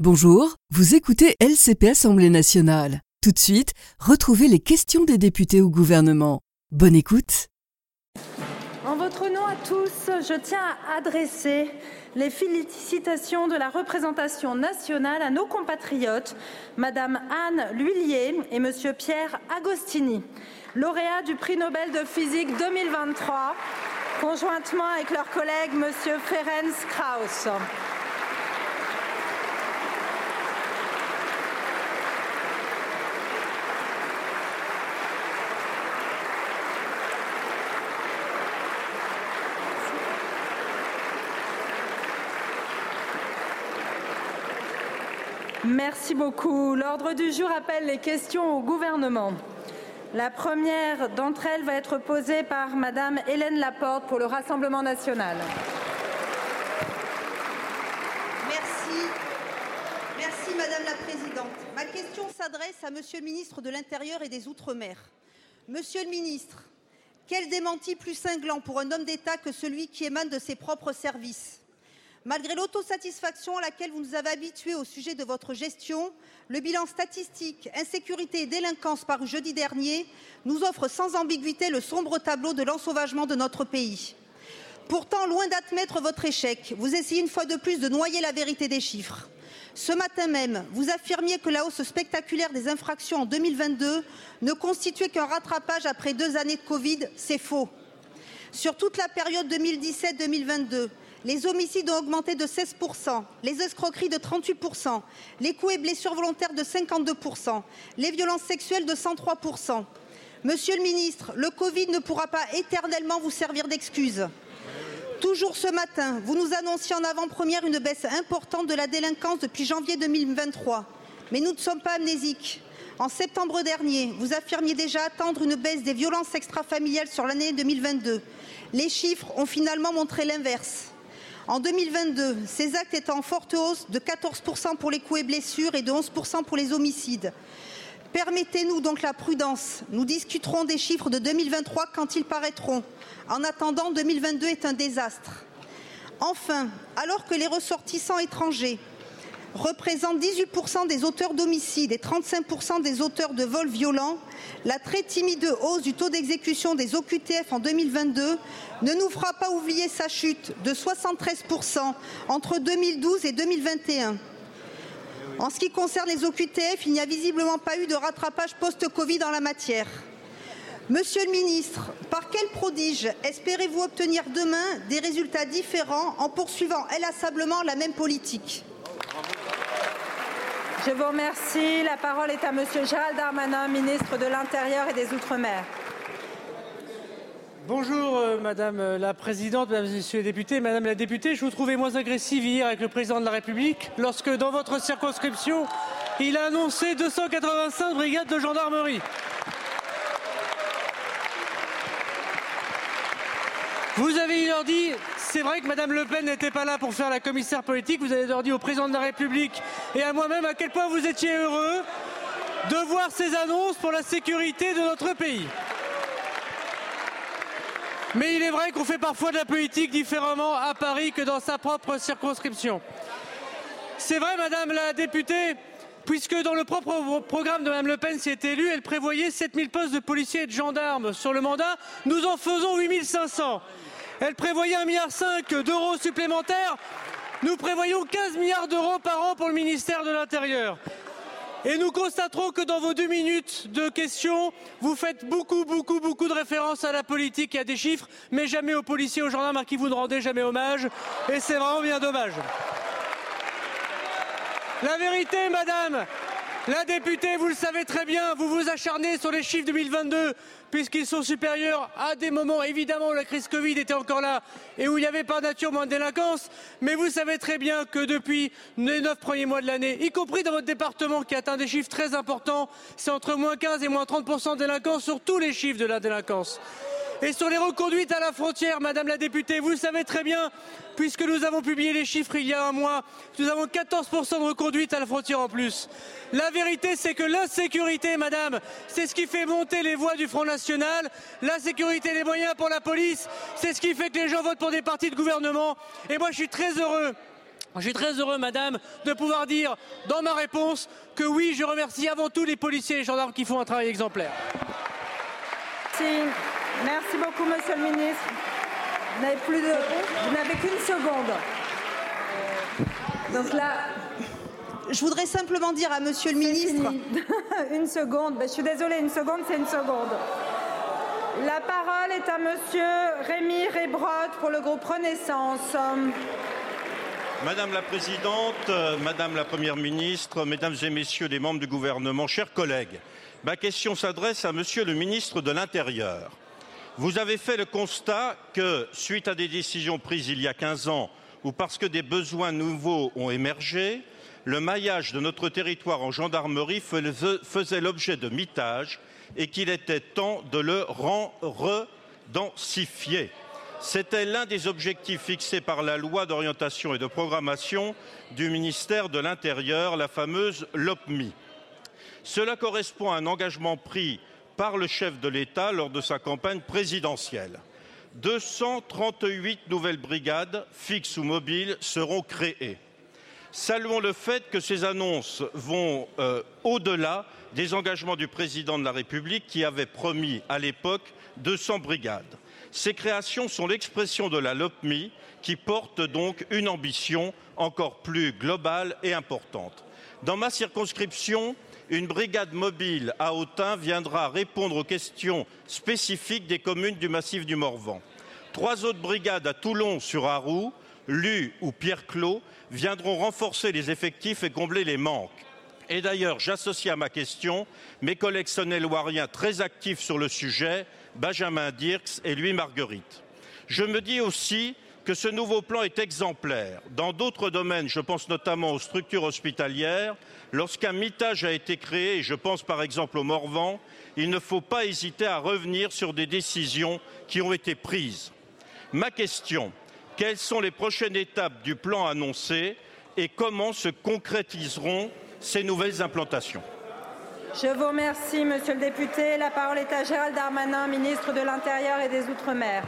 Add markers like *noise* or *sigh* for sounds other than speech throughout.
Bonjour, vous écoutez LCP Assemblée nationale. Tout de suite, retrouvez les questions des députés au gouvernement. Bonne écoute. En votre nom à tous, je tiens à adresser les félicitations de la représentation nationale à nos compatriotes, Madame Anne Lhuillier et Monsieur Pierre Agostini, lauréats du prix Nobel de physique 2023, conjointement avec leur collègue Monsieur Ferenc Krauss. Merci beaucoup. L'ordre du jour appelle les questions au gouvernement. La première d'entre elles va être posée par Madame Hélène Laporte pour le Rassemblement national. Merci. Merci Madame la Présidente. Ma question s'adresse à Monsieur le ministre de l'Intérieur et des Outre-mer. Monsieur le ministre, quel démenti plus cinglant pour un homme d'État que celui qui émane de ses propres services? Malgré l'autosatisfaction à laquelle vous nous avez habitués au sujet de votre gestion, le bilan statistique insécurité et délinquance paru jeudi dernier nous offre sans ambiguïté le sombre tableau de l'ensauvagement de notre pays. Pourtant, loin d'admettre votre échec, vous essayez une fois de plus de noyer la vérité des chiffres. Ce matin même, vous affirmiez que la hausse spectaculaire des infractions en 2022 ne constituait qu'un rattrapage après deux années de Covid. C'est faux. Sur toute la période 2017-2022, les homicides ont augmenté de 16% les escroqueries de 38% les coups et blessures volontaires de 52 les violences sexuelles de 103% Monsieur le ministre, le Covid ne pourra pas éternellement vous servir d'excuse. Toujours ce matin, vous nous annonciez en avant-première une baisse importante de la délinquance depuis janvier 2023. Mais nous ne sommes pas amnésiques. En septembre dernier, vous affirmiez déjà attendre une baisse des violences extrafamiliales sur l'année 2022. Les chiffres ont finalement montré l'inverse. En 2022, ces actes étaient en forte hausse de 14 pour les coups et blessures et de 11 pour les homicides. Permettez-nous donc la prudence. Nous discuterons des chiffres de 2023 quand ils paraîtront. En attendant, 2022 est un désastre. Enfin, alors que les ressortissants étrangers représentent 18% des auteurs d'homicides et 35% des auteurs de vols violents, la très timide hausse du taux d'exécution des OQTF en 2022 ne nous fera pas oublier sa chute de 73% entre 2012 et 2021. En ce qui concerne les OQTF, il n'y a visiblement pas eu de rattrapage post-Covid en la matière. Monsieur le ministre, par quel prodige espérez-vous obtenir demain des résultats différents en poursuivant inlassablement la même politique? Je vous remercie. La parole est à Monsieur Gérald Darmanin, ministre de l'Intérieur et des Outre-mer. Bonjour euh, Madame la Présidente, Mesdames et Messieurs les députés. Madame la députée, je vous trouvais moins agressive hier avec le Président de la République lorsque, dans votre circonscription, il a annoncé 285 brigades de gendarmerie. Vous avez leur dit, c'est vrai que Mme Le Pen n'était pas là pour faire la commissaire politique, vous avez leur dit au président de la République et à moi-même à quel point vous étiez heureux de voir ces annonces pour la sécurité de notre pays? Mais il est vrai qu'on fait parfois de la politique différemment à Paris que dans sa propre circonscription. C'est vrai, Madame la députée, puisque dans le propre programme de Mme Le Pen, si est élue, elle prévoyait 7000 postes de policiers et de gendarmes sur le mandat. Nous en faisons 8500. Elle prévoyait 1,5 milliard d'euros supplémentaires. Nous prévoyons 15 milliards d'euros par an pour le ministère de l'Intérieur. Et nous constaterons que dans vos deux minutes de questions, vous faites beaucoup, beaucoup, beaucoup de références à la politique et à des chiffres, mais jamais aux policiers, aux gendarmes à qui vous ne rendez jamais hommage. Et c'est vraiment bien dommage. La vérité, madame, la députée, vous le savez très bien, vous vous acharnez sur les chiffres 2022 puisqu'ils sont supérieurs à des moments évidemment où la crise Covid était encore là et où il n'y avait par nature moins de délinquance. Mais vous savez très bien que depuis les neuf premiers mois de l'année, y compris dans votre département qui atteint des chiffres très importants, c'est entre moins 15 et moins 30 de délinquance sur tous les chiffres de la délinquance. Et sur les reconduites à la frontière, Madame la députée, vous le savez très bien, puisque nous avons publié les chiffres il y a un mois, nous avons 14% de reconduites à la frontière en plus. La vérité, c'est que l'insécurité, Madame, c'est ce qui fait monter les voix du Front National. La sécurité, les moyens pour la police, c'est ce qui fait que les gens votent pour des partis de gouvernement. Et moi, je suis très heureux Je suis très heureux, madame, de pouvoir dire dans ma réponse que oui, je remercie avant tout les policiers et les gendarmes qui font un travail exemplaire. Merci, Merci beaucoup, monsieur le ministre. Vous n'avez plus de. Vous n'avez qu'une seconde. Donc là. Je voudrais simplement dire à monsieur le ministre. *laughs* une seconde. Ben, je suis désolée, une seconde, c'est une seconde. La parole est à monsieur Rémi Rébrot pour le groupe Renaissance. Madame la Présidente, Madame la Première ministre, Mesdames et Messieurs les membres du gouvernement, chers collègues, ma question s'adresse à Monsieur le ministre de l'Intérieur. Vous avez fait le constat que, suite à des décisions prises il y a 15 ans ou parce que des besoins nouveaux ont émergé, le maillage de notre territoire en gendarmerie faisait l'objet de mitage et qu'il était temps de le redensifier. C'était l'un des objectifs fixés par la loi d'orientation et de programmation du ministère de l'Intérieur, la fameuse LOPMI. Cela correspond à un engagement pris par le chef de l'État lors de sa campagne présidentielle. 238 nouvelles brigades, fixes ou mobiles, seront créées. Saluons le fait que ces annonces vont euh, au-delà des engagements du président de la République qui avait promis à l'époque 200 brigades. Ces créations sont l'expression de la LOPMI qui porte donc une ambition encore plus globale et importante. Dans ma circonscription, une brigade mobile à Autun viendra répondre aux questions spécifiques des communes du massif du Morvan. Trois autres brigades à Toulon sur Arroux, Lu ou Pierre-Clos viendront renforcer les effectifs et combler les manques. Et d'ailleurs, j'associe à ma question mes collègues sonnel-loiriens très actifs sur le sujet, Benjamin Dirks et Louis Marguerite. Je me dis aussi que ce nouveau plan est exemplaire. Dans d'autres domaines, je pense notamment aux structures hospitalières, lorsqu'un mitage a été créé, et je pense par exemple au Morvan, il ne faut pas hésiter à revenir sur des décisions qui ont été prises. Ma question, quelles sont les prochaines étapes du plan annoncé et comment se concrétiseront ces nouvelles implantations? Je vous remercie, monsieur le député. La parole est à Gérald Darmanin, ministre de l'Intérieur et des Outre-mer.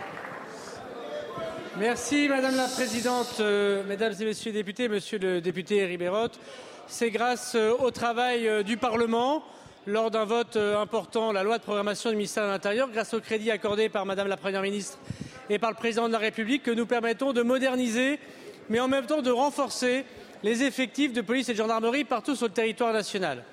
Merci, madame la présidente, euh, mesdames et messieurs les députés, monsieur le député Ribérot. C'est grâce euh, au travail euh, du Parlement, lors d'un vote important, la loi de programmation du ministère de l'Intérieur, grâce au crédit accordé par madame la première ministre et par le président de la République, que nous permettons de moderniser, mais en même temps de renforcer les effectifs de police et de gendarmerie partout sur le territoire national.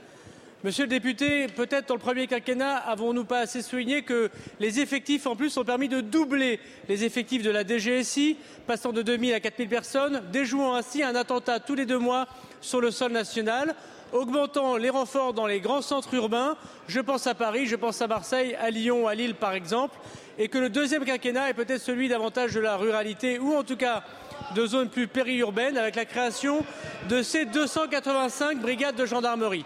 Monsieur le député, peut-être dans le premier quinquennat, avons-nous pas assez souligné que les effectifs en plus ont permis de doubler les effectifs de la DGSI, passant de 2000 à 4000 personnes, déjouant ainsi un attentat tous les deux mois sur le sol national, augmentant les renforts dans les grands centres urbains, je pense à Paris, je pense à Marseille, à Lyon, à Lille par exemple, et que le deuxième quinquennat est peut-être celui davantage de la ruralité ou en tout cas de zones plus périurbaines avec la création de ces 285 brigades de gendarmerie.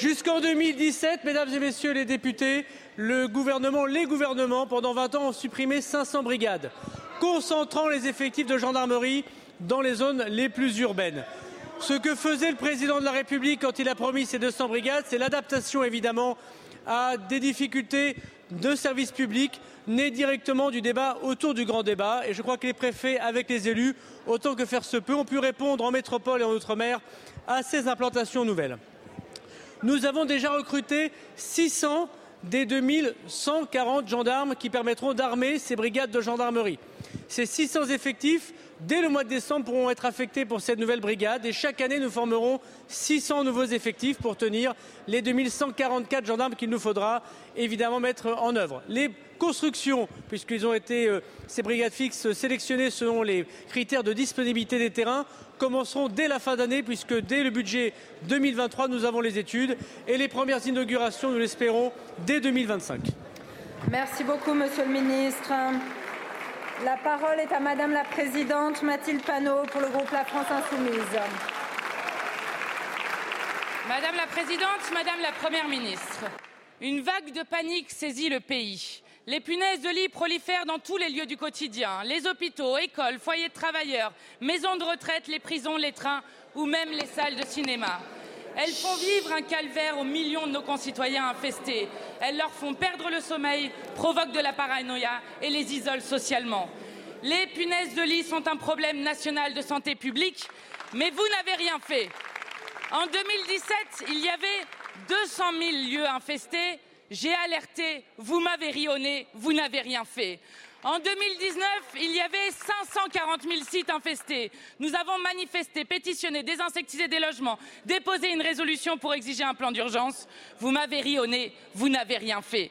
Jusqu'en 2017, mesdames et messieurs les députés, le gouvernement, les gouvernements, pendant 20 ans, ont supprimé 500 brigades, concentrant les effectifs de gendarmerie dans les zones les plus urbaines. Ce que faisait le président de la République quand il a promis ces 200 brigades, c'est l'adaptation évidemment à des difficultés de services publics nées directement du débat autour du grand débat. Et je crois que les préfets, avec les élus, autant que faire se peut, ont pu répondre en métropole et en outre-mer à ces implantations nouvelles. Nous avons déjà recruté 600 des 2140 gendarmes qui permettront d'armer ces brigades de gendarmerie. Ces 600 effectifs, dès le mois de décembre, pourront être affectés pour cette nouvelle brigade et chaque année, nous formerons 600 nouveaux effectifs pour tenir les 2144 gendarmes qu'il nous faudra évidemment mettre en œuvre. Constructions, puisqu'ils ont été, euh, ces brigades fixes, sélectionnées selon les critères de disponibilité des terrains, commenceront dès la fin d'année, puisque dès le budget 2023, nous avons les études et les premières inaugurations, nous l'espérons, dès 2025. Merci beaucoup, Monsieur le Ministre. La parole est à Madame la Présidente Mathilde Panot pour le groupe La France Insoumise. Madame la Présidente, Madame la Première ministre, une vague de panique saisit le pays. Les punaises de lit prolifèrent dans tous les lieux du quotidien, les hôpitaux, écoles, foyers de travailleurs, maisons de retraite, les prisons, les trains ou même les salles de cinéma. Elles font vivre un calvaire aux millions de nos concitoyens infestés. Elles leur font perdre le sommeil, provoquent de la paranoïa et les isolent socialement. Les punaises de lit sont un problème national de santé publique Mais vous n'avez rien fait. En 2017, il y avait 200 000 lieux infestés. J'ai alerté, vous m'avez rionné, vous n'avez rien fait. En 2019, il y avait 540 000 sites infestés. Nous avons manifesté, pétitionné, désinsectisé des logements, déposé une résolution pour exiger un plan d'urgence. Vous m'avez rionné, vous n'avez rien fait.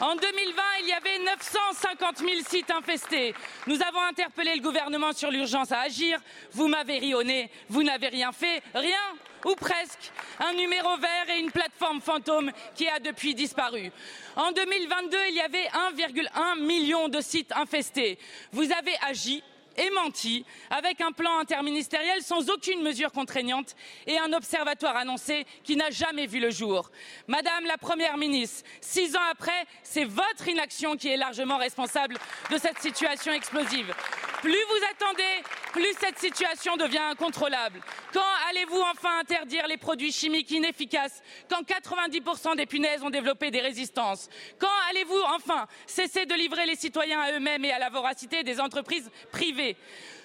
En 2020, il y avait 950 000 sites infestés. Nous avons interpellé le gouvernement sur l'urgence à agir. Vous m'avez rionné, vous n'avez rien fait. Rien ou presque, un numéro vert et une plateforme fantôme qui a depuis disparu. En 2022, il y avait 1,1 million de sites infestés. Vous avez agi et menti avec un plan interministériel sans aucune mesure contraignante et un observatoire annoncé qui n'a jamais vu le jour. Madame la Première ministre, six ans après, c'est votre inaction qui est largement responsable de cette situation explosive. Plus vous attendez, plus cette situation devient incontrôlable. Quand allez-vous enfin interdire les produits chimiques inefficaces quand 90% des punaises ont développé des résistances? Quand allez-vous enfin cesser de livrer les citoyens à eux-mêmes et à la voracité des entreprises privées?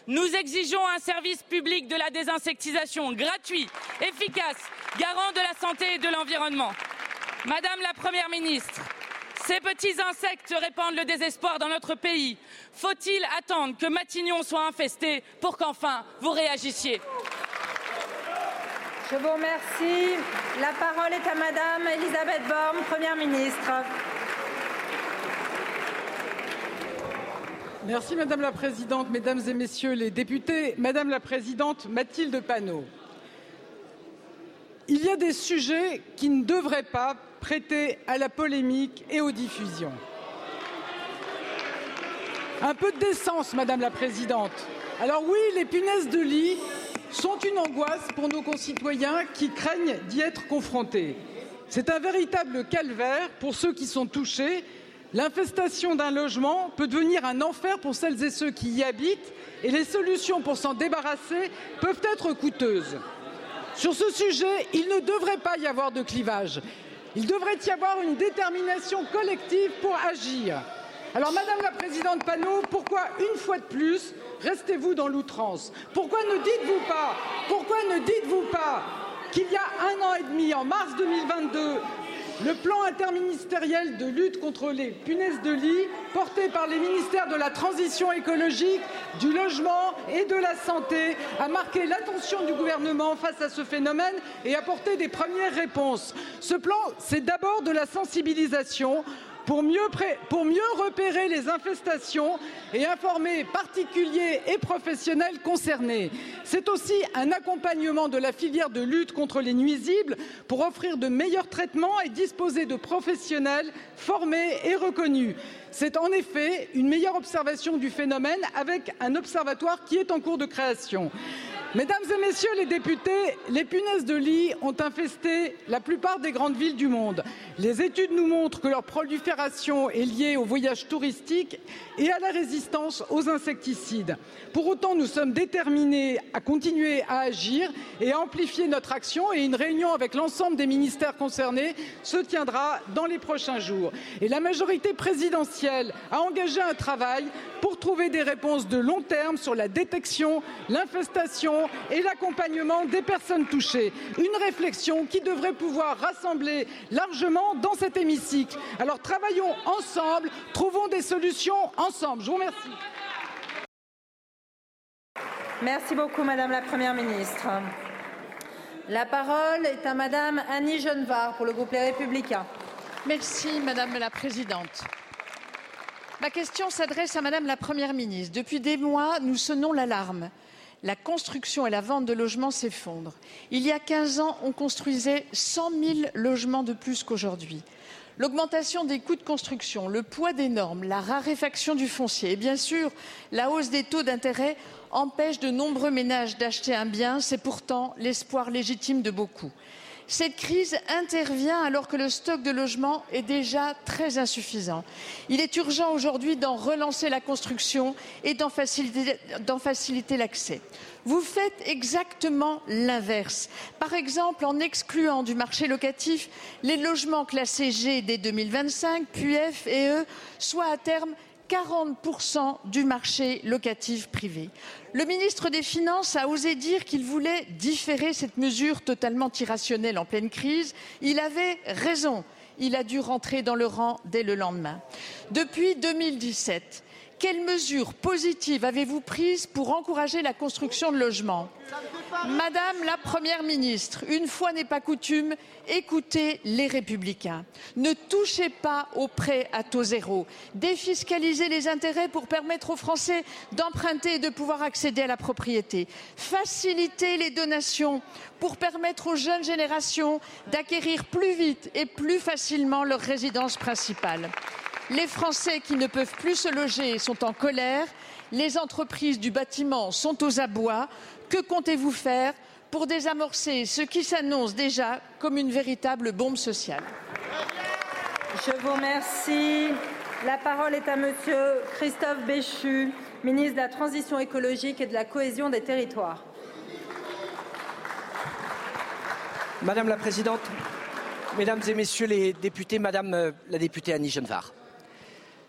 Nous exigeons un service public de la désinsectisation gratuit, efficace, garant de la santé et de l'environnement. Madame la Première ministre, ces petits insectes répandent le désespoir dans notre pays. Faut-il attendre que Matignon soit infesté pour qu'enfin vous réagissiez? Je vous remercie. La parole est à Madame Elisabeth Borne, Première ministre. Merci Madame la Présidente, Mesdames et Messieurs les députés, Madame la Présidente Mathilde Panot. Il y a des sujets qui ne devraient pas prêter à la polémique et aux diffusions. Un peu de décence, Madame la Présidente. Alors oui, les punaises de lit sont une angoisse pour nos concitoyens qui craignent d'y être confrontés. C'est un véritable calvaire pour ceux qui sont touchés. L'infestation d'un logement peut devenir un enfer pour celles et ceux qui y habitent et les solutions pour s'en débarrasser peuvent être coûteuses. Sur ce sujet, il ne devrait pas y avoir de clivage. Il devrait y avoir une détermination collective pour agir. Alors, Madame la Présidente Panot, pourquoi une fois de plus restez-vous dans l'outrance? Pourquoi ne dites-vous pas, pourquoi ne dites-vous pas qu'il y a un an et demi, en mars 2022, le plan interministériel de lutte contre les punaises de lit, porté par les ministères de la transition écologique, du logement et de la santé, a marqué l'attention du gouvernement face à ce phénomène et apporté des premières réponses. Ce plan, c'est d'abord de la sensibilisation pour mieux, repérer les infestations et informer particuliers et professionnels concernés. C'est aussi un accompagnement de la filière de lutte contre les nuisibles pour offrir de meilleurs traitements et disposer de professionnels formés et reconnus. C'est en effet une meilleure observation du phénomène avec un observatoire qui est en cours de création. Mesdames et messieurs les députés, les punaises de lit ont infesté la plupart des grandes villes du monde. Les études nous montrent que leur prolifération est liée au voyage touristique et à la résistance aux insecticides. Pour autant, nous sommes déterminés à continuer à agir et à amplifier notre action et une réunion avec l'ensemble des ministères concernés se tiendra dans les prochains jours. Et la majorité présidentielle a engagé un travail pour trouver des réponses de long terme sur la détection, l'infestation et l'accompagnement des personnes touchées. Une réflexion qui devrait pouvoir rassembler largement dans cet hémicycle. Alors travaillons ensemble, trouvons des solutions ensemble. Je vous remercie. Merci beaucoup, Madame la Première ministre. La parole est à Madame Annie Genevard pour le groupe Les Républicains. Merci, Madame la Présidente. Ma question s'adresse à Madame la Première ministre. Depuis des mois, nous sonnons l'alarme. La construction et la vente de logements s'effondrent. Il y a 15 ans, on construisait 100 000 logements de plus qu'aujourd'hui. L'augmentation des coûts de construction, le poids des normes, la raréfaction du foncier et bien sûr la hausse des taux d'intérêt empêchent de nombreux ménages d'acheter un bien. C'est pourtant l'espoir légitime de beaucoup. Cette crise intervient alors que le stock de logements est déjà très insuffisant. Il est urgent aujourd'hui d'en relancer la construction et d'en faciliter l'accès. Vous faites exactement l'inverse. Par exemple, en excluant du marché locatif les logements classés G dès 2025, puis F et E, soit à terme 40% du marché locatif privé. Le ministre des Finances a osé dire qu'il voulait différer cette mesure totalement irrationnelle en pleine crise. Il avait raison. Il a dû rentrer dans le rang dès le lendemain. Depuis 2017, quelles mesures positives avez-vous prises pour encourager la construction de logements? Madame la Première ministre, une fois n'est pas coutume, écoutez les républicains. Ne touchez pas aux prêts à taux zéro. Défiscalisez les intérêts pour permettre aux Français d'emprunter et de pouvoir accéder à la propriété. Facilitez les donations pour permettre aux jeunes générations d'acquérir plus vite et plus facilement leur résidence principale. Les Français qui ne peuvent plus se loger sont en colère. Les entreprises du bâtiment sont aux abois. Que comptez-vous faire pour désamorcer ce qui s'annonce déjà comme une véritable bombe sociale? Je vous remercie. La parole est à Monsieur Christophe Béchu, ministre de la Transition écologique et de la cohésion des territoires. Madame la Présidente, Mesdames et Messieurs les députés, Madame euh, la députée Annie Genevard.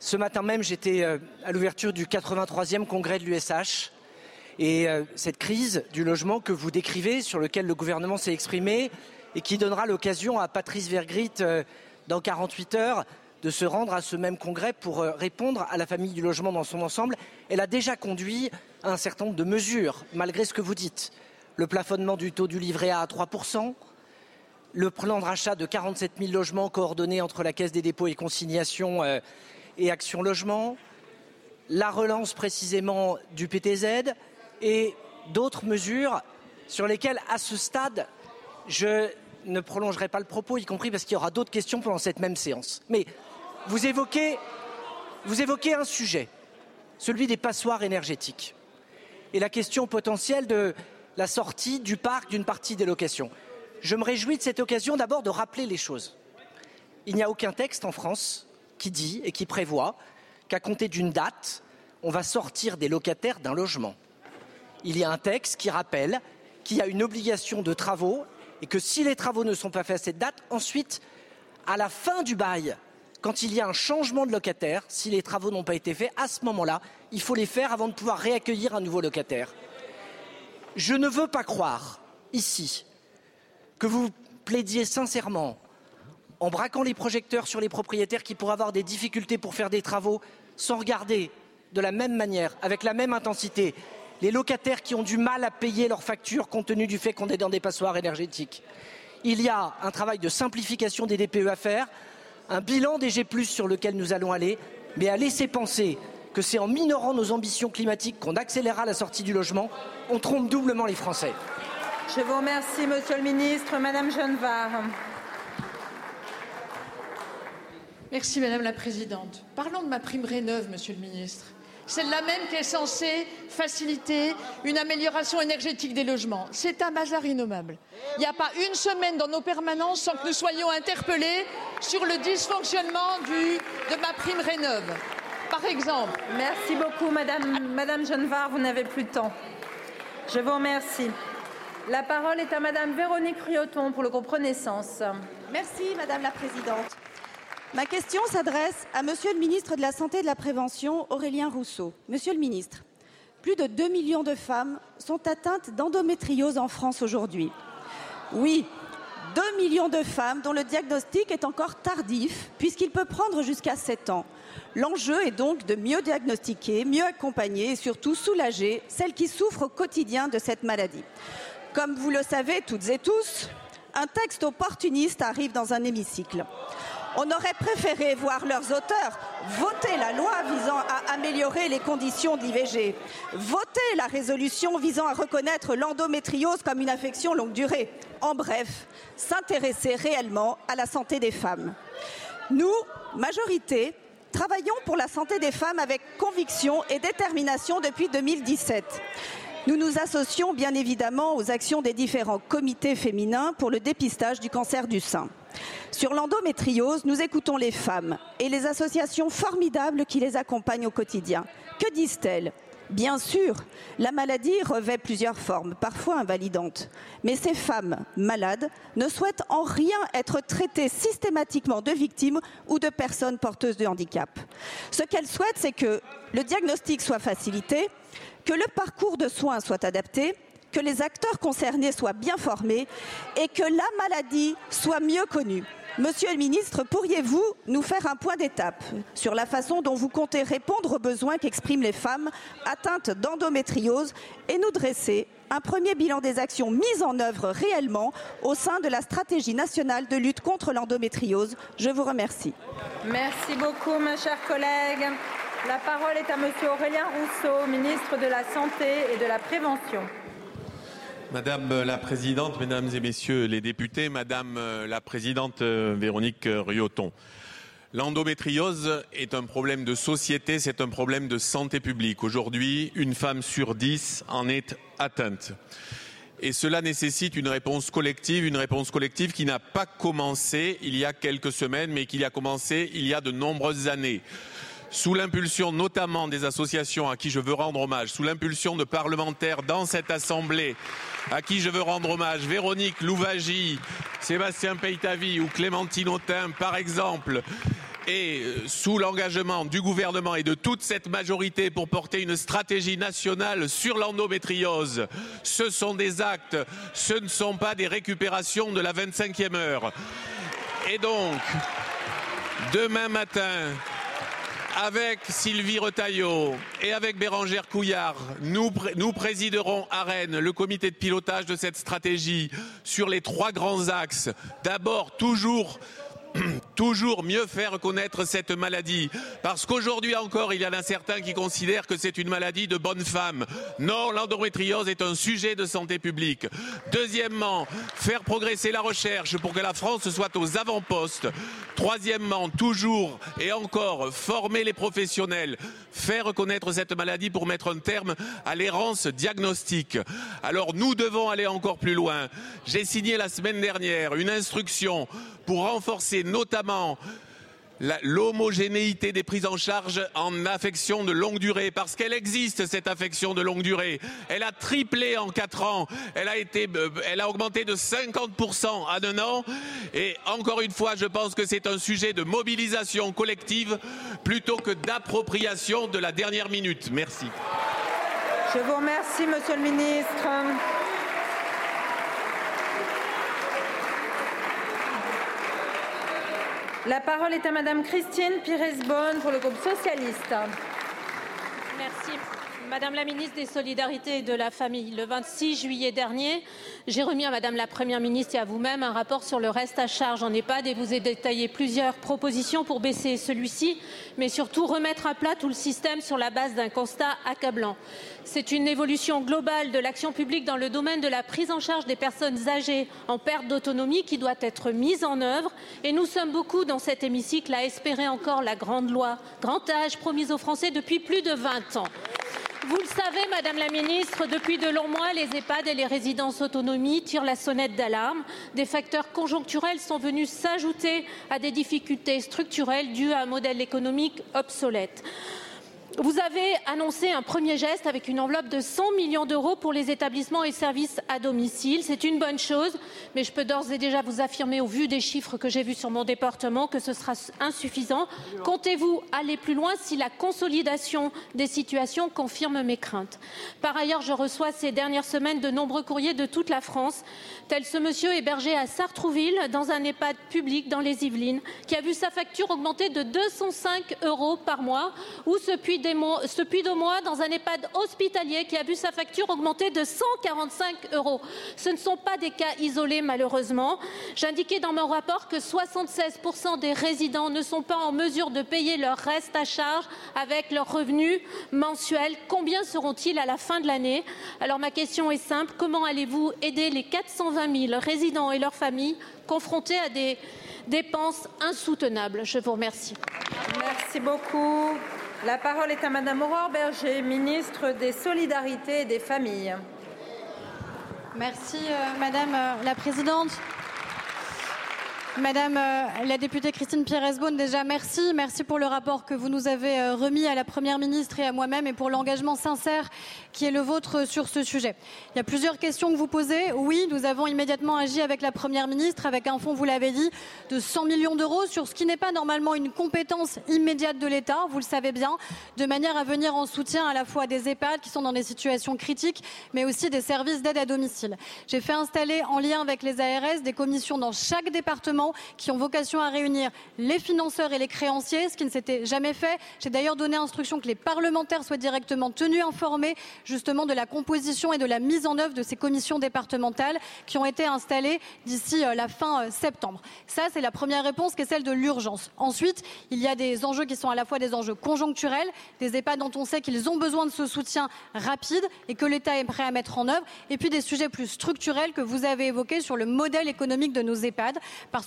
Ce matin même, j'étais euh, à l'ouverture du 83e congrès de l'USH. Et euh, cette crise du logement que vous décrivez, sur lequel le gouvernement s'est exprimé, et qui donnera l'occasion à Patrice Vergrit, euh, dans 48 heures, de se rendre à ce même congrès pour répondre à la famille du logement dans son ensemble, elle a déjà conduit à un certain nombre de mesures, malgré ce que vous dites. Le plafonnement du taux du livret A à 3%, le plan de rachat de 47 000 logements coordonnés entre la Caisse des dépôts et consignations et Action Logement, la relance précisément du PTZ et d'autres mesures sur lesquelles, à ce stade, je ne prolongerai pas le propos, y compris parce qu'il y aura d'autres questions pendant cette même séance. Mais vous évoquez, vous évoquez un sujet, celui des passoires énergétiques, et la question potentielle de la sortie du parc d'une partie des locations. Je me réjouis de cette occasion d'abord de rappeler les choses. Il n'y a aucun texte en France qui dit et qui prévoit qu'à compter d'une date, on va sortir des locataires d'un logement. Il y a un texte qui rappelle qu'il y a une obligation de travaux et que si les travaux ne sont pas faits à cette date, ensuite, à la fin du bail, quand il y a un changement de locataire, si les travaux n'ont pas été faits, à ce moment-là, il faut les faire avant de pouvoir réaccueillir un nouveau locataire. Je ne veux pas croire, ici, que vous plaidiez sincèrement en braquant les projecteurs sur les propriétaires qui pourraient avoir des difficultés pour faire des travaux sans regarder de la même manière, avec la même intensité, les locataires qui ont du mal à payer leurs factures compte tenu du fait qu'on est dans des passoires énergétiques. Il y a un travail de simplification des DPE à faire, un bilan des G+, sur lequel nous allons aller, mais à laisser penser que c'est en minorant nos ambitions climatiques qu'on accélérera la sortie du logement, on trompe doublement les Français. Je vous remercie, Monsieur le Ministre. Madame Genevard. Merci Madame la Présidente. Parlons de ma prime Rénov, Monsieur le Ministre. Celle-là même qui est censée faciliter une amélioration énergétique des logements. C'est un bazar innommable. Il n'y a pas une semaine dans nos permanences sans que nous soyons interpellés sur le dysfonctionnement du, de ma prime Rénov. Par exemple. Merci beaucoup, Madame, Madame Genevard. Vous n'avez plus de temps. Je vous remercie. La parole est à Madame Véronique Rioton pour le groupe Renaissance. Merci, Madame la Présidente. Ma question s'adresse à Monsieur le ministre de la Santé et de la Prévention, Aurélien Rousseau. Monsieur le ministre, plus de 2 millions de femmes sont atteintes d'endométriose en France aujourd'hui. Oui, 2 millions de femmes dont le diagnostic est encore tardif, puisqu'il peut prendre jusqu'à 7 ans. L'enjeu est donc de mieux diagnostiquer, mieux accompagner et surtout soulager celles qui souffrent au quotidien de cette maladie. Comme vous le savez toutes et tous, un texte opportuniste arrive dans un hémicycle. On aurait préféré voir leurs auteurs voter la loi visant à améliorer les conditions de l'IVG, voter la résolution visant à reconnaître l'endométriose comme une affection longue durée. En bref, s'intéresser réellement à la santé des femmes. Nous, majorité, travaillons pour la santé des femmes avec conviction et détermination depuis 2017. Nous nous associons bien évidemment aux actions des différents comités féminins pour le dépistage du cancer du sein. Sur l'endométriose, nous écoutons les femmes et les associations formidables qui les accompagnent au quotidien. Que disent-elles? Bien sûr, la maladie revêt plusieurs formes, parfois invalidantes. Mais ces femmes malades ne souhaitent en rien être traitées systématiquement de victimes ou de personnes porteuses de handicap. Ce qu'elles souhaitent, c'est que le diagnostic soit facilité, que le parcours de soins soit adapté, que les acteurs concernés soient bien formés et que la maladie soit mieux connue. Monsieur le ministre, pourriez-vous nous faire un point d'étape sur la façon dont vous comptez répondre aux besoins qu'expriment les femmes atteintes d'endométriose et nous dresser un premier bilan des actions mises en œuvre réellement au sein de la stratégie nationale de lutte contre l'endométriose? Je vous remercie. Merci beaucoup, ma chère collègue. La parole est à Monsieur Aurélien Rousseau, ministre de la Santé et de la Prévention. Madame la Présidente, Mesdames et Messieurs les députés, Madame la Présidente euh, Véronique Rioton, l'endométriose est un problème de société, c'est un problème de santé publique. Aujourd'hui, une femme sur dix en est atteinte. Et cela nécessite une réponse collective, une réponse collective qui n'a pas commencé il y a quelques semaines, mais qui a commencé il y a de nombreuses années sous l'impulsion notamment des associations à qui je veux rendre hommage, sous l'impulsion de parlementaires dans cette Assemblée à qui je veux rendre hommage, Véronique Louvagie, Sébastien Peytavi ou Clémentine Autain par exemple, et euh, sous l'engagement du gouvernement et de toute cette majorité pour porter une stratégie nationale sur l'endométriose. Ce sont des actes, ce ne sont pas des récupérations de la 25e heure. Et donc, demain matin, avec Sylvie Retailleau et avec Bérangère Couillard, nous, nous, présiderons à Rennes le comité de pilotage de cette stratégie sur les trois grands axes. D'abord, toujours *clears throat* toujours mieux faire connaître cette maladie. Parce qu'aujourd'hui encore, il y en a certains qui considèrent que c'est une maladie de bonne femme. Non, l'endométriose est un sujet de santé publique. Deuxièmement, faire progresser la recherche pour que la France soit aux avant-postes. Troisièmement, toujours et encore former les professionnels, faire reconnaître cette maladie pour mettre un terme à l'errance diagnostique. Alors nous devons aller encore plus loin. J'ai signé la semaine dernière une instruction pour renforcer notamment l'homogénéité des prises en charge en affection de longue durée, parce qu'elle existe cette affection de longue durée. Elle a triplé en quatre ans, elle a été, euh, elle a augmenté de 50% en un an. Et encore une fois, je pense que c'est un sujet de mobilisation collective plutôt que d'appropriation de la dernière minute. Merci. Je vous remercie, Monsieur le Ministre. La parole est à Madame Christine Pires-Bonne pour le groupe socialiste. Merci. Madame la ministre des Solidarités et de la Famille, le 26 juillet dernier, j'ai remis à Madame la Première ministre et à vous-même un rapport sur le reste à charge en EHPAD et vous ai détaillé plusieurs propositions pour baisser celui-ci, mais surtout remettre à plat tout le système sur la base d'un constat accablant. C'est une évolution globale de l'action publique dans le domaine de la prise en charge des personnes âgées en perte d'autonomie qui doit être mise en œuvre et nous sommes beaucoup dans cet hémicycle à espérer encore la grande loi grand âge promise aux Français depuis plus de 20 ans. Vous le savez, Madame la Ministre, depuis de longs mois, les EHPAD et les résidences autonomie tirent la sonnette d'alarme. Des facteurs conjoncturels sont venus s'ajouter à des difficultés structurelles dues à un modèle économique obsolète. Vous avez annoncé un premier geste avec une enveloppe de 100 millions d'euros pour les établissements et services à domicile. C'est une bonne chose, mais je peux d'ores et déjà vous affirmer, au vu des chiffres que j'ai vus sur mon département, que ce sera insuffisant. Comptez-vous aller plus loin si la consolidation des situations confirme mes craintes? Par ailleurs, je reçois ces dernières semaines de nombreux courriers de toute la France, tel ce monsieur hébergé à Sartrouville, dans un EHPAD public dans les Yvelines, qui a vu sa facture augmenter de 205 euros par mois, ou ce puits ce puits de mois dans un EHPAD hospitalier qui a vu sa facture augmenter de 145 euros. Ce ne sont pas des cas isolés, malheureusement. J'indiquais dans mon rapport que 76% des résidents ne sont pas en mesure de payer leur reste à charge avec leurs revenus mensuels. Combien seront-ils à la fin de l'année? Alors ma question est simple. Comment allez-vous aider les 420 000 résidents et leurs familles confrontés à des dépenses insoutenables? Je vous remercie. Merci beaucoup. La parole est à Madame Aurore Berger, ministre des Solidarités et des Familles. Merci euh, Madame euh, la Présidente. Madame euh, la députée Christine Pires-Beaune, déjà merci. Merci pour le rapport que vous nous avez euh, remis à la Première ministre et à moi-même et pour l'engagement sincère qui est le vôtre sur ce sujet. Il y a plusieurs questions que vous posez. Oui, nous avons immédiatement agi avec la Première ministre, avec un fonds, vous l'avez dit, de 100 millions d'euros sur ce qui n'est pas normalement une compétence immédiate de l'État, vous le savez bien, de manière à venir en soutien à la fois des EHPAD qui sont dans des situations critiques, mais aussi des services d'aide à domicile. J'ai fait installer en lien avec les ARS des commissions dans chaque département qui ont vocation à réunir les financeurs et les créanciers, ce qui ne s'était jamais fait. J'ai d'ailleurs donné instruction que les parlementaires soient directement tenus informés justement de la composition et de la mise en œuvre de ces commissions départementales qui ont été installées d'ici euh, la fin euh, septembre. Ça, c'est la première réponse qui est celle de l'urgence. Ensuite, il y a des enjeux qui sont à la fois des enjeux conjoncturels, des EHPAD dont on sait qu'ils ont besoin de ce soutien rapide et que l'État est prêt à mettre en œuvre, et puis des sujets plus structurels que vous avez évoqués sur le modèle économique de nos EHPAD,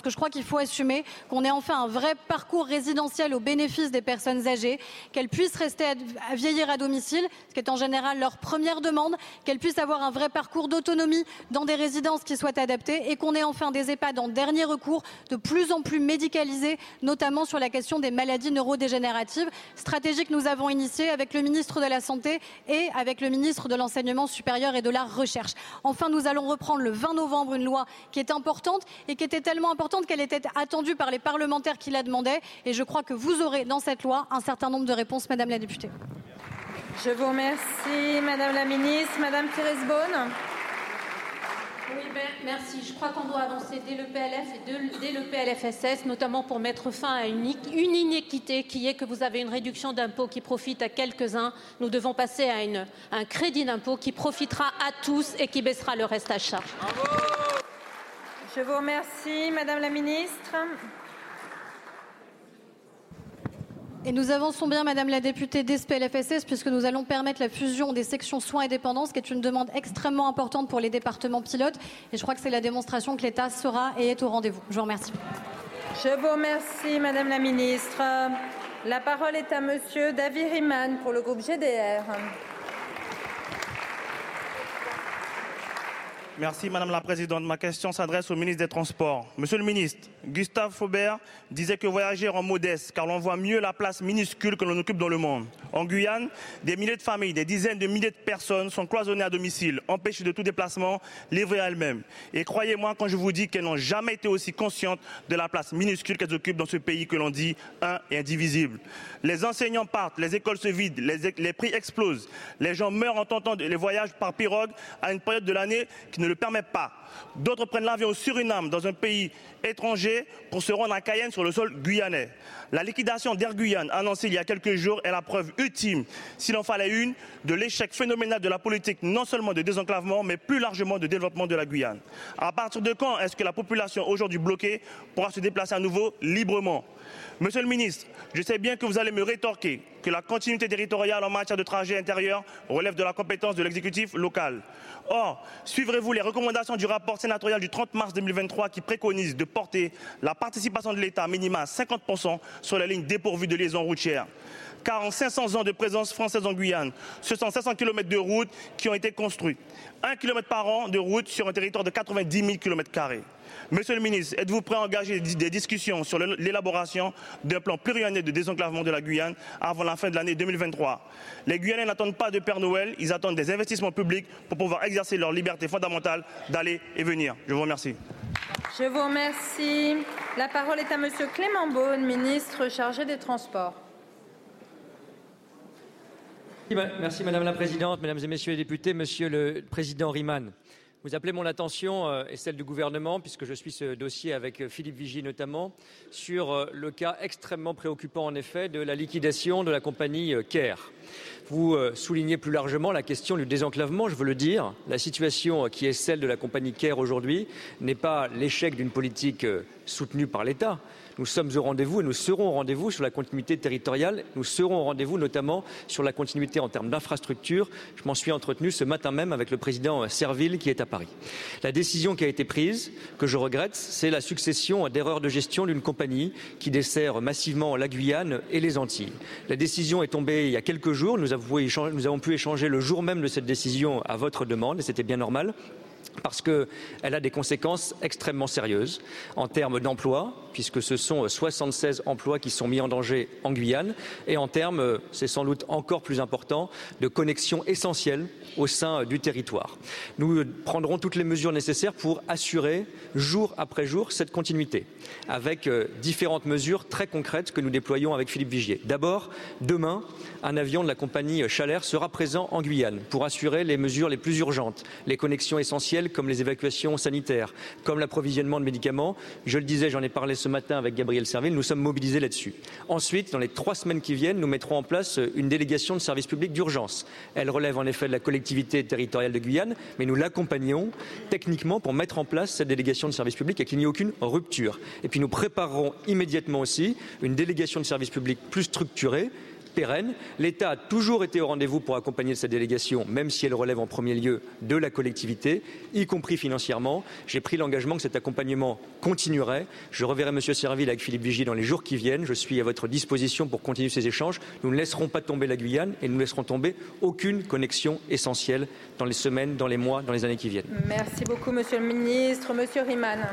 que je crois qu'il faut assumer qu'on ait enfin un vrai parcours résidentiel au bénéfice des personnes âgées, qu'elles puissent rester à vieillir à domicile, ce qui est en général leur première demande, qu'elles puissent avoir un vrai parcours d'autonomie dans des résidences qui soient adaptées et qu'on ait enfin des EHPAD en dernier recours de plus en plus médicalisés, notamment sur la question des maladies neurodégénératives, stratégie que nous avons initiée avec le ministre de la Santé et avec le ministre de l'Enseignement supérieur et de la Recherche. Enfin, nous allons reprendre le 20 novembre une loi qui est importante et qui était tellement importante qu'elle était attendue par les parlementaires qui la demandaient. Et je crois que vous aurez dans cette loi un certain nombre de réponses, Madame la députée. Je vous remercie, Madame la Ministre. Madame Thérèse Beaune. Oui, ben, merci. Je crois qu'on doit avancer dès le PLF et dès le PLFSS, notamment pour mettre fin à une, une inéquité qui est que vous avez une réduction d'impôt qui profite à quelques-uns. Nous devons passer à, une, à un crédit d'impôt qui profitera à tous et qui baissera le reste à charge. Je vous remercie, Madame la Ministre. Et nous avançons bien, Madame la députée, des PLFSS, puisque nous allons permettre la fusion des sections soins et dépendance, qui est une demande extrêmement importante pour les départements pilotes. Et je crois que c'est la démonstration que l'État sera et est au rendez-vous. Je vous remercie. Je vous remercie, Madame la Ministre. La parole est à Monsieur David Riemann pour le groupe GDR. Merci Madame la Présidente. Ma question s'adresse au ministre des Transports. Monsieur le ministre, Gustave Faubert disait que voyager en modeste, car l'on voit mieux la place minuscule que l'on occupe dans le monde. En Guyane, des milliers de familles, des dizaines de milliers de personnes sont cloisonnées à domicile, empêchées de tout déplacement, livrées à elles-mêmes. Et croyez-moi quand je vous dis qu'elles n'ont jamais été aussi conscientes de la place minuscule qu'elles occupent dans ce pays que l'on dit un et indivisible. Les enseignants partent, les écoles se vident, les, prix explosent, les gens meurent en tentant les voyages par pirogue à une période de l'année qui ne le permet pas. D'autres prennent l'avion au Suriname, dans un pays étranger, pour se rendre à Cayenne sur le sol guyanais. La liquidation d'Air Guyane, annoncée il y a quelques jours, est la preuve ultime, s'il en fallait une, de l'échec phénoménal de la politique non seulement de désenclavement, mais plus largement de développement de la Guyane. À partir de quand est-ce que la population aujourd'hui bloquée pourra se déplacer à nouveau librement? Monsieur le ministre, je sais bien que vous allez me rétorquer que la continuité territoriale en matière de trajet intérieur relève de la compétence de l'exécutif local. Or, suivrez-vous les recommandations du rapport sénatorial du 30 mars 2023 qui préconise de porter la participation de l'État minima à 50% sur la ligne dépourvue de liaison routière car en 500 ans de présence française en Guyane, ce sont 500 km de routes qui ont été construits. Un kilomètre par an de route sur un territoire de 90 000 km. Monsieur le ministre, êtes-vous prêt à engager des discussions sur l'élaboration d'un plan pluriannuel de désenclavement de la Guyane avant la fin de l'année 2023 Les Guyanais n'attendent pas de Père Noël, ils attendent des investissements publics pour pouvoir exercer leur liberté fondamentale d'aller et venir. Je vous remercie. Je vous remercie. La parole est à Monsieur Clément Beaune, ministre chargé des Transports. Merci Madame la Présidente, Mesdames et Messieurs les députés, Monsieur le Président Riemann. Vous appelez mon attention euh, et celle du gouvernement, puisque je suis ce dossier avec euh, Philippe Vigy notamment, sur euh, le cas extrêmement préoccupant en effet de la liquidation de la compagnie CARE. Vous soulignez plus largement la question du désenclavement, je veux le dire. La situation qui est celle de la compagnie CARE aujourd'hui n'est pas l'échec d'une politique soutenue par l'État, nous sommes au rendez-vous et nous serons au rendez-vous sur la continuité territoriale. Nous serons au rendez-vous notamment sur la continuité en termes d'infrastructures. Je m'en suis entretenu ce matin même avec le président Serville qui est à Paris. La décision qui a été prise, que je regrette, c'est la succession d'erreurs de gestion d'une compagnie qui dessert massivement la Guyane et les Antilles. La décision est tombée il y a quelques jours. Nous avons, pu échanger le jour même de cette décision à votre demande et c'était bien normal. parce qu'elle a des conséquences extrêmement sérieuses en termes d'emploi, puisque ce sont 76 emplois qui sont mis en danger en Guyane, et en termes, c'est sans doute encore plus important, de connexions essentielles au sein du territoire. Nous prendrons toutes les mesures nécessaires pour assurer jour après jour cette continuité, avec différentes mesures très concrètes que nous déployons avec Philippe Vigier. D'abord, demain, un avion de la compagnie Chalère sera présent en Guyane pour assurer les mesures les plus urgentes, les connexions essentielles comme les évacuations sanitaires, comme l'approvisionnement de médicaments. Je le disais, j'en ai parlé ce matin avec Gabriel Serville, nous sommes mobilisés là-dessus. Ensuite, dans les trois semaines qui viennent, nous mettrons en place une délégation de service public d'urgence. Elle relève en effet de la collectivité territoriale de Guyane, mais nous l'accompagnons techniquement pour mettre en place cette délégation de service public et qu'il n'y ait aucune rupture. Et puis nous préparerons immédiatement aussi une délégation de service public plus structurée pérenne. L'État a toujours été au rendez-vous pour accompagner cette délégation, même si elle relève en premier lieu de la collectivité, y compris financièrement. J'ai pris l'engagement que cet accompagnement continuerait. Je reverrai M. Serville avec Philippe Vigier dans les jours qui viennent. Je suis à votre disposition pour continuer ces échanges. Nous ne laisserons pas tomber la Guyane et nous ne laisserons tomber aucune connexion essentielle dans les semaines, dans les mois, dans les années qui viennent. Merci beaucoup, Monsieur le Ministre. Monsieur Riemann.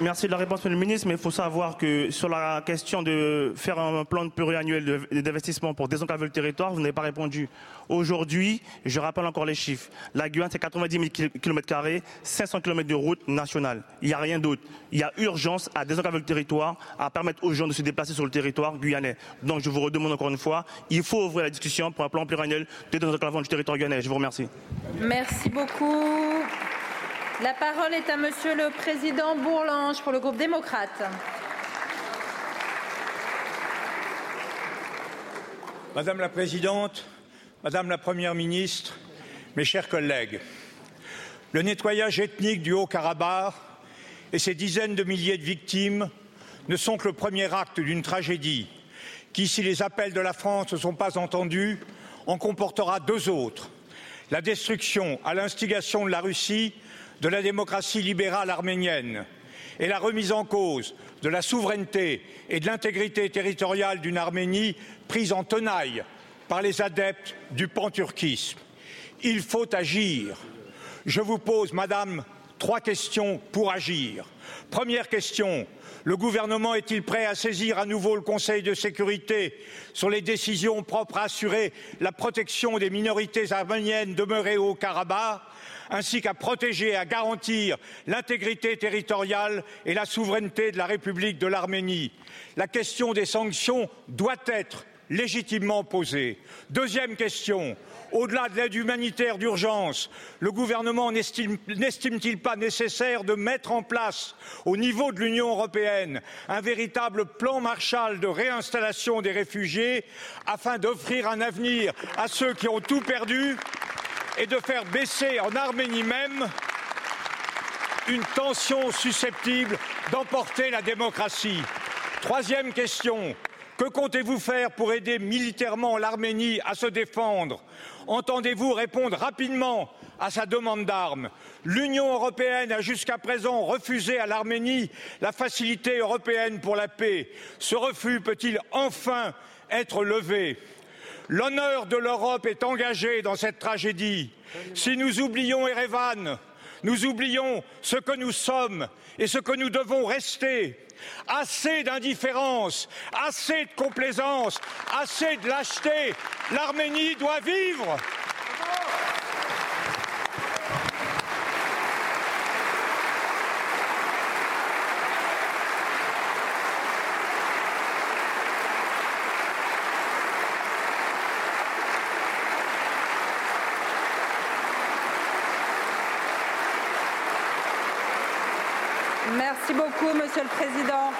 Merci de la réponse, Monsieur le ministre, mais il faut savoir que sur la question de faire un plan pluriannuel d'investissement pour désenclaver le territoire, vous n'avez pas répondu. Aujourd'hui, je rappelle encore les chiffres. La Guyane, c'est 90 000 km, 500 km de route nationale. Il n'y a rien d'autre. Il y a urgence à désenclaver le territoire, à permettre aux gens de se déplacer sur le territoire guyanais. Donc, je vous redemande encore une fois, il faut ouvrir la discussion pour un plan pluriannuel de désenclavement du territoire guyanais. Je vous remercie. Merci beaucoup. La parole est à Monsieur le Président Bourlange pour le groupe démocrate. Madame la Présidente, Madame la Première ministre, mes chers collègues, le nettoyage ethnique du Haut-Karabakh et ses dizaines de milliers de victimes ne sont que le premier acte d'une tragédie qui, si les appels de la France ne sont pas entendus, en comportera deux autres la destruction à l'instigation de la Russie de la démocratie libérale arménienne et la remise en cause de la souveraineté et de l'intégrité territoriale d'une Arménie prise en tenaille par les adeptes du panturquisme. Il faut agir. Je vous pose, Madame, trois questions pour agir. Première question le gouvernement est-il prêt à saisir à nouveau le Conseil de sécurité sur les décisions propres à assurer la protection des minorités arméniennes demeurées au Karabakh? Ainsi qu'à protéger et à garantir l'intégrité territoriale et la souveraineté de la République de l'Arménie. La question des sanctions doit être légitimement posée. Deuxième question. Au-delà de l'aide humanitaire d'urgence, le gouvernement n'estime-t-il pas nécessaire de mettre en place, au niveau de l'Union européenne, un véritable plan Marshall de réinstallation des réfugiés afin d'offrir un avenir à ceux qui ont tout perdu? Et de faire baisser en Arménie même une tension susceptible d'emporter la démocratie. Troisième question. Que comptez-vous faire pour aider militairement l'Arménie à se défendre? Entendez-vous répondre rapidement à sa demande d'armes? L'Union européenne a jusqu'à présent refusé à l'Arménie la facilité européenne pour la paix. Ce refus peut-il enfin être levé? L'honneur de l'Europe est engagé dans cette tragédie. Si nous oublions Erevan, nous oublions ce que nous sommes et ce que nous devons rester. Assez d'indifférence, assez de complaisance, assez de lâcheté. L'Arménie doit vivre. Merci beaucoup, Monsieur le Président.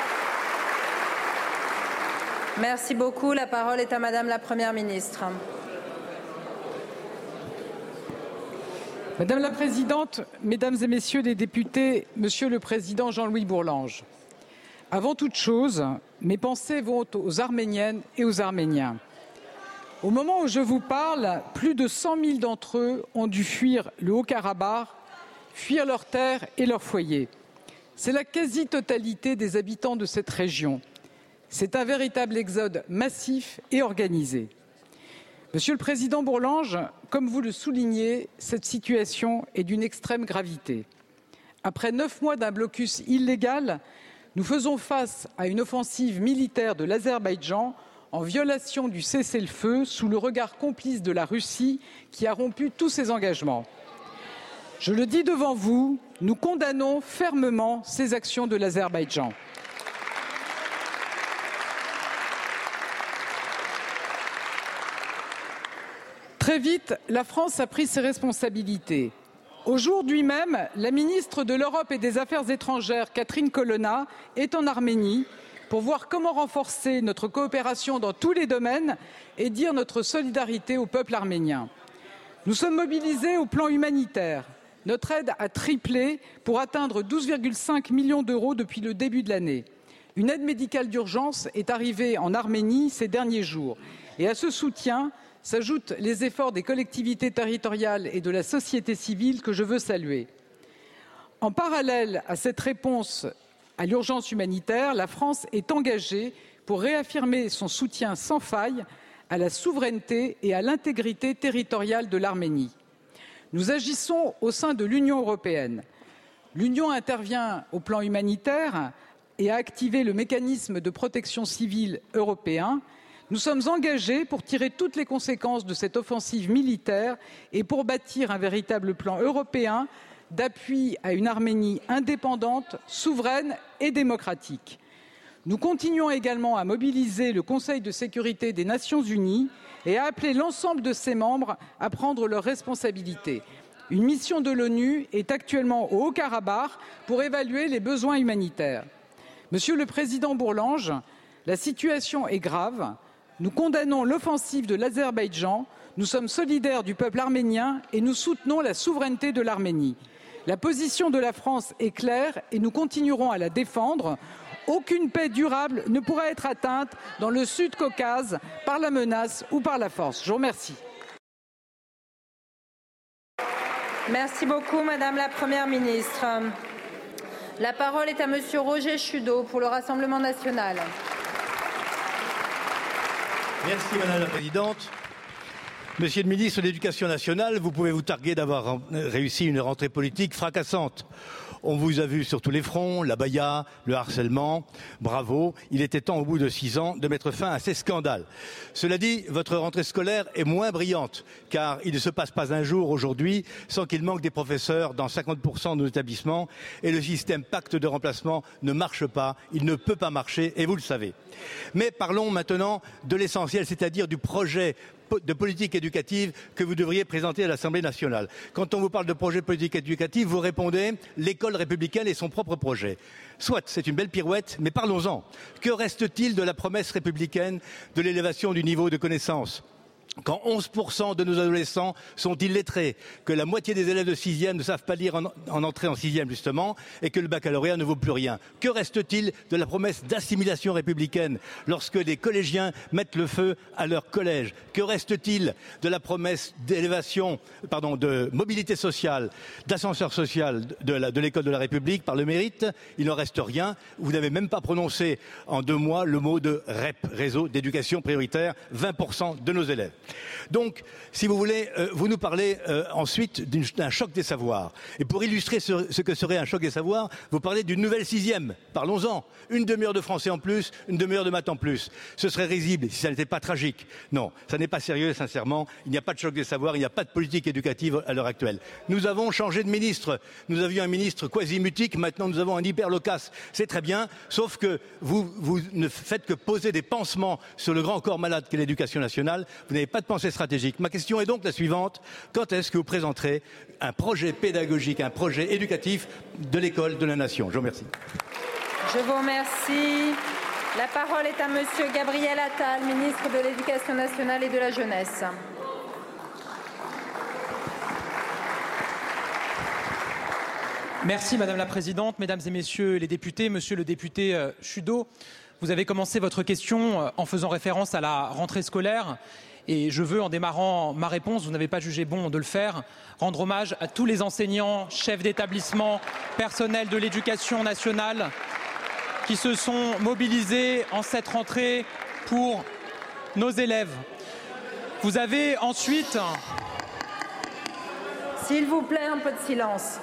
Merci beaucoup. La parole est à Madame la Première ministre. Madame la Présidente, Mesdames et Messieurs les députés, Monsieur le Président Jean-Louis Bourlange, avant toute chose, mes pensées vont aux Arméniennes et aux Arméniens. Au moment où je vous parle, plus de 100 000 d'entre eux ont dû fuir le Haut-Karabakh, fuir leurs terres et leurs foyers. C'est la quasi-totalité des habitants de cette région. C'est un véritable exode massif et organisé. Monsieur le Président Bourlange, comme vous le soulignez, cette situation est d'une extrême gravité. Après neuf mois d'un blocus illégal, nous faisons face à une offensive militaire de l'Azerbaïdjan en violation du cessez-le-feu sous le regard complice de la Russie qui a rompu tous ses engagements. Je le dis devant vous, nous condamnons fermement ces actions de l'Azerbaïdjan. Très vite, la France a pris ses responsabilités. Aujourd'hui même, la ministre de l'Europe et des Affaires étrangères, Catherine Colonna, est en Arménie pour voir comment renforcer notre coopération dans tous les domaines et dire notre solidarité au peuple arménien. Nous sommes mobilisés au plan humanitaire. Notre aide a triplé pour atteindre 12,5 millions d'euros depuis le début de l'année. Une aide médicale d'urgence est arrivée en Arménie ces derniers jours. Et à ce soutien, s'ajoutent les efforts des collectivités territoriales et de la société civile que je veux saluer. En parallèle à cette réponse à l'urgence humanitaire, la France est engagée pour réaffirmer son soutien sans faille à la souveraineté et à l'intégrité territoriale de l'Arménie. Nous agissons au sein de l'Union européenne. L'Union intervient au plan humanitaire et a activé le mécanisme de protection civile européen nous sommes engagés pour tirer toutes les conséquences de cette offensive militaire et pour bâtir un véritable plan européen d'appui à une Arménie indépendante, souveraine et démocratique. Nous continuons également à mobiliser le Conseil de sécurité des Nations unies et à appeler l'ensemble de ses membres à prendre leurs responsabilités. Une mission de l'ONU est actuellement au Haut-Karabakh pour évaluer les besoins humanitaires. Monsieur le Président Bourlange, la situation est grave. Nous condamnons l'offensive de l'Azerbaïdjan, nous sommes solidaires du peuple arménien et nous soutenons la souveraineté de l'Arménie. La position de la France est claire et nous continuerons à la défendre. Aucune paix durable ne pourra être atteinte dans le Sud Caucase par la menace ou par la force. Je vous remercie. Merci beaucoup, Madame la Première ministre. La parole est à Monsieur Roger Chudeau pour le Rassemblement national. Merci Madame la Présidente. Monsieur le ministre de l'Éducation nationale, vous pouvez vous targuer d'avoir réussi une rentrée politique fracassante. On vous a vu sur tous les fronts, la baya, le harcèlement. Bravo. Il était temps, au bout de six ans, de mettre fin à ces scandales. Cela dit, votre rentrée scolaire est moins brillante, car il ne se passe pas un jour aujourd'hui sans qu'il manque des professeurs dans 50% de nos établissements et le système pacte de remplacement ne marche pas. Il ne peut pas marcher et vous le savez. Mais parlons maintenant de l'essentiel, c'est-à-dire du projet de politique éducative que vous devriez présenter à l'Assemblée nationale. Quand on vous parle de projet politique éducative, vous répondez l'école républicaine et son propre projet. Soit, c'est une belle pirouette, mais parlons-en. Que reste-t-il de la promesse républicaine de l'élévation du niveau de connaissance? Quand 11% de nos adolescents sont illettrés, que la moitié des élèves de sixième ne savent pas lire en, en entrée en sixième justement, et que le baccalauréat ne vaut plus rien. Que reste-t-il de la promesse d'assimilation républicaine lorsque les collégiens mettent le feu à leur collège? Que reste-t-il de la promesse d'élévation, pardon, de mobilité sociale, d'ascenseur social de l'école de, de la République par le mérite? Il n'en reste rien. Vous n'avez même pas prononcé en deux mois le mot de REP, réseau d'éducation prioritaire, 20% de nos élèves. Donc, si vous voulez, euh, vous nous parlez euh, ensuite d'un choc des savoirs. Et pour illustrer ce, que serait un choc des savoirs, vous parlez d'une nouvelle sixième. Parlons-en. Une demi-heure de français en plus, une demi-heure de maths en plus. Ce serait risible si ça n'était pas tragique. Non, ça n'est pas sérieux, sincèrement. Il n'y a pas de choc des savoirs, il n'y a pas de politique éducative à l'heure actuelle. Nous avons changé de ministre. Nous avions un ministre quasi-mutique, maintenant nous avons un hyper. C'est très bien, sauf que vous, ne faites que poser des pansements sur le grand corps malade qu'est l'éducation nationale. Vous pas de pensée stratégique. Ma question est donc la suivante. Quand est-ce que vous présenterez un projet pédagogique, un projet éducatif de l'école de la nation? Je vous remercie. Je vous remercie. La parole est à Monsieur Gabriel Attal, ministre de l'Éducation nationale et de la jeunesse. Merci Madame la Présidente, Mesdames et Messieurs les députés, Monsieur le député euh, Chudeau, vous avez commencé votre question euh, en faisant référence à la rentrée scolaire et je veux, en démarrant ma réponse, vous n'avez pas jugé bon de le faire, rendre hommage à tous les enseignants, chefs d'établissement, personnels de l'éducation nationale qui se sont mobilisés en cette rentrée pour nos élèves. Vous avez ensuite. S'il vous plaît, un peu de silence.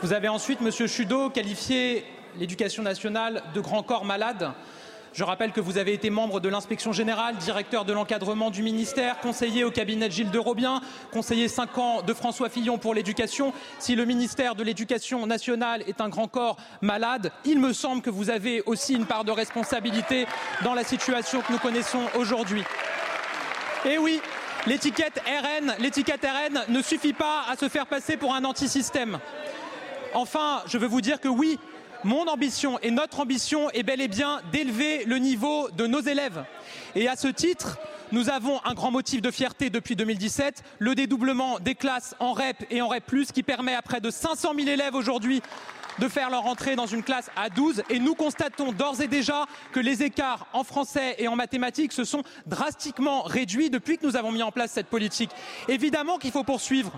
Vous avez ensuite, Monsieur Chudeau, qualifié l'éducation nationale de grand corps malade. Je rappelle que vous avez été membre de l'inspection générale, directeur de l'encadrement du ministère, conseiller au cabinet de Gilles de Robien, conseiller 5 ans de François Fillon pour l'éducation. Si le ministère de l'Éducation nationale est un grand corps malade, il me semble que vous avez aussi une part de responsabilité dans la situation que nous connaissons aujourd'hui. Et oui, l'étiquette RN, l'étiquette RN ne suffit pas à se faire passer pour un antisystème. Enfin, je veux vous dire que oui, mon ambition et notre ambition est bel et bien d'élever le niveau de nos élèves. Et à ce titre, nous avons un grand motif de fierté depuis 2017, le dédoublement des classes en REP et en REP+, qui permet à près de 500 000 élèves aujourd'hui de faire leur entrée dans une classe à 12 et nous constatons d'ores et déjà que les écarts en français et en mathématiques se sont drastiquement réduits depuis que nous avons mis en place cette politique. Évidemment qu'il faut poursuivre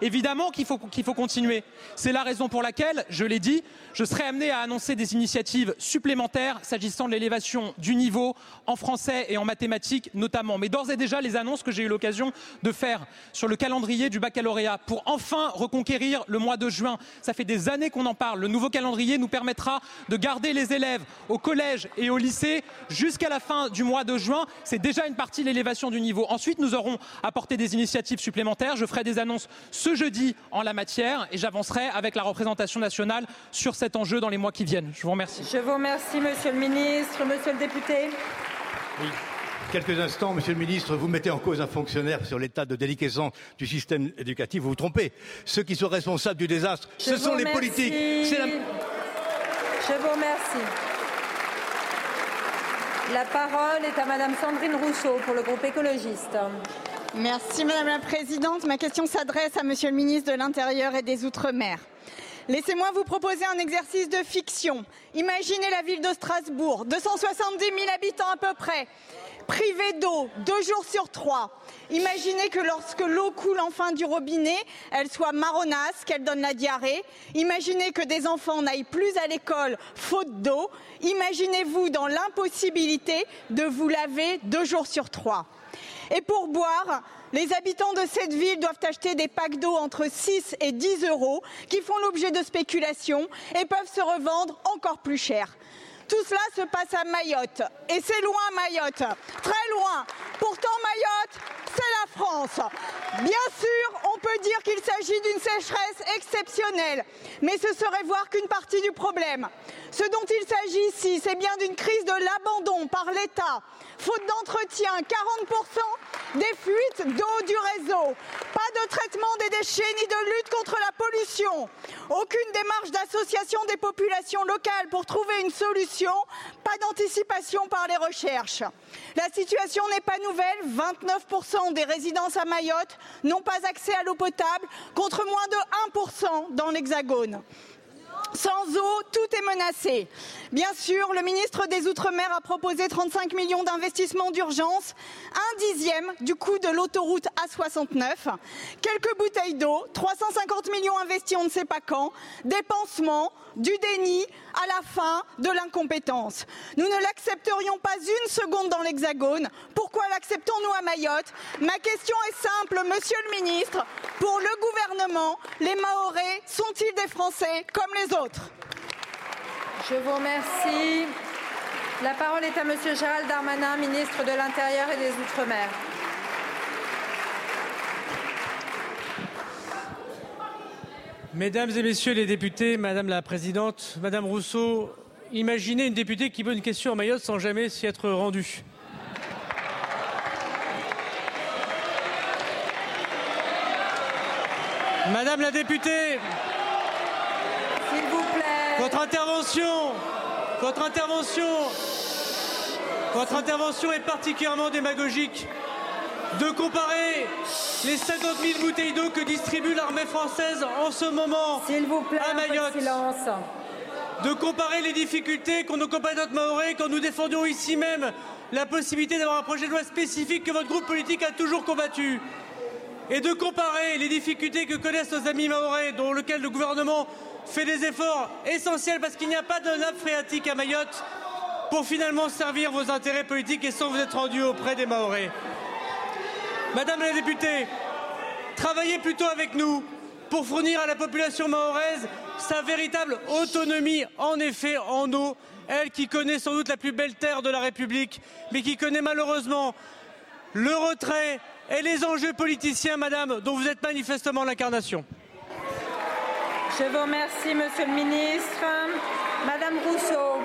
Évidemment qu'il faut, qu'il faut continuer. C'est la raison pour laquelle, je l'ai dit, je serai amené à annoncer des initiatives supplémentaires s'agissant de l'élévation du niveau en français et en mathématiques notamment. Mais d'ores et déjà, les annonces que j'ai eu l'occasion de faire sur le calendrier du baccalauréat pour enfin reconquérir le mois de juin. Ça fait des années qu'on en parle. Le nouveau calendrier nous permettra de garder les élèves au collège et au lycée jusqu'à la fin du mois de juin. C'est déjà une partie de l'élévation du niveau. Ensuite, nous aurons apporté des initiatives supplémentaires. Je ferai des annonces ce jeudi en la matière et j'avancerai avec la représentation nationale sur cet enjeu dans les mois qui viennent. Je vous remercie. Je vous remercie, monsieur le ministre. Monsieur le député. Oui. Quelques instants, Monsieur le ministre, vous mettez en cause un fonctionnaire sur l'état de déliquescence du système éducatif. Vous vous trompez. Ceux qui sont responsables du désastre, Je ce sont les remercie. politiques. La... Je vous remercie. La parole est à Madame Sandrine Rousseau pour le groupe écologiste. Merci Madame la Présidente. Ma question s'adresse à Monsieur le ministre de l'Intérieur et des Outre-mer. Laissez-moi vous proposer un exercice de fiction. Imaginez la ville de Strasbourg, 270 000 habitants à peu près, privée d'eau, deux jours sur trois. Imaginez que lorsque l'eau coule enfin du robinet, elle soit marronasse, qu'elle donne la diarrhée. Imaginez que des enfants n'aillent plus à l'école faute d'eau. Imaginez-vous dans l'impossibilité de vous laver deux jours sur trois. Et pour boire, les habitants de cette ville doivent acheter des packs d'eau entre 6 et 10 euros qui font l'objet de spéculations et peuvent se revendre encore plus cher. Tout cela se passe à Mayotte. Et c'est loin Mayotte, très loin. Pourtant Mayotte, c'est la France. Bien sûr, on peut dire qu'il s'agit d'une sécheresse exceptionnelle, mais ce serait voir qu'une partie du problème. Ce dont il s'agit ici, c'est bien d'une crise de l'abandon par l'État. Faute d'entretien, 40% des fuites d'eau du réseau. Pas de traitement des déchets ni de lutte contre la pollution. Aucune démarche d'association des populations locales pour trouver une solution. Pas d'anticipation par les recherches. La situation n'est pas nouvelle. 29% des résidences à Mayotte n'ont pas accès à l'eau potable contre moins de 1% dans l'Hexagone. Sans eau, tout est menacé. Bien sûr, le ministre des Outre-mer a proposé 35 millions d'investissements d'urgence, un dixième du coût de l'autoroute A69, quelques bouteilles d'eau, 350 millions investis on ne sait pas quand, des pansements, du déni, à la fin de l'incompétence. Nous ne l'accepterions pas une seconde dans l'Hexagone. Pourquoi l'acceptons-nous à Mayotte? Ma question est simple, monsieur le ministre. Pour le gouvernement, les Mahorais sont-ils des Français comme les autres? Je vous remercie. La parole est à Monsieur Gérald Darmanin, ministre de l'Intérieur et des Outre-mer. Mesdames et messieurs les députés, Madame la Présidente, Madame Rousseau, imaginez une députée qui pose une question à Mayotte sans jamais s'y être rendue. Madame la députée. Votre intervention, votre intervention, votre intervention est particulièrement démagogique. De comparer les 50 000 bouteilles d'eau que distribue l'armée française en ce moment à Mayotte. De comparer les difficultés qu'ont nos compatriotes maorais quand nous défendions ici même la possibilité d'avoir un projet de loi spécifique que votre groupe politique a toujours combattu. Et de comparer les difficultés que connaissent nos amis maorais, dont lequel le gouvernement fait des efforts essentiels parce qu'il n'y a pas de nappe phréatique à Mayotte pour finalement servir vos intérêts politiques et sans vous être rendu auprès des maorais. Madame la députée, travaillez plutôt avec nous pour fournir à la population mahoraise sa véritable autonomie, en effet, en eau, elle qui connaît sans doute la plus belle terre de la République, mais qui connaît malheureusement le retrait et les enjeux politiciens, madame, dont vous êtes manifestement l'incarnation. Je vous remercie, monsieur le ministre. Madame Rousseau.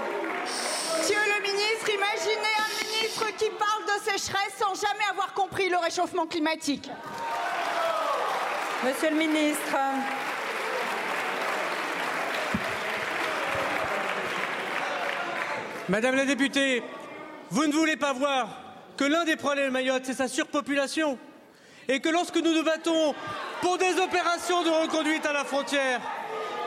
Monsieur le ministre, imaginez un ministre qui parle de sécheresse sans jamais avoir compris le réchauffement climatique. Monsieur le ministre. Madame la députée, vous ne voulez pas voir que l'un des problèmes de Mayotte, c'est sa surpopulation. Et que lorsque nous nous battons pour des opérations de reconduite à la frontière,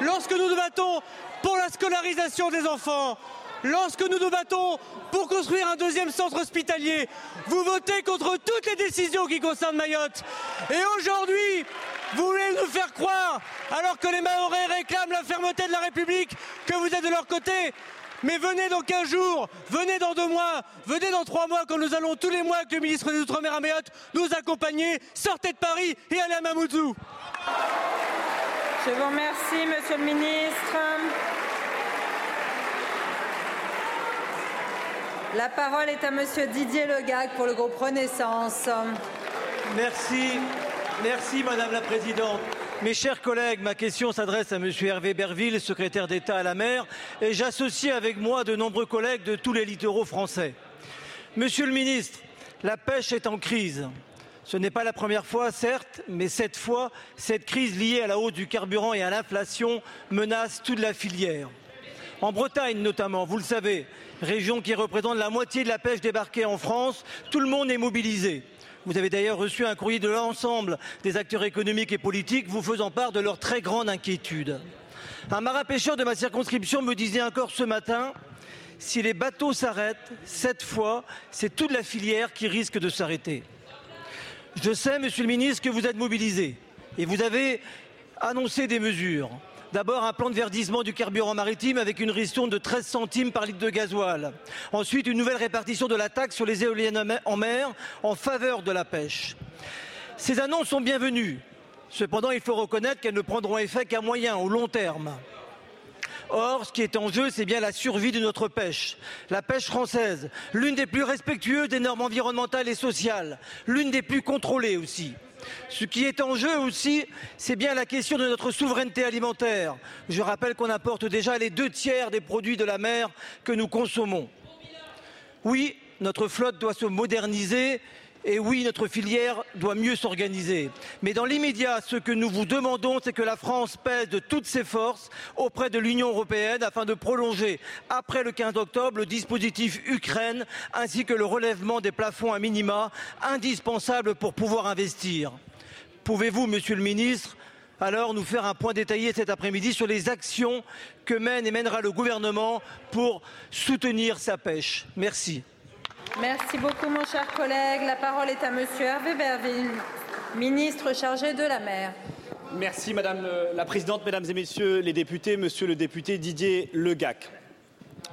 lorsque nous nous battons pour la scolarisation des enfants, lorsque nous nous battons pour construire un deuxième centre hospitalier, vous votez contre toutes les décisions qui concernent Mayotte. Et aujourd'hui, vous voulez nous faire croire, alors que les Mahorais réclament la fermeté de la République, que vous êtes de leur côté. Mais venez dans 15 jours, venez dans deux mois, venez dans trois mois quand nous allons tous les mois avec le ministre des Outre-mer à Mayotte nous accompagner, sortez de Paris et allez à Mamoudzou. Je vous remercie, monsieur le ministre. La parole est à monsieur Didier Legac pour le groupe Renaissance. Merci, merci madame la présidente. Mes chers collègues, ma question s'adresse à Monsieur Hervé Berville, secrétaire d'État à la mer, et j'associe avec moi de nombreux collègues de tous les littoraux français. Monsieur le ministre, la pêche est en crise. Ce n'est pas la première fois, certes, mais cette fois, cette crise liée à la hausse du carburant et à l'inflation menace toute la filière. En Bretagne notamment, vous le savez, région qui représente la moitié de la pêche débarquée en France, tout le monde est mobilisé. Vous avez d'ailleurs reçu un courrier de l'ensemble des acteurs économiques et politiques vous faisant part de leur très grande inquiétude. Un marin pêcheur de ma circonscription me disait encore ce matin si les bateaux s'arrêtent, cette fois, c'est toute la filière qui risque de s'arrêter. Je sais, monsieur le ministre, que vous êtes mobilisé et vous avez annoncé des mesures. D'abord, un plan de verdissement du carburant maritime avec une ristourne de 13 centimes par litre de gasoil. Ensuite, une nouvelle répartition de la taxe sur les éoliennes en mer en faveur de la pêche. Ces annonces sont bienvenues. Cependant, il faut reconnaître qu'elles ne prendront effet qu'à moyen ou long terme. Or, ce qui est en jeu, c'est bien la survie de notre pêche. La pêche française, l'une des plus respectueuses des normes environnementales et sociales, l'une des plus contrôlées aussi. Ce qui est en jeu aussi, c'est bien la question de notre souveraineté alimentaire. Je rappelle qu'on apporte déjà les deux tiers des produits de la mer que nous consommons. Oui, notre flotte doit se moderniser et oui, notre filière doit mieux s'organiser. Mais dans l'immédiat, ce que nous vous demandons, c'est que la France pèse de toutes ses forces auprès de l'Union européenne afin de prolonger, après le 15 octobre, le dispositif Ukraine ainsi que le relèvement des plafonds à minima indispensables pour pouvoir investir. Pouvez-vous, monsieur le ministre, alors nous faire un point détaillé cet après-midi sur les actions que mène et mènera le gouvernement pour soutenir sa pêche? Merci. Merci beaucoup, mon cher collègue. La parole est à monsieur Hervé Berville, ministre chargé de la mer. Merci, madame la présidente, mesdames et messieurs les députés, monsieur le député Didier Legac.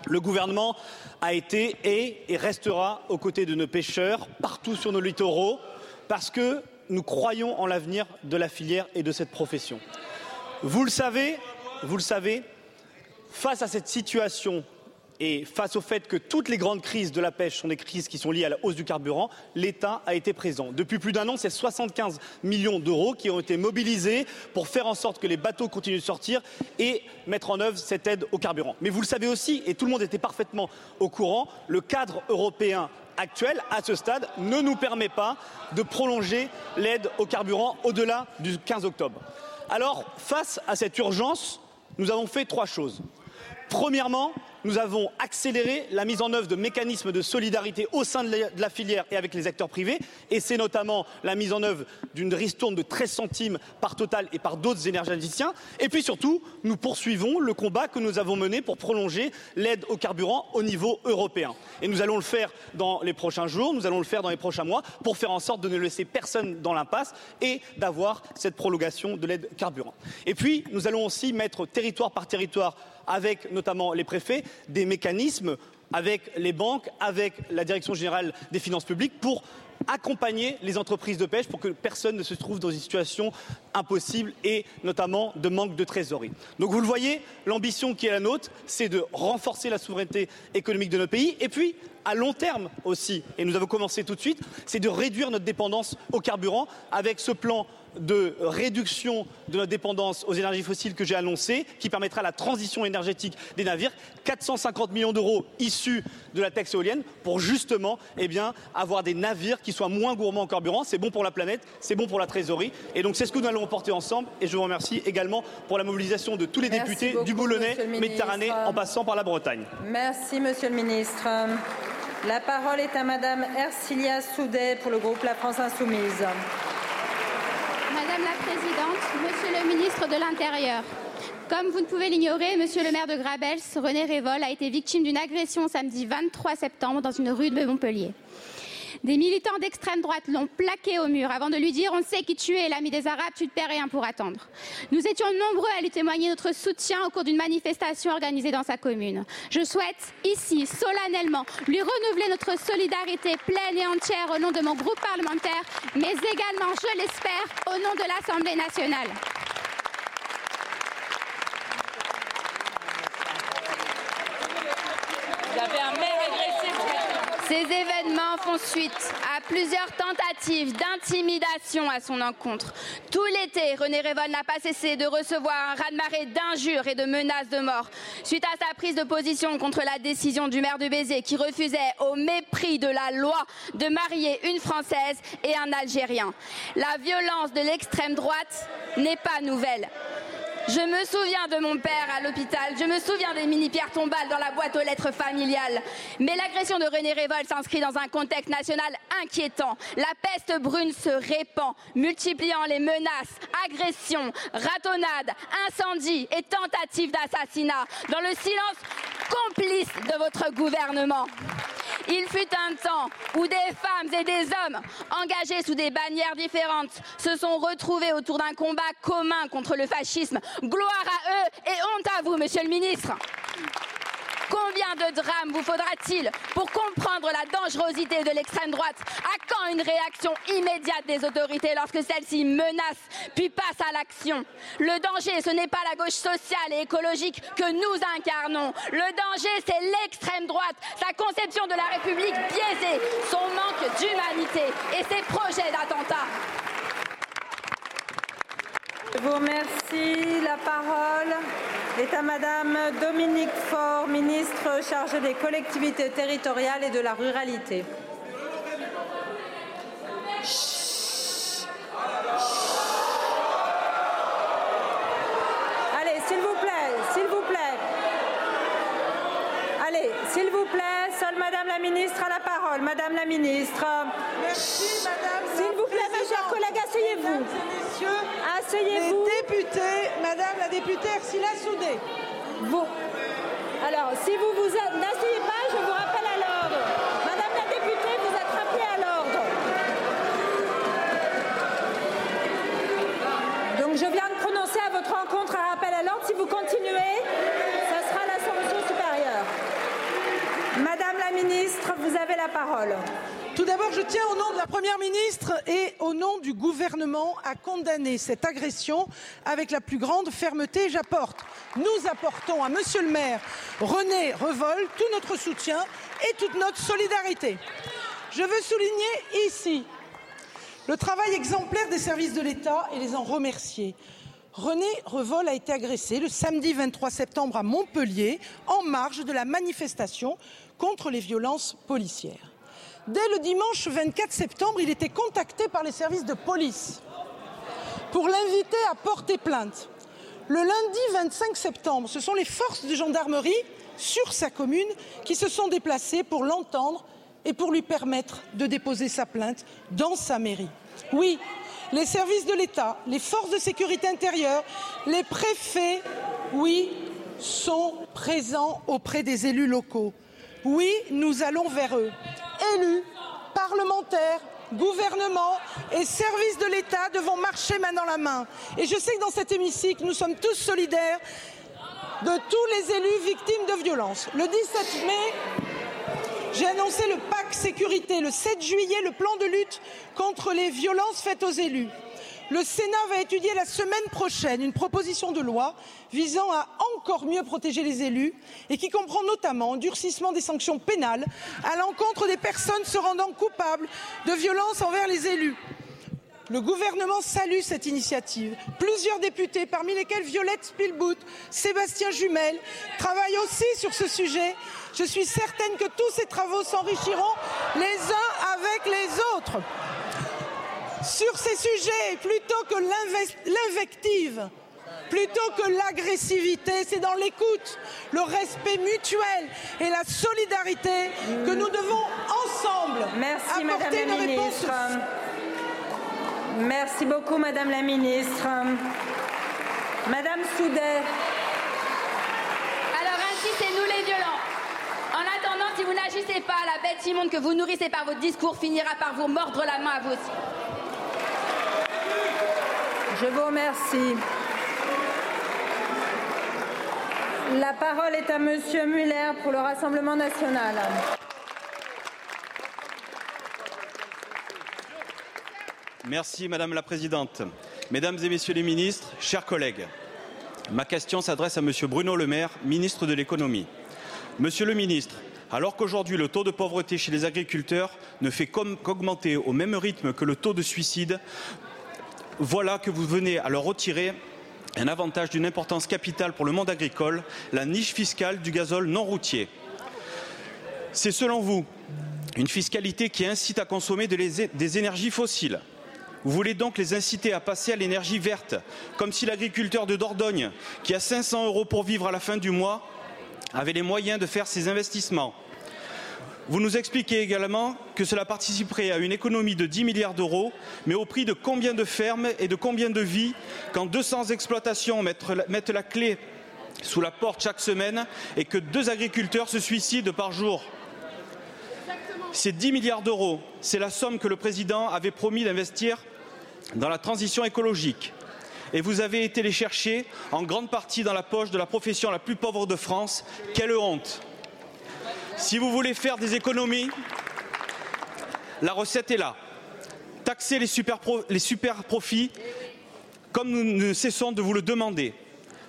Le gouvernement a été, et restera aux côtés de nos pêcheurs partout sur nos littoraux parce que nous croyons en l'avenir de la filière et de cette profession. Vous le savez, vous le savez, face à cette situation et face au fait que toutes les grandes crises de la pêche sont des crises qui sont liées à la hausse du carburant, l'État a été présent. Depuis plus d'un an, c'est 75 millions d'euros qui ont été mobilisés pour faire en sorte que les bateaux continuent de sortir et mettre en œuvre cette aide au carburant. Mais vous le savez aussi, et tout le monde était parfaitement au courant, le cadre européen actuel, à ce stade, ne nous permet pas de prolonger l'aide au carburant au-delà du 15 octobre. Alors, face à cette urgence, nous avons fait trois choses. Premièrement, nous avons accéléré la mise en œuvre de mécanismes de solidarité au sein de la filière et avec les acteurs privés, et c'est notamment la mise en œuvre d'une ristourne de 13 centimes par Total et par d'autres énergéticiens. Et puis surtout, nous poursuivons le combat que nous avons mené pour prolonger l'aide au carburant au niveau européen. Et nous allons le faire dans les prochains jours, nous allons le faire dans les prochains mois, pour faire en sorte de ne laisser personne dans l'impasse et d'avoir cette prolongation de l'aide carburant. Et puis, nous allons aussi mettre territoire par territoire avec notamment les préfets, des mécanismes avec les banques, avec la Direction générale des finances publiques pour accompagner les entreprises de pêche pour que personne ne se trouve dans une situation impossible et notamment de manque de trésorerie. Donc vous le voyez, l'ambition qui est la nôtre, c'est de renforcer la souveraineté économique de notre pays et puis à long terme aussi, et nous avons commencé tout de suite, c'est de réduire notre dépendance au carburant avec ce plan de réduction de notre dépendance aux énergies fossiles que j'ai annoncé, qui permettra la transition énergétique des navires, 450 millions d'euros issus de la taxe éolienne pour justement eh bien, avoir des navires qui soient moins gourmands en carburant. C'est bon pour la planète, c'est bon pour la trésorerie. Et donc c'est ce que nous allons porter ensemble. Et je vous remercie également pour la mobilisation de tous les Merci députés beaucoup, du Boulonnais, Méditerranée, en passant par la Bretagne. Merci, Monsieur le ministre. La parole est à Madame Ercilia Soudet pour le groupe La France Insoumise. Madame la Présidente, Monsieur le ministre de l'Intérieur, comme vous ne pouvez l'ignorer, Monsieur le maire de Grabels, René Révol, a été victime d'une agression samedi 23 septembre dans une rue de Montpellier. Des militants d'extrême droite l'ont plaqué au mur avant de lui dire On sait qui tu es, l'ami des Arabes, tu te perds rien pour attendre. Nous étions nombreux à lui témoigner notre soutien au cours d'une manifestation organisée dans sa commune. Je souhaite ici, solennellement, lui renouveler notre solidarité pleine et entière au nom de mon groupe parlementaire, mais également, je l'espère, au nom de l'Assemblée nationale. Ces événements font suite à plusieurs tentatives d'intimidation à son encontre. Tout l'été, René Révol n'a pas cessé de recevoir un raz-de-marée d'injures et de menaces de mort suite à sa prise de position contre la décision du maire de Béziers qui refusait, au mépris de la loi, de marier une Française et un Algérien. La violence de l'extrême droite n'est pas nouvelle. Je me souviens de mon père à l'hôpital, je me souviens des mini-pierres tombales dans la boîte aux lettres familiales. Mais l'agression de René Révol s'inscrit dans un contexte national inquiétant. La peste brune se répand, multipliant les menaces, agressions, ratonnades, incendies et tentatives d'assassinat dans le silence complice de votre gouvernement. Il fut un temps où des femmes et des hommes engagés sous des bannières différentes se sont retrouvés autour d'un combat commun contre le fascisme. Gloire à eux et honte à vous, monsieur le ministre. Combien de drames vous faudra-t-il pour comprendre la dangerosité de l'extrême droite? À quand une réaction immédiate des autorités lorsque celle-ci menace puis passe à l'action? Le danger, ce n'est pas la gauche sociale et écologique que nous incarnons. Le danger, c'est l'extrême droite, sa conception de la République biaisée, son manque d'humanité et ses projets d'attentat. Je vous remercie. La parole est à Madame Dominique Faure, ministre chargée des collectivités territoriales et de la ruralité. Allez, s'il vous plaît, s'il vous plaît. Allez, s'il vous plaît, Madame la ministre a la parole. Madame la ministre. Merci, Madame. S'il vous plaît, mes chers collègues, asseyez-vous. Asseyez-vous. Les députés, Madame la députée Ercila Soudé. Bon. Alors, si vous vous n'asseyez pas, je vous rappelle à l'ordre. Madame la députée, vous êtes rappelée à l'ordre. Donc, je viens de prononcer à votre rencontre un rappel à l'ordre. Si vous continuez, ça sera la sanction supérieure. Madame la ministre, vous la parole. Tout d'abord, je tiens au nom de la Première ministre et au nom du gouvernement à condamner cette agression avec la plus grande fermeté. J'apporte, nous apportons à Monsieur le maire René Revol tout notre soutien et toute notre solidarité. Je veux souligner ici le travail exemplaire des services de l'État et les en remercier. René Revol a été agressé le samedi 23 septembre à Montpellier en marge de la manifestation contre les violences policières. Dès le dimanche 24 septembre, il était contacté par les services de police pour l'inviter à porter plainte. Le lundi 25 septembre, ce sont les forces de gendarmerie sur sa commune qui se sont déplacées pour l'entendre et pour lui permettre de déposer sa plainte dans sa mairie. Oui, les services de l'État, les forces de sécurité intérieure, les préfets, oui, sont présents auprès des élus locaux. Oui, nous allons vers eux. Élus, parlementaires, gouvernement et services de l'État devront marcher main dans la main. Et je sais que dans cet hémicycle, nous sommes tous solidaires de tous les élus victimes de violences. Le 17 mai, J'ai annoncé le PAC sécurité, le 7 juillet, le plan de lutte contre les violences faites aux élus. Le Sénat va étudier la semaine prochaine une proposition de loi visant à encore mieux protéger les élus et qui comprend notamment un durcissement des sanctions pénales à l'encontre des personnes se rendant coupables de violences envers les élus. Le gouvernement salue cette initiative. Plusieurs députés, parmi lesquels Violette Spielbout, Sébastien Jumel, travaillent aussi sur ce sujet. Je suis certaine que tous ces travaux s'enrichiront les uns avec les autres. Sur ces sujets, plutôt que l'invective, plutôt que l'agressivité, c'est dans l'écoute, le respect mutuel et la solidarité que nous devons ensemble Merci, apporter Madame la une réponse Ministre. Merci beaucoup, Madame la Ministre. Madame Soudet. Alors ainsi, c'est nous les violents. En attendant, si vous n'agissez pas, la bête immonde que vous nourrissez par votre discours finira par vous mordre la main à vous aussi. Je vous remercie. La parole est à Monsieur Muller pour le Rassemblement national. Merci Madame la Présidente. Mesdames et Messieurs les ministres, chers collègues, ma question s'adresse à Monsieur Bruno Le Maire, ministre de l'économie. Monsieur le ministre, alors qu'aujourd'hui le taux de pauvreté chez les agriculteurs ne fait qu'aug- qu'augmenter au même rythme que le taux de suicide, voilà que vous venez à leur retirer un avantage d'une importance capitale pour le monde agricole, la niche fiscale du gazole non routier. C'est selon vous une fiscalité qui incite à consommer des énergies fossiles. Vous voulez donc les inciter à passer à l'énergie verte, comme si l'agriculteur de Dordogne, qui a 500 euros pour vivre à la fin du mois, avait les moyens de faire ses investissements. Vous nous expliquez également que cela participerait à une économie de 10 milliards d'euros, mais au prix de combien de fermes et de combien de vies quand 200 exploitations mettent la, clé sous la porte chaque semaine et que deux agriculteurs se suicident par jour? Ces 10 milliards d'euros, c'est la somme que le président avait promis d'investir dans la transition écologique. Et vous avez été les chercher en grande partie dans la poche de la profession la plus pauvre de France. Quelle honte Si vous voulez faire des économies, la recette est là. Taxer les super, profits comme nous ne cessons de vous le demander.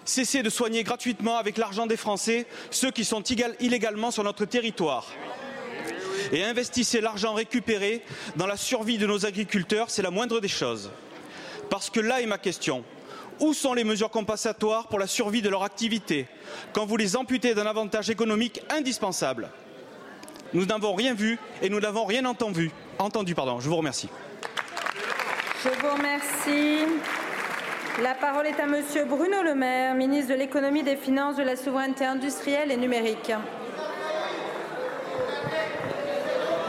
Cessez de soigner gratuitement avec l'argent des Français ceux qui sont illégalement sur notre territoire. Et investissez l'argent récupéré dans la survie de nos agriculteurs, c'est la moindre des choses. Parce que là est ma question. Où sont les mesures compensatoires pour la survie de leur activité quand vous les amputez d'un avantage économique indispensable? Nous n'avons rien vu et nous n'avons rien entendu. entendu pardon. Je vous remercie. Je vous remercie. La parole est à Monsieur Bruno Le Maire, ministre de l'économie, des finances, de la souveraineté industrielle et numérique.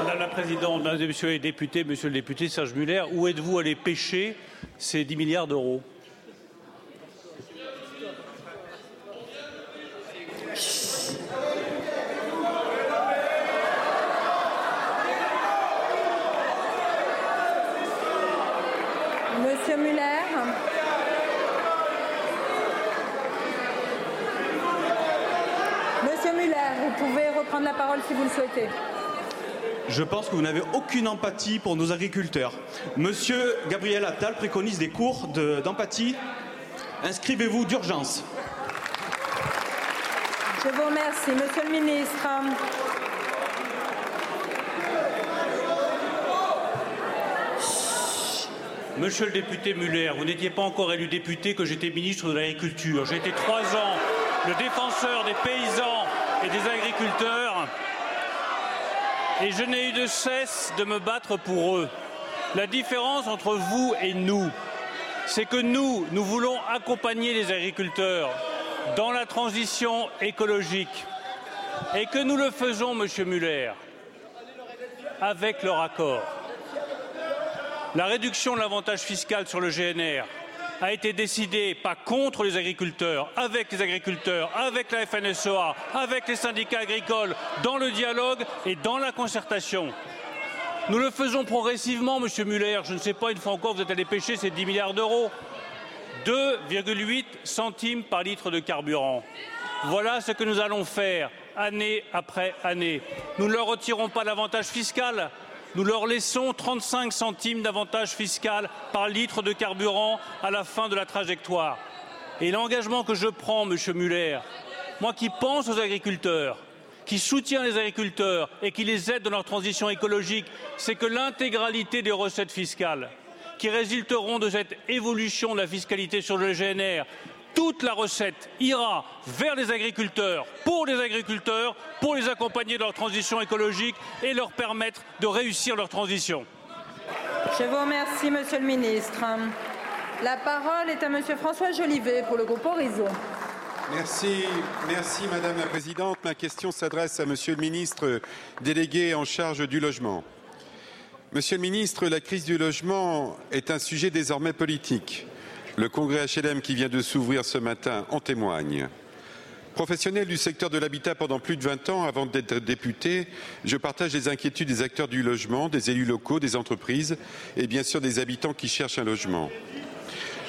Madame la Présidente, Mesdames et Messieurs les députés, Monsieur le député Serge Muller, où êtes-vous allé pêcher ces 10 milliards d'euros? Monsieur Muller. Monsieur Muller, vous pouvez reprendre la parole si vous le souhaitez. Je pense que vous n'avez aucune empathie pour nos agriculteurs. Monsieur Gabriel Attal préconise des cours de- d'empathie. Inscrivez-vous d'urgence. Je vous remercie. Monsieur le ministre. Monsieur le député Muller, vous n'étiez pas encore élu député que j'étais ministre de l'Agriculture. J'ai été trois ans le défenseur des paysans et des agriculteurs et je n'ai eu de cesse de me battre pour eux. La différence entre vous et nous, c'est que nous, nous voulons accompagner les agriculteurs dans la transition écologique et que nous le faisons, Monsieur Muller, avec leur accord. La réduction de l'avantage fiscal sur le GNR a été décidée pas contre les agriculteurs, avec les agriculteurs, avec la FNSEA, avec les syndicats agricoles, dans le dialogue et dans la concertation. Nous le faisons progressivement, Monsieur Muller. Je ne sais pas, une fois encore, vous êtes allé pêcher ces 10 milliards d'euros. 2,8 centimes par litre de carburant. Voilà ce que nous allons faire année après année. Nous ne leur retirons pas l'avantage fiscal. Nous leur laissons 35 centimes d'avantage fiscal par litre de carburant à la fin de la trajectoire. Et l'engagement que je prends, Monsieur Muller, moi qui pense aux agriculteurs, qui soutient les agriculteurs et qui les aide dans leur transition écologique, c'est que l'intégralité des recettes fiscales qui résulteront de cette évolution de la fiscalité sur le GNR, toute la recette ira vers les agriculteurs, pour les agriculteurs, pour les accompagner dans leur transition écologique et leur permettre de réussir leur transition. Je vous remercie, Monsieur le Ministre. La parole est à Monsieur François Jolivet pour le groupe Horizon. Merci, merci Madame la Présidente. Ma question s'adresse à Monsieur le Ministre délégué en charge du logement. Monsieur le Ministre, la crise du logement est un sujet désormais politique. Le congrès HLM qui vient de s'ouvrir ce matin en témoigne. Professionnel du secteur de l'habitat pendant plus de 20 ans avant d'être député, je partage les inquiétudes des acteurs du logement, des élus locaux, des entreprises et bien sûr des habitants qui cherchent un logement.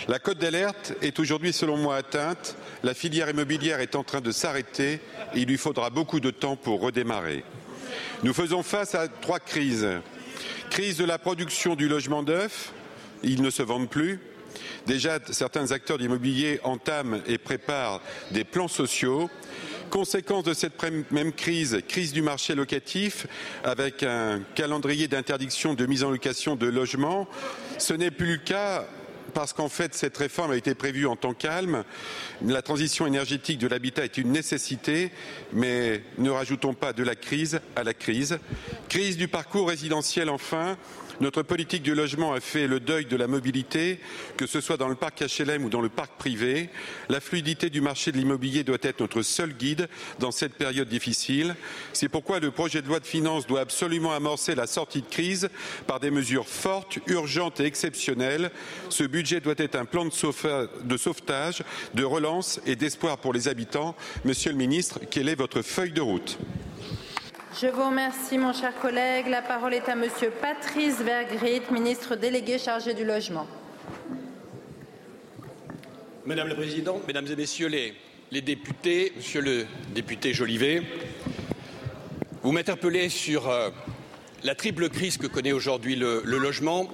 La cote d'alerte est aujourd'hui, selon moi, atteinte. La filière immobilière est en train de s'arrêter et il lui faudra beaucoup de temps pour redémarrer. Nous faisons face à trois crises. Crise de la production du logement neuf, ils ne se vendent plus. Déjà, certains acteurs d'immobilier entament et préparent des plans sociaux. Conséquence de cette même crise, crise du marché locatif, avec un calendrier d'interdiction de mise en location de logements. Ce n'est plus le cas parce qu'en fait, cette réforme a été prévue en temps calme. La transition énergétique de l'habitat est une nécessité, mais ne rajoutons pas de la crise à la crise. Crise du parcours résidentiel, enfin. Notre politique du logement a fait le deuil de la mobilité, que ce soit dans le parc HLM ou dans le parc privé. La fluidité du marché de l'immobilier doit être notre seul guide dans cette période difficile. C'est pourquoi le projet de loi de finances doit absolument amorcer la sortie de crise par des mesures fortes, urgentes et exceptionnelles. Ce budget doit être un plan de sauvetage, de relance et d'espoir pour les habitants. Monsieur le ministre, quelle est votre feuille de route? Je vous remercie, mon cher collègue. La parole est à Monsieur Patrice Vergrit, ministre délégué chargé du logement. Madame la Présidente, Mesdames et Messieurs les, députés, Monsieur le député Jolivet, vous m'interpellez sur euh, la triple crise que connaît aujourd'hui le, le logement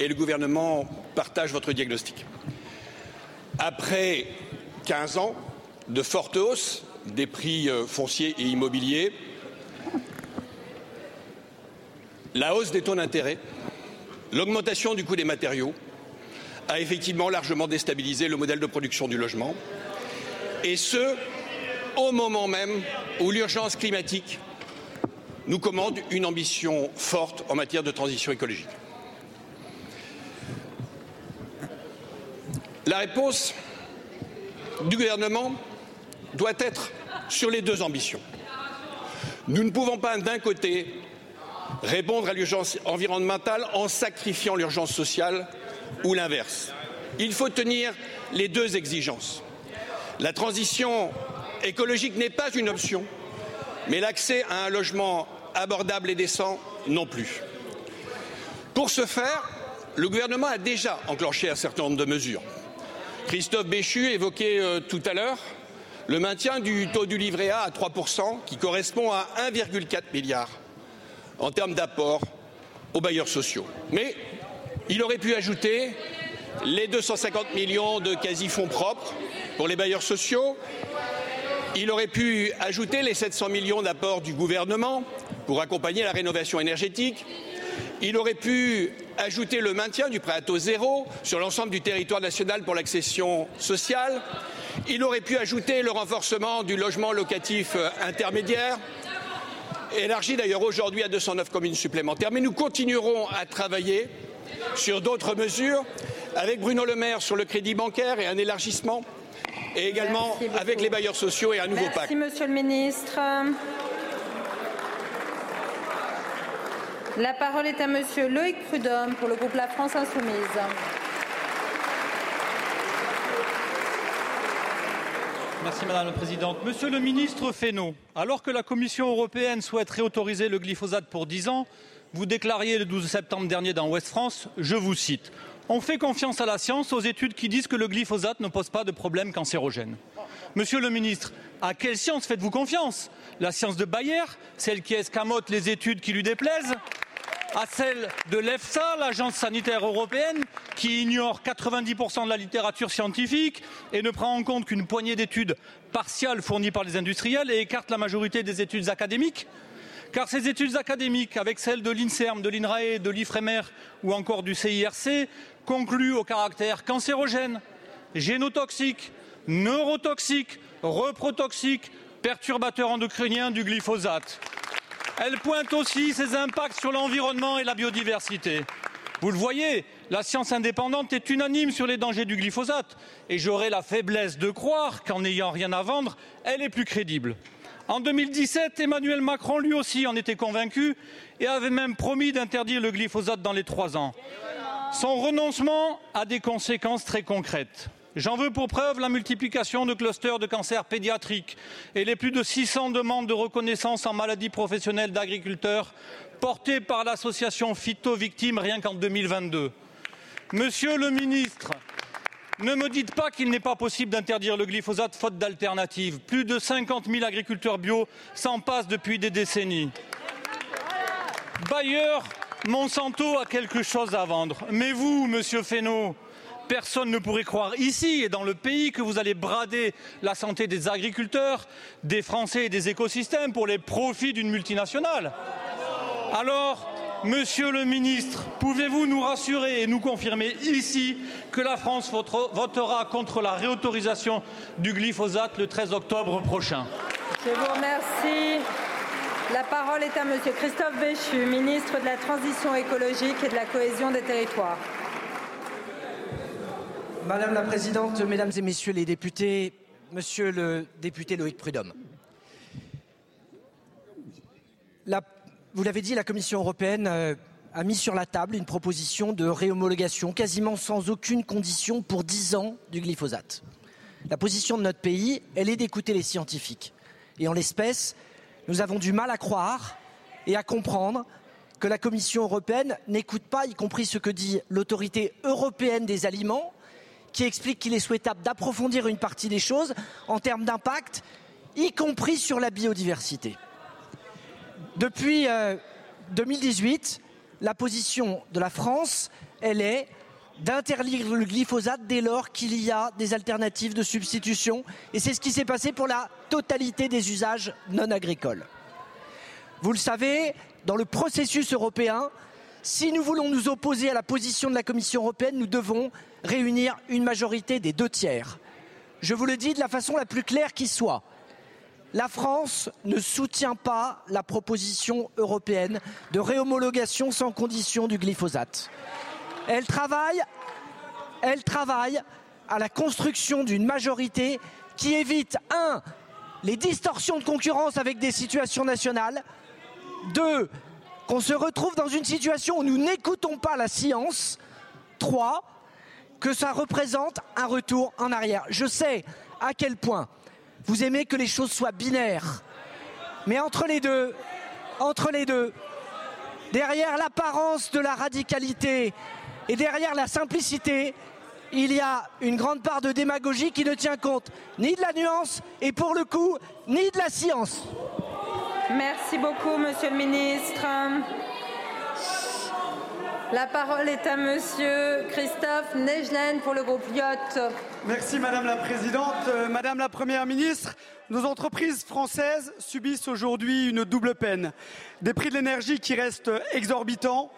et le gouvernement partage votre diagnostic. Après 15 ans de forte hausse des prix euh, fonciers et immobiliers, la hausse des taux d'intérêt, l'augmentation du coût des matériaux a effectivement largement déstabilisé le modèle de production du logement, et ce, au moment même où l'urgence climatique nous commande une ambition forte en matière de transition écologique. La réponse du gouvernement doit être sur les deux ambitions. Nous ne pouvons pas, d'un côté, répondre à l'urgence environnementale en sacrifiant l'urgence sociale ou l'inverse. Il faut tenir les deux exigences. La transition écologique n'est pas une option, mais l'accès à un logement abordable et décent non plus. Pour ce faire, le gouvernement a déjà enclenché un certain nombre de mesures. Christophe Béchu évoquait euh, tout à l'heure le maintien du taux du livret A à 3%, qui correspond à 1,4 milliard en termes d'apport aux bailleurs sociaux. Mais il aurait pu ajouter les 250 millions de quasi-fonds propres pour les bailleurs sociaux. Il aurait pu ajouter les 700 millions d'apports du gouvernement pour accompagner la rénovation énergétique. Il aurait pu ajouter le maintien du prêt à taux zéro sur l'ensemble du territoire national pour l'accession sociale. Il aurait pu ajouter le renforcement du logement locatif intermédiaire élargi d'ailleurs aujourd'hui à 209 communes supplémentaires. Mais nous continuerons à travailler sur d'autres mesures avec Bruno Le Maire sur le crédit bancaire et un élargissement et également avec les bailleurs sociaux et un nouveau Merci, pacte. Monsieur le ministre. La parole est à Monsieur Loïc Prudhomme pour le groupe La France Insoumise. Merci Madame la Présidente. Monsieur le ministre Fesneau, alors que la Commission européenne souhaite réautoriser le glyphosate pour 10 ans, vous déclariez le 12 septembre dernier dans Ouest France, je vous cite, On fait confiance à la science, aux études qui disent que le glyphosate ne pose pas de problème cancérogène. Monsieur le ministre, à quelle science faites-vous confiance? La science de Bayer, celle qui escamote les études qui lui déplaisent? À celle de l'EFSA, l'agence sanitaire européenne, qui ignore 90% de la littérature scientifique et ne prend en compte qu'une poignée d'études partiales fournies par les industriels et écarte la majorité des études académiques car ces études académiques, avec celles de l'INSERM, de l'INRAE, de l'IFREMER ou encore du CIRC, concluent au caractère cancérogène, génotoxique, neurotoxique, reprotoxique, perturbateur endocrinien du glyphosate. Elle pointe aussi ses impacts sur l'environnement et la biodiversité. Vous le voyez, la science indépendante est unanime sur les dangers du glyphosate et j'aurais la faiblesse de croire qu'en n'ayant rien à vendre, elle est plus crédible. En 2017, Emmanuel Macron, lui aussi, en était convaincu et avait même promis d'interdire le glyphosate dans les trois ans. Son renoncement a des conséquences très concrètes. J'en veux pour preuve la multiplication de clusters de cancer pédiatriques et les plus de 600 demandes de reconnaissance en maladie professionnelle d'agriculteurs portées par l'association Phyto Victimes rien qu'en 2022. Monsieur le ministre, ne me dites pas qu'il n'est pas possible d'interdire le glyphosate faute d'alternative. Plus de 50 000 agriculteurs bio s'en passent depuis des décennies. Bayer, Monsanto a quelque chose à vendre. Mais vous, monsieur Fesneau, personne ne pourrait croire ici et dans le pays que vous allez brader la santé des agriculteurs, des Français et des écosystèmes pour les profits d'une multinationale. Alors, Monsieur le ministre, pouvez-vous nous rassurer et nous confirmer ici que la France votera contre la réautorisation du glyphosate le 13 octobre prochain? Je vous remercie. La parole est à Monsieur Christophe Béchu, ministre de la Transition écologique et de la cohésion des territoires. Madame la Présidente, Mesdames et Messieurs les députés, Monsieur le député Loïc Prudhomme. Vous l'avez dit, la Commission européenne euh, a mis sur la table une proposition de réhomologation quasiment sans aucune condition pour 10 ans du glyphosate. La position de notre pays, elle est d'écouter les scientifiques. Et en l'espèce, nous avons du mal à croire et à comprendre que la Commission européenne n'écoute pas, y compris ce que dit l'autorité européenne des aliments, qui explique qu'il est souhaitable d'approfondir une partie des choses en termes d'impact, y compris sur la biodiversité. Depuis 2018, euh, la position de la France, est d'interdire le glyphosate dès lors qu'il y a des alternatives de substitution. Et c'est ce qui s'est passé pour la totalité des usages non agricoles. Vous le savez, dans le processus européen, si nous voulons nous opposer à la position de la Commission européenne, nous devons réunir une majorité des deux tiers. Je vous le dis de la façon la plus claire qui soit la France ne soutient pas la proposition européenne de réhomologation sans condition du glyphosate. Elle travaille, elle travaille à la construction d'une majorité qui évite, un, les distorsions de concurrence avec des situations nationales, deux, qu'on se retrouve dans une situation où nous n'écoutons pas la science, trois, que ça représente un retour en arrière. Je sais à quel point vous aimez que les choses soient binaires. Mais entre les deux, entre les deux, derrière l'apparence de la radicalité et derrière la simplicité, il y a une grande part de démagogie qui ne tient compte ni de la nuance et pour le coup, ni de la science. Merci beaucoup, monsieur le ministre. La parole est à monsieur Christophe Nejlen pour le groupe Lyot. Merci madame la présidente. Euh, madame la première ministre, nos entreprises françaises subissent aujourd'hui une double peine. Des prix de l'énergie qui restent exorbitants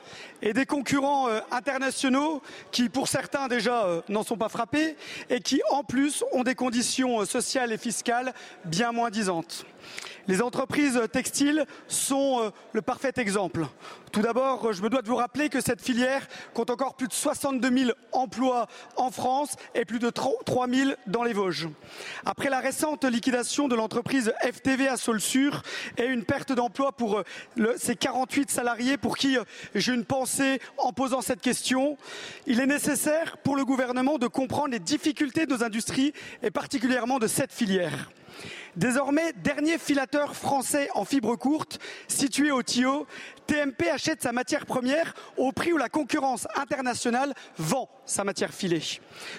et des concurrents euh, internationaux qui, pour certains déjà, euh, n'en sont pas frappés et qui, en plus, ont des conditions sociales et fiscales bien moins disantes. Les entreprises textiles sont euh, le parfait exemple. Tout d'abord, je me dois de vous rappeler que cette filière compte encore plus de 62 000 emplois en France et plus de 3 000 dans les Vosges. Après la récente liquidation de l'entreprise FTV à Saulsur et une perte d'emploi pour euh, ces 48 salariés pour qui euh, j'ai une pensée en posant cette question, il est nécessaire pour le gouvernement de comprendre les difficultés de nos industries et particulièrement de cette filière. Désormais, dernier filateur français en fibre courte, situé au Tio, TMP achète sa matière première au prix où la concurrence internationale vend sa matière filée.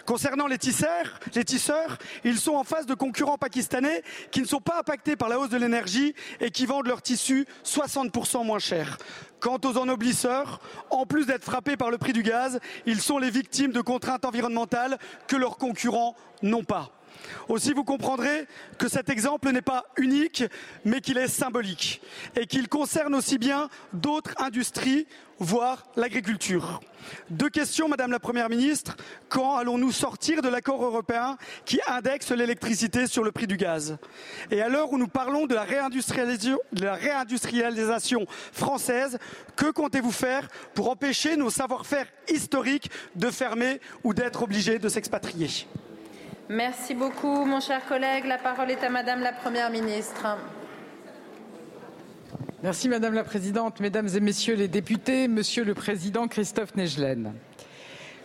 Concernant les tisseurs, les tisseurs, ils sont en face de concurrents pakistanais qui ne sont pas impactés par la hausse de l'énergie et qui vendent leurs tissus 60% moins cher. Quant aux ennoblisseurs, en plus d'être frappés par le prix du gaz, ils sont les victimes de contraintes environnementales que leurs concurrents n'ont pas. Aussi, vous comprendrez que cet exemple n'est pas unique, mais qu'il est symbolique et qu'il concerne aussi bien d'autres industries, voire l'agriculture. Deux questions, Madame la Première ministre. Quand allons-nous sortir de l'accord européen qui indexe l'électricité sur le prix du gaz? Et à l'heure où nous parlons de la réindustrialisation, française, que comptez-vous faire pour empêcher nos savoir-faire historiques de fermer ou d'être obligés de s'expatrier? Merci beaucoup, mon cher collègue. La parole est à Madame la Première ministre. Merci Madame la Présidente, Mesdames et Messieurs les députés, Monsieur le Président Christophe Negelen.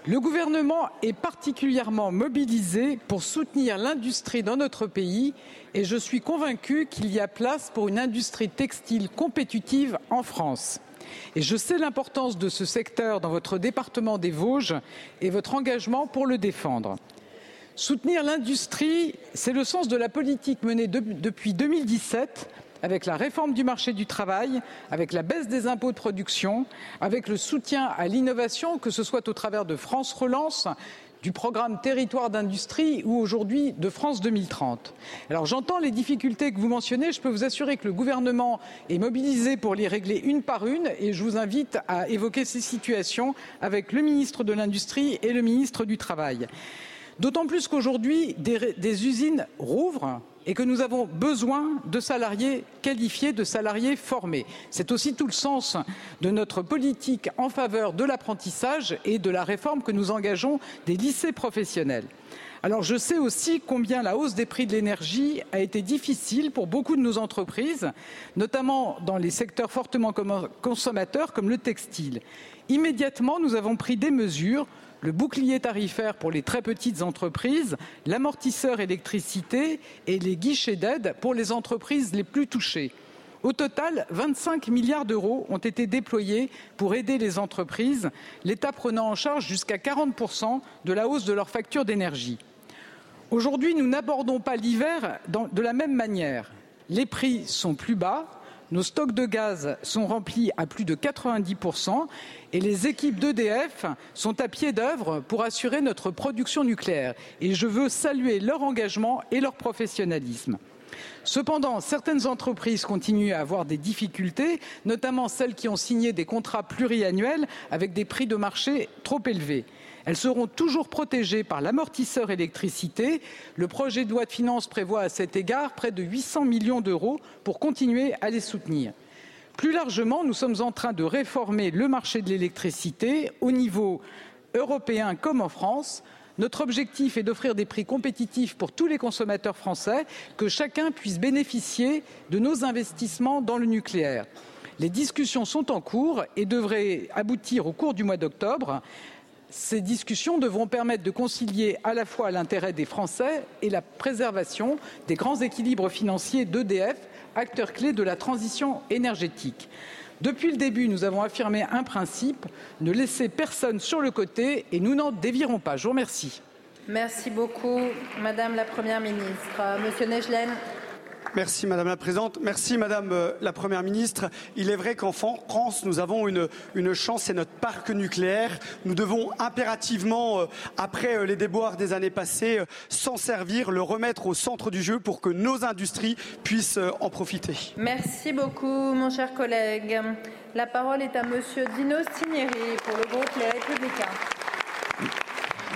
Le gouvernement est particulièrement mobilisé pour soutenir l'industrie dans notre pays et je suis convaincu qu'il y a place pour une industrie textile compétitive en France. Et je sais l'importance de ce secteur dans votre département des Vosges et votre engagement pour le défendre. Soutenir l'industrie, c'est le sens de la politique menée de, depuis 2017 avec la réforme du marché du travail, avec la baisse des impôts de production, avec le soutien à l'innovation, que ce soit au travers de France Relance, du programme Territoire d'industrie ou aujourd'hui de France 2030. Alors j'entends les difficultés que vous mentionnez, je peux vous assurer que le gouvernement est mobilisé pour les régler une par une et je vous invite à évoquer ces situations avec le ministre de l'Industrie et le ministre du Travail. D'autant plus qu'aujourd'hui, des, usines rouvrent et que nous avons besoin de salariés qualifiés, de salariés formés. C'est aussi tout le sens de notre politique en faveur de l'apprentissage et de la réforme que nous engageons des lycées professionnels. Alors je sais aussi combien la hausse des prix de l'énergie a été difficile pour beaucoup de nos entreprises, notamment dans les secteurs fortement consommateurs comme le textile. Immédiatement, nous avons pris des mesures le bouclier tarifaire pour les très petites entreprises, l'amortisseur électricité et les guichets d'aide pour les entreprises les plus touchées. Au total, 25 milliards d'euros ont été déployés pour aider les entreprises, l'État prenant en charge jusqu'à 40% de la hausse de leur facture d'énergie. Aujourd'hui, nous n'abordons pas l'hiver de la même manière. Les prix sont plus bas, nos stocks de gaz sont remplis à plus de 90% et les équipes d'EDF sont à pied d'œuvre pour assurer notre production nucléaire. Et je veux saluer leur engagement et leur professionnalisme. Cependant, certaines entreprises continuent à avoir des difficultés, notamment celles qui ont signé des contrats pluriannuels avec des prix de marché trop élevés. Elles seront toujours protégées par l'amortisseur électricité. Le projet de loi de finances prévoit à cet égard près de 800 millions d'euros pour continuer à les soutenir. Plus largement, nous sommes en train de réformer le marché de l'électricité au niveau européen comme en France. Notre objectif est d'offrir des prix compétitifs pour tous les consommateurs français, que chacun puisse bénéficier de nos investissements dans le nucléaire. Les discussions sont en cours et devraient aboutir au cours du mois d'octobre. Ces discussions devront permettre de concilier à la fois l'intérêt des Français et la préservation des grands équilibres financiers d'EDF, acteur clé de la transition énergétique. Depuis le début, nous avons affirmé un principe ne laisser personne sur le côté et nous n'en dévirons pas. Je vous remercie. Merci beaucoup, Madame la Première ministre. Monsieur Negelen. Merci Madame la Présidente. Merci Madame euh, la Première ministre. Il est vrai qu'en France, nous avons une, chance, c'est notre parc nucléaire. Nous devons impérativement, euh, après euh, les déboires des années passées, s'en servir, le remettre au centre du jeu pour que nos industries puissent en profiter. Merci beaucoup, mon cher collègue. La parole est à Monsieur Dino Cinieri pour le groupe Les Républicains.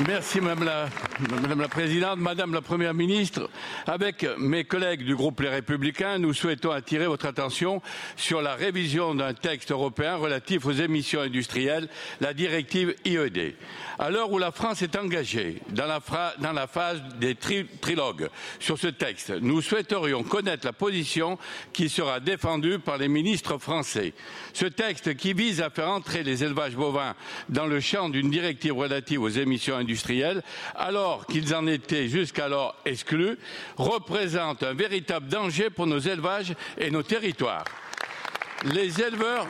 Merci Madame la, Madame la Présidente, Madame la Première ministre. Avec mes collègues du groupe Les Républicains, nous souhaitons attirer votre attention sur la révision d'un texte européen relatif aux émissions industrielles, la directive IED. À l'heure où la France est engagée dans la, phase des tri trilogues sur ce texte, nous souhaiterions connaître la position qui sera défendue par les ministres français. Ce texte qui vise à faire entrer les élevages bovins dans le champ d'une directive relative aux émissions industrielles industriels, alors qu'ils en étaient jusqu'alors exclus, représentent un véritable danger pour nos élevages et nos territoires. Les éleveurs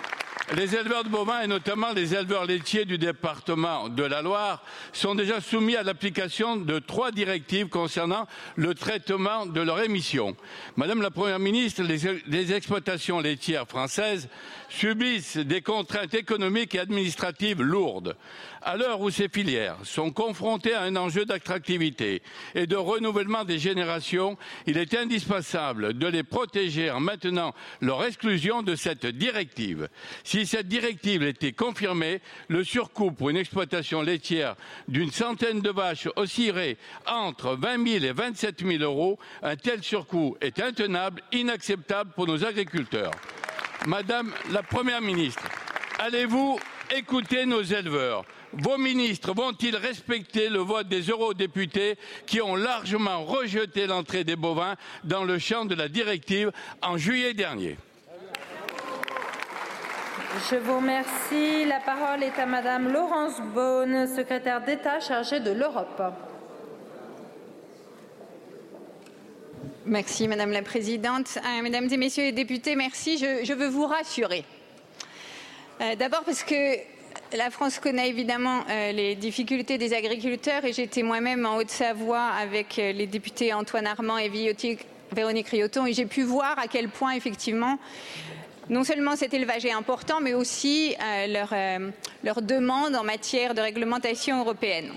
les éleveurs de bovins et notamment les éleveurs laitiers du département de la Loire sont déjà soumis à l'application de trois directives concernant le traitement de leurs émissions. Madame la Première ministre, les, exploitations laitières françaises subissent des contraintes économiques et administratives lourdes. À l'heure où ces filières sont confrontées à un enjeu d'attractivité et de renouvellement des générations, il est indispensable de les protéger en maintenant leur exclusion de cette directive. Cette directive était confirmée, le surcoût pour une exploitation laitière d'une centaine de vaches oscillerait entre 20 000 et 27 000 euros. Un tel surcoût est intenable, inacceptable pour nos agriculteurs. Madame la Première ministre, allez-vous écouter nos éleveurs? Vos ministres vont-ils respecter le vote des eurodéputés qui ont largement rejeté l'entrée des bovins dans le champ de la directive en juillet dernier? Je vous remercie. La parole est à Madame Laurence Beaune, secrétaire d'État chargée de l'Europe. Merci Madame la Présidente. Euh, mesdames et Messieurs les députés, merci. Je, veux vous rassurer. Euh, D'abord parce que la France connaît évidemment euh, les difficultés des agriculteurs et j'étais moi-même en Haute-Savoie avec les députés Antoine Armand et Véronique Rioton et j'ai pu voir à quel point effectivement non seulement cet élevage est important, mais aussi euh, leur, euh, leur demande en matière de réglementation européenne.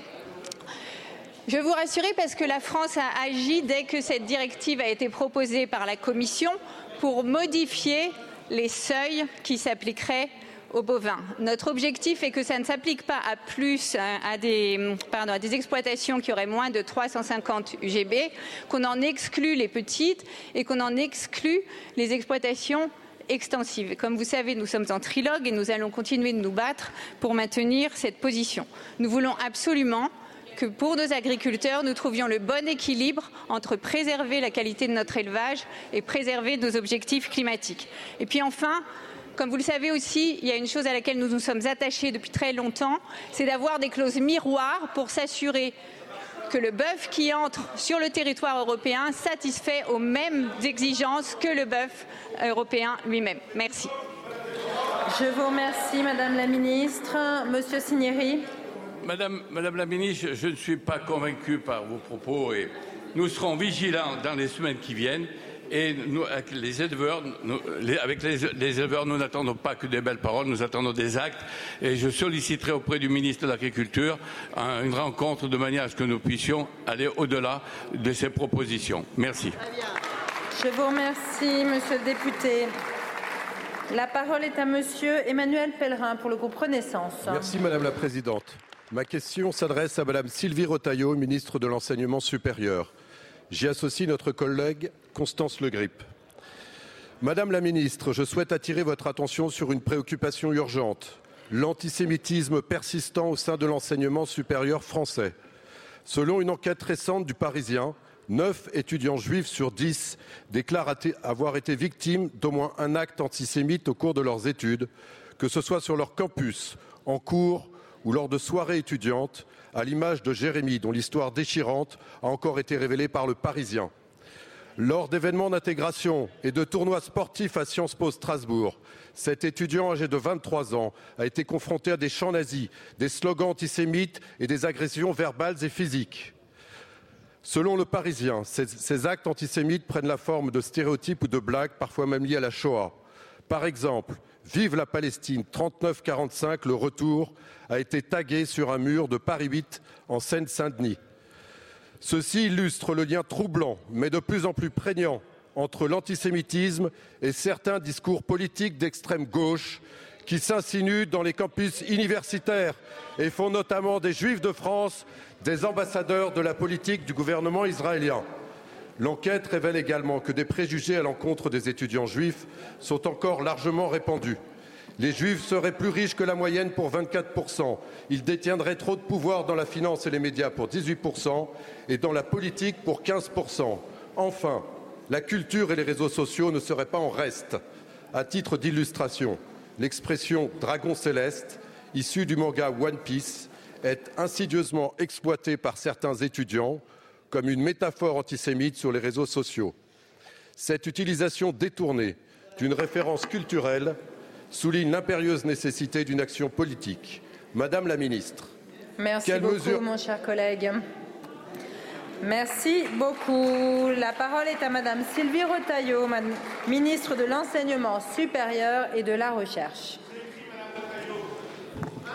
Je vous rassurer parce que la France a agi dès que cette directive a été proposée par la Commission pour modifier les seuils qui s'appliqueraient aux bovins. Notre objectif est que ça ne s'applique pas à plus à des, à des exploitations qui auraient moins de 350 UGB, qu'on en exclut les petites et qu'on en exclut les exploitations extensive. Comme vous savez, nous sommes en trilogue et nous allons continuer de nous battre pour maintenir cette position. Nous voulons absolument que pour nos agriculteurs, nous trouvions le bon équilibre entre préserver la qualité de notre élevage et préserver nos objectifs climatiques. Et puis enfin, comme vous le savez aussi, il y a une chose à laquelle nous nous sommes attachés depuis très longtemps, c'est d'avoir des clauses miroirs pour s'assurer que le bœuf qui entre sur le territoire européen satisfait aux mêmes exigences que le bœuf européen lui-même. Merci. Je vous remercie, Madame la Ministre. Monsieur Cinieri. Madame, Madame la Ministre, je ne suis pas convaincu par vos propos et nous serons vigilants dans les semaines qui viennent. Et nous, avec les éleveurs, nous, les, avec les, les éleveurs, nous n'attendons pas que des belles paroles, nous attendons des actes. Et je solliciterai auprès du ministre de l'Agriculture un, une rencontre de manière à ce que nous puissions aller au-delà de ces propositions. Merci. Je vous remercie, Monsieur le député. La parole est à Monsieur Emmanuel Pellerin pour le groupe Renaissance. Merci Madame la Présidente. Ma question s'adresse à Madame Sylvie Rotaillot, ministre de l'Enseignement supérieur. J'y associe notre collègue Constance Le Grip. Madame la ministre, je souhaite attirer votre attention sur une préoccupation urgente l'antisémitisme persistant au sein de l'enseignement supérieur français. Selon une enquête récente du Parisien, 9 étudiants juifs sur 10 déclarent avoir été victimes d'au moins un acte antisémite au cours de leurs études, que ce soit sur leur campus, en cours ou lors de soirées étudiantes, à l'image de Jérémy, dont l'histoire déchirante a encore été révélée par le Parisien. Lors d'événements d'intégration et de tournois sportifs à Sciences Po Strasbourg, cet étudiant âgé de 23 ans a été confronté à des chants nazis, des slogans antisémites et des agressions verbales et physiques. Selon le Parisien, ces, actes antisémites prennent la forme de stéréotypes ou de blagues, parfois même liées à la Shoah. Par exemple, Vive la Palestine 39-45, le retour, a été tagué sur un mur de Paris 8 en Seine-Saint-Denis. Ceci illustre le lien troublant, mais de plus en plus prégnant, entre l'antisémitisme et certains discours politiques d'extrême gauche qui s'insinuent dans les campus universitaires et font notamment des juifs de France des ambassadeurs de la politique du gouvernement israélien. L'enquête révèle également que des préjugés à l'encontre des étudiants juifs sont encore largement répandus. Les juifs seraient plus riches que la moyenne pour 24%. Ils détiendraient trop de pouvoir dans la finance et les médias pour 18% et dans la politique pour 15%. Enfin, la culture et les réseaux sociaux ne seraient pas en reste. À titre d'illustration, l'expression dragon céleste, issue du manga One Piece, est insidieusement exploité par certains étudiants comme une métaphore antisémite sur les réseaux sociaux. Cette utilisation détournée d'une référence culturelle souligne l'impérieuse nécessité d'une action politique. Madame la ministre, Merci Quelles beaucoup, mesures- mon cher collègue. Merci beaucoup. La parole est à Madame Sylvie Retailleau, ministre de l'Enseignement supérieur et de la Recherche.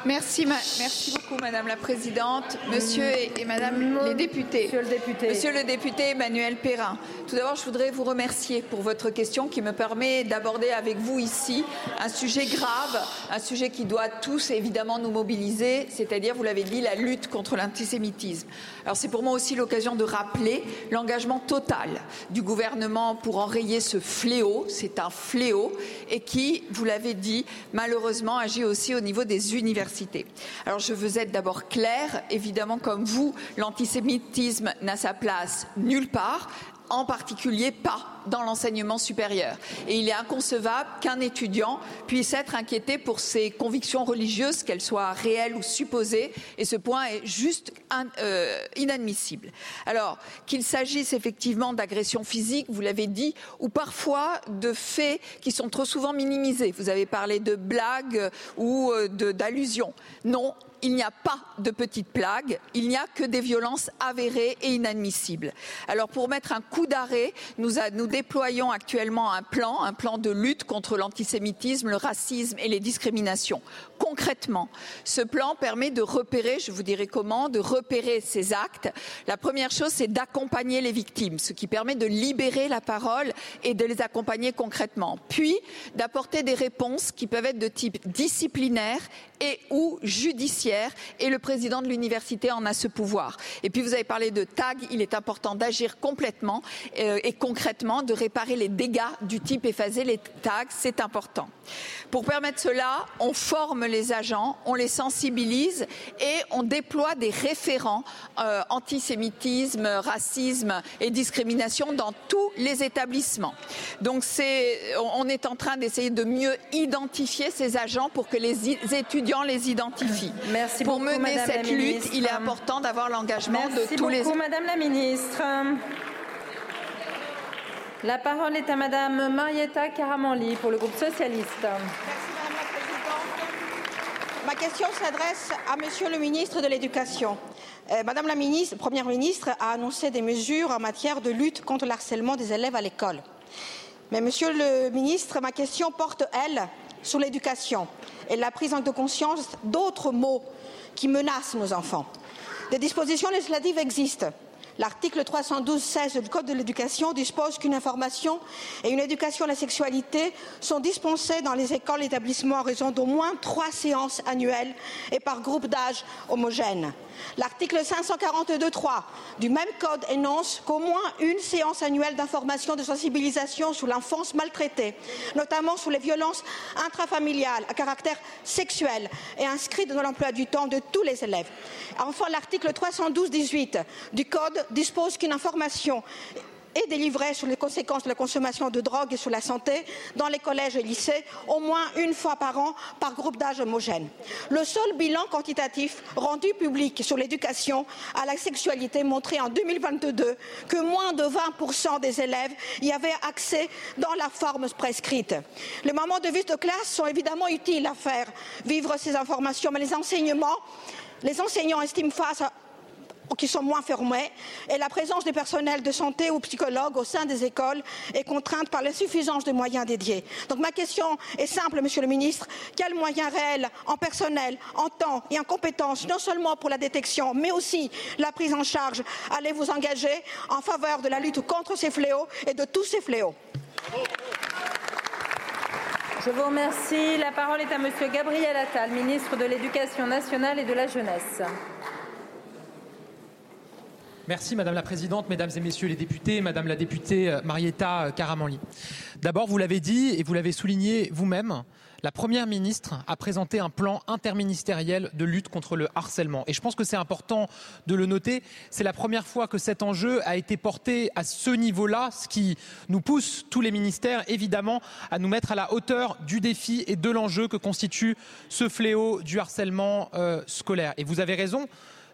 Merci, ma- merci beaucoup, Madame la Présidente, Monsieur et, et Madame les députés. Monsieur le député. Monsieur le député Emmanuel Perrin. Tout d'abord, je voudrais vous remercier pour votre question qui me permet d'aborder avec vous ici un sujet grave, un sujet qui doit tous évidemment nous mobiliser, c'est-à-dire, vous l'avez dit, la lutte contre l'antisémitisme. Alors c'est pour moi aussi l'occasion de rappeler l'engagement total du gouvernement pour enrayer ce fléau. C'est un fléau et qui, vous l'avez dit, malheureusement agit aussi au niveau des universités. Alors je veux être d'abord claire, évidemment comme vous, l'antisémitisme n'a sa place nulle part en particulier pas dans l'enseignement supérieur. Et il est inconcevable qu'un étudiant puisse être inquiété pour ses convictions religieuses, qu'elles soient réelles ou supposées, et ce point est juste euh, inadmissible. Alors, qu'il s'agisse effectivement d'agressions physiques, vous l'avez dit, ou parfois de faits qui sont trop souvent minimisés. Vous avez parlé de blagues ou euh, d'allusions. Non, il n'y a pas de petites plagues, il n'y a que des violences avérées et inadmissibles. Alors pour mettre un coup d'arrêt, nous, nous déployons actuellement un plan, un plan de lutte contre l'antisémitisme, le racisme et les discriminations. Concrètement, ce plan permet de repérer, je vous dirai comment, de repérer ces actes. La première chose, c'est d'accompagner les victimes, ce qui permet de libérer la parole et de les accompagner concrètement. Puis d'apporter des réponses qui peuvent être de type disciplinaire et ou judiciaire et le président de l'université en a ce pouvoir. Et puis vous avez parlé de tag, il est important d'agir complètement euh, et concrètement de réparer les dégâts du type effacer les tags, c'est important. Pour permettre cela, on forme les agents, on les sensibilise et on déploie des référents euh, antisémitisme, racisme et discrimination dans tous les établissements. Donc on est en train d'essayer de mieux identifier ces agents pour que les étudiants les identifient. Merci pour beaucoup, mener Madame la cette lutte, il est important d'avoir l'engagement Merci de tous les beaucoup, Madame la ministre. La parole est à Madame Marietta Caramanli pour le groupe socialiste. Ma question s'adresse à Monsieur le ministre de l'Éducation. Euh, Madame la ministre, Première ministre a annoncé des mesures en matière de lutte contre le harcèlement des élèves à l'école. Mais Monsieur le ministre, ma question porte, elle, sur l'éducation et la prise de conscience d'autres mots qui menacent nos enfants. Des dispositions législatives existent. L'article 312-16 du Code de l'éducation dispose qu'une information et une éducation à la sexualité sont dispensées dans les écoles et établissements en raison d'au moins trois séances annuelles et par groupe d'âge homogène. L'article 542.3 du même code énonce qu'au moins une séance annuelle d'information de sensibilisation sur l'enfance maltraitée, notamment sur les violences intrafamiliales à caractère sexuel, est inscrite dans l'emploi du temps de tous les élèves. Enfin, l'article 312.18 du code dispose qu'une information est délivrée sur les conséquences de la consommation de drogue et sur la santé dans les collèges et lycées au moins une fois par an par groupe d'âge homogène. Le seul bilan quantitatif rendu public sur l'éducation à la sexualité montrait en 2022 que moins de 20% des élèves y avaient accès dans la forme prescrite. Les moments de visite de classe sont évidemment utiles à faire vivre ces informations, mais les enseignements, les enseignants estiment face à qui sont moins fermés et la présence des personnels de santé ou psychologues au sein des écoles est contrainte par l'insuffisance de moyens dédiés. Donc ma question est simple, Monsieur le Ministre. Quels moyens réels en personnel, en temps et en compétences, non seulement pour la détection, mais aussi la prise en charge, allez-vous engager en faveur de la lutte contre ces fléaux et de tous ces fléaux? Je vous remercie. La parole est à Monsieur Gabriel Attal, ministre de l'Éducation nationale et de la jeunesse. Merci Madame la Présidente, Mesdames et Messieurs les députés, Madame la députée euh, Marietta Caramanli. D'abord, vous l'avez dit et vous l'avez souligné vous-même, la Première ministre a présenté un plan interministériel de lutte contre le harcèlement. Et je pense que c'est important de le noter. C'est la première fois que cet enjeu a été porté à ce niveau-là, ce qui nous pousse, tous les ministères, évidemment, à nous mettre à la hauteur du défi et de l'enjeu que constitue ce fléau du harcèlement euh, scolaire. Et vous avez raison.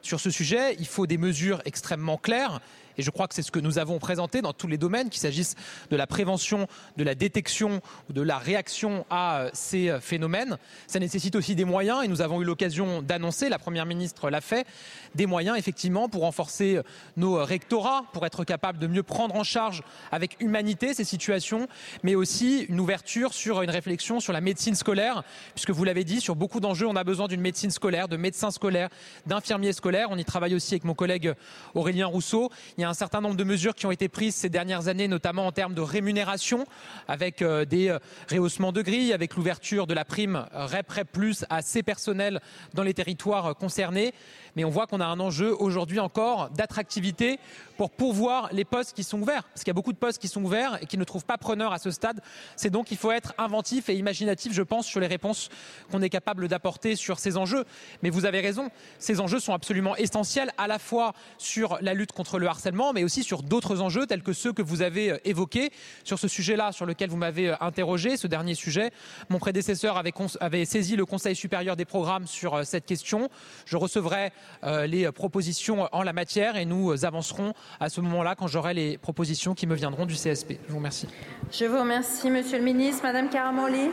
Sur ce sujet, il faut des mesures extrêmement claires et je crois que c'est ce que nous avons présenté dans tous les domaines, qu'il s'agisse de la prévention, de la détection ou de la réaction à euh, ces euh, phénomènes. Ça nécessite aussi des moyens et nous avons eu l'occasion d'annoncer, la Première ministre l'a fait, des moyens effectivement pour renforcer euh, nos rectorats, pour être capable de mieux prendre en charge avec humanité ces situations, mais aussi une ouverture sur une réflexion sur la médecine scolaire, puisque vous l'avez dit, sur beaucoup d'enjeux, on a besoin d'une médecine scolaire, de médecins scolaires, d'infirmiers scolaires. On y travaille aussi avec mon collègue Aurélien Rousseau. Y a un certain nombre de mesures qui ont été prises ces dernières années, notamment en termes de rémunération, avec euh, des euh, rehaussements de grilles, avec l'ouverture de la prime REP REP Plus à ces personnels dans les territoires euh, concernés mais on voit qu'on a un enjeu aujourd'hui encore d'attractivité pour pourvoir les postes qui sont ouverts. Parce qu'il y a beaucoup de postes qui sont ouverts et qui ne trouvent pas preneur à ce stade. C'est donc qu'il faut être inventif et imaginatif, je pense, sur les réponses qu'on est capable d'apporter sur ces enjeux. Mais vous avez raison, ces enjeux sont absolument essentiels à la fois sur la lutte contre le harcèlement, mais aussi sur d'autres enjeux tels que ceux que vous avez euh, évoqués. Sur ce sujet-là, sur lequel vous m'avez euh, interrogé, ce dernier sujet, mon prédécesseur avait, avait saisi le Conseil supérieur des programmes sur euh, cette question. Je recevrai les propositions en la matière et nous avancerons à ce moment-là quand j'aurai les propositions qui me viendront du CSP. Je vous remercie. Je vous remercie, Monsieur le Ministre. Madame Caramanli.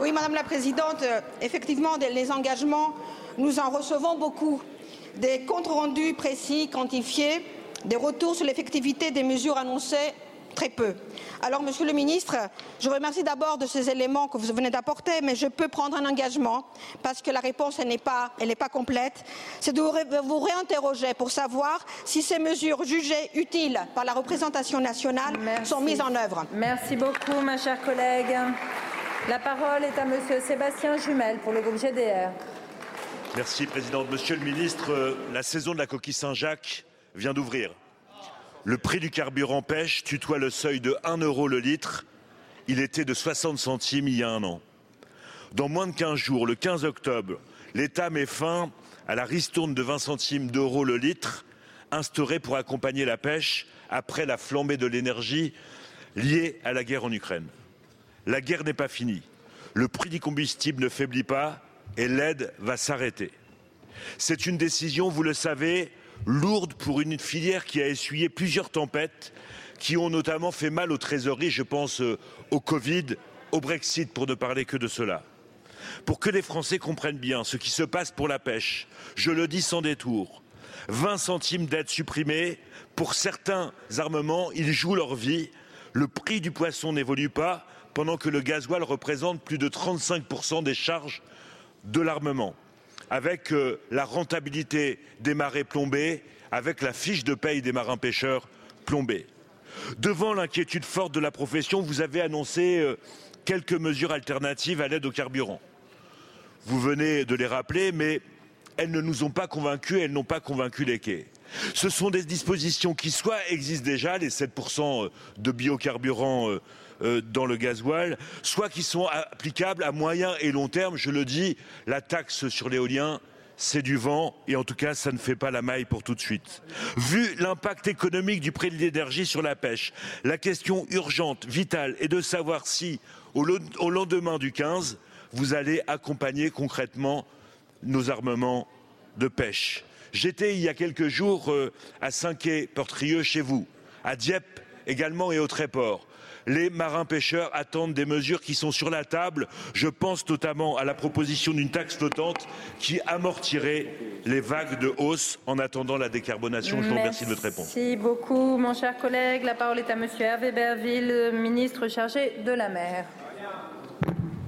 Oui, Madame la Présidente, euh, effectivement, les engagements, nous en recevons beaucoup. Des comptes rendus précis, quantifiés, des retours sur l'effectivité des mesures annoncées très peu. Alors, Monsieur le Ministre, je vous remercie d'abord de ces éléments que vous venez d'apporter, mais je peux prendre un engagement, parce que la réponse n'est pas, pas, complète, c'est de vous réinterroger pour savoir si ces mesures jugées utiles par la représentation nationale Merci. sont mises en œuvre. Merci beaucoup, ma chère collègue. La parole est à Monsieur Sébastien Jumel pour le groupe GDR. Merci, Présidente. Monsieur le Ministre, la saison de la coquille Saint-Jacques vient d'ouvrir. Le prix du carburant pêche tutoie le seuil de 1 euro le litre. Il était de 60 centimes il y a un an. Dans moins de 15 jours, le 15 octobre, l'État met fin à la ristourne de 20 centimes d'euros le litre instaurée pour accompagner la pêche après la flambée de l'énergie liée à la guerre en Ukraine. La guerre n'est pas finie. Le prix du combustible ne faiblit pas et l'aide va s'arrêter. C'est une décision, vous le savez, lourde pour une filière qui a essuyé plusieurs tempêtes qui ont notamment fait mal aux trésoreries, je pense euh, au Covid, au Brexit, pour ne parler que de cela. Pour que les Français comprennent bien ce qui se passe pour la pêche, je le dis sans détour, 20 centimes d'aide supprimée, pour certains armements, ils jouent leur vie, le prix du poisson n'évolue pas, pendant que le gasoil représente plus de 35% des charges de l'armement avec euh, la rentabilité des marées plombées, avec la fiche de paye des marins pêcheurs plombée. Devant l'inquiétude forte de la profession, vous avez annoncé euh, quelques mesures alternatives à l'aide au carburant. Vous venez de les rappeler, mais elles ne nous ont pas convaincus, elles n'ont pas convaincu les quais. Ce sont des dispositions qui soit existent déjà, les 7% euh, de biocarburant euh, dans le gasoil, soit qui sont applicables à moyen et long terme. Je le dis, la taxe sur l'éolien, c'est du vent et en tout cas ça ne fait pas la maille pour tout de suite. Vu l'impact économique du prix de l'énergie sur la pêche, la question urgente, vitale est de savoir si au lendemain du 15, vous allez accompagner concrètement nos armements de pêche. J'étais il y a quelques jours euh, à Saint-Quay-Portrieux chez vous, à Dieppe également et au Tréport les marins pêcheurs attendent des mesures qui sont sur la table. Je pense notamment à la proposition d'une taxe flottante qui amortirait les vagues de hausse en attendant la décarbonation. Je vous remercie de votre réponse. Merci beaucoup, mon cher collègue. La parole est à Monsieur Hervé Berville, ministre chargé de la mer.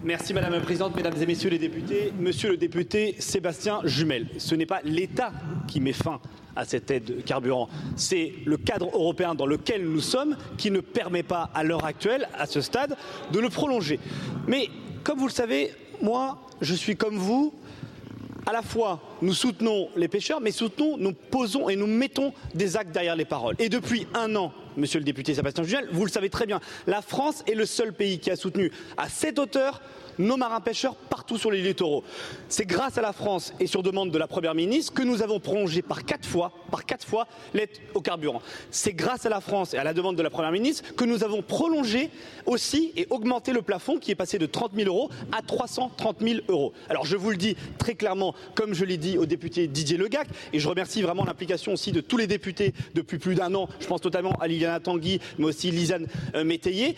Merci Madame la Présidente, Mesdames et Messieurs les députés. Monsieur le député Sébastien Jumel, ce n'est pas l'État qui met fin à cette aide carburant. C'est le cadre européen dans lequel nous sommes qui ne permet pas à l'heure actuelle, à ce stade, de le prolonger. Mais comme vous le savez, moi, je suis comme vous à la fois nous soutenons les pêcheurs, mais soutenons, nous posons et nous mettons des actes derrière les paroles. Et depuis un an, monsieur le député Sébastien Jujel, vous le savez très bien, la France est le seul pays qui a soutenu à cette hauteur nos marins pêcheurs partout sur les littoraux. C'est grâce à la France et sur demande de la Première ministre que nous avons prolongé par quatre fois, par quatre fois l'aide au carburant. C'est grâce à la France et à la demande de la Première ministre que nous avons prolongé aussi et augmenté le plafond qui est passé de 30 000 euros à 330 000 euros. Alors je vous le dis très clairement, comme je l'ai dit au député Didier Legac, et je remercie vraiment l'implication aussi de tous les députés depuis plus d'un an, je pense notamment à Liliana Tanguy, mais aussi Lisanne euh, Métayer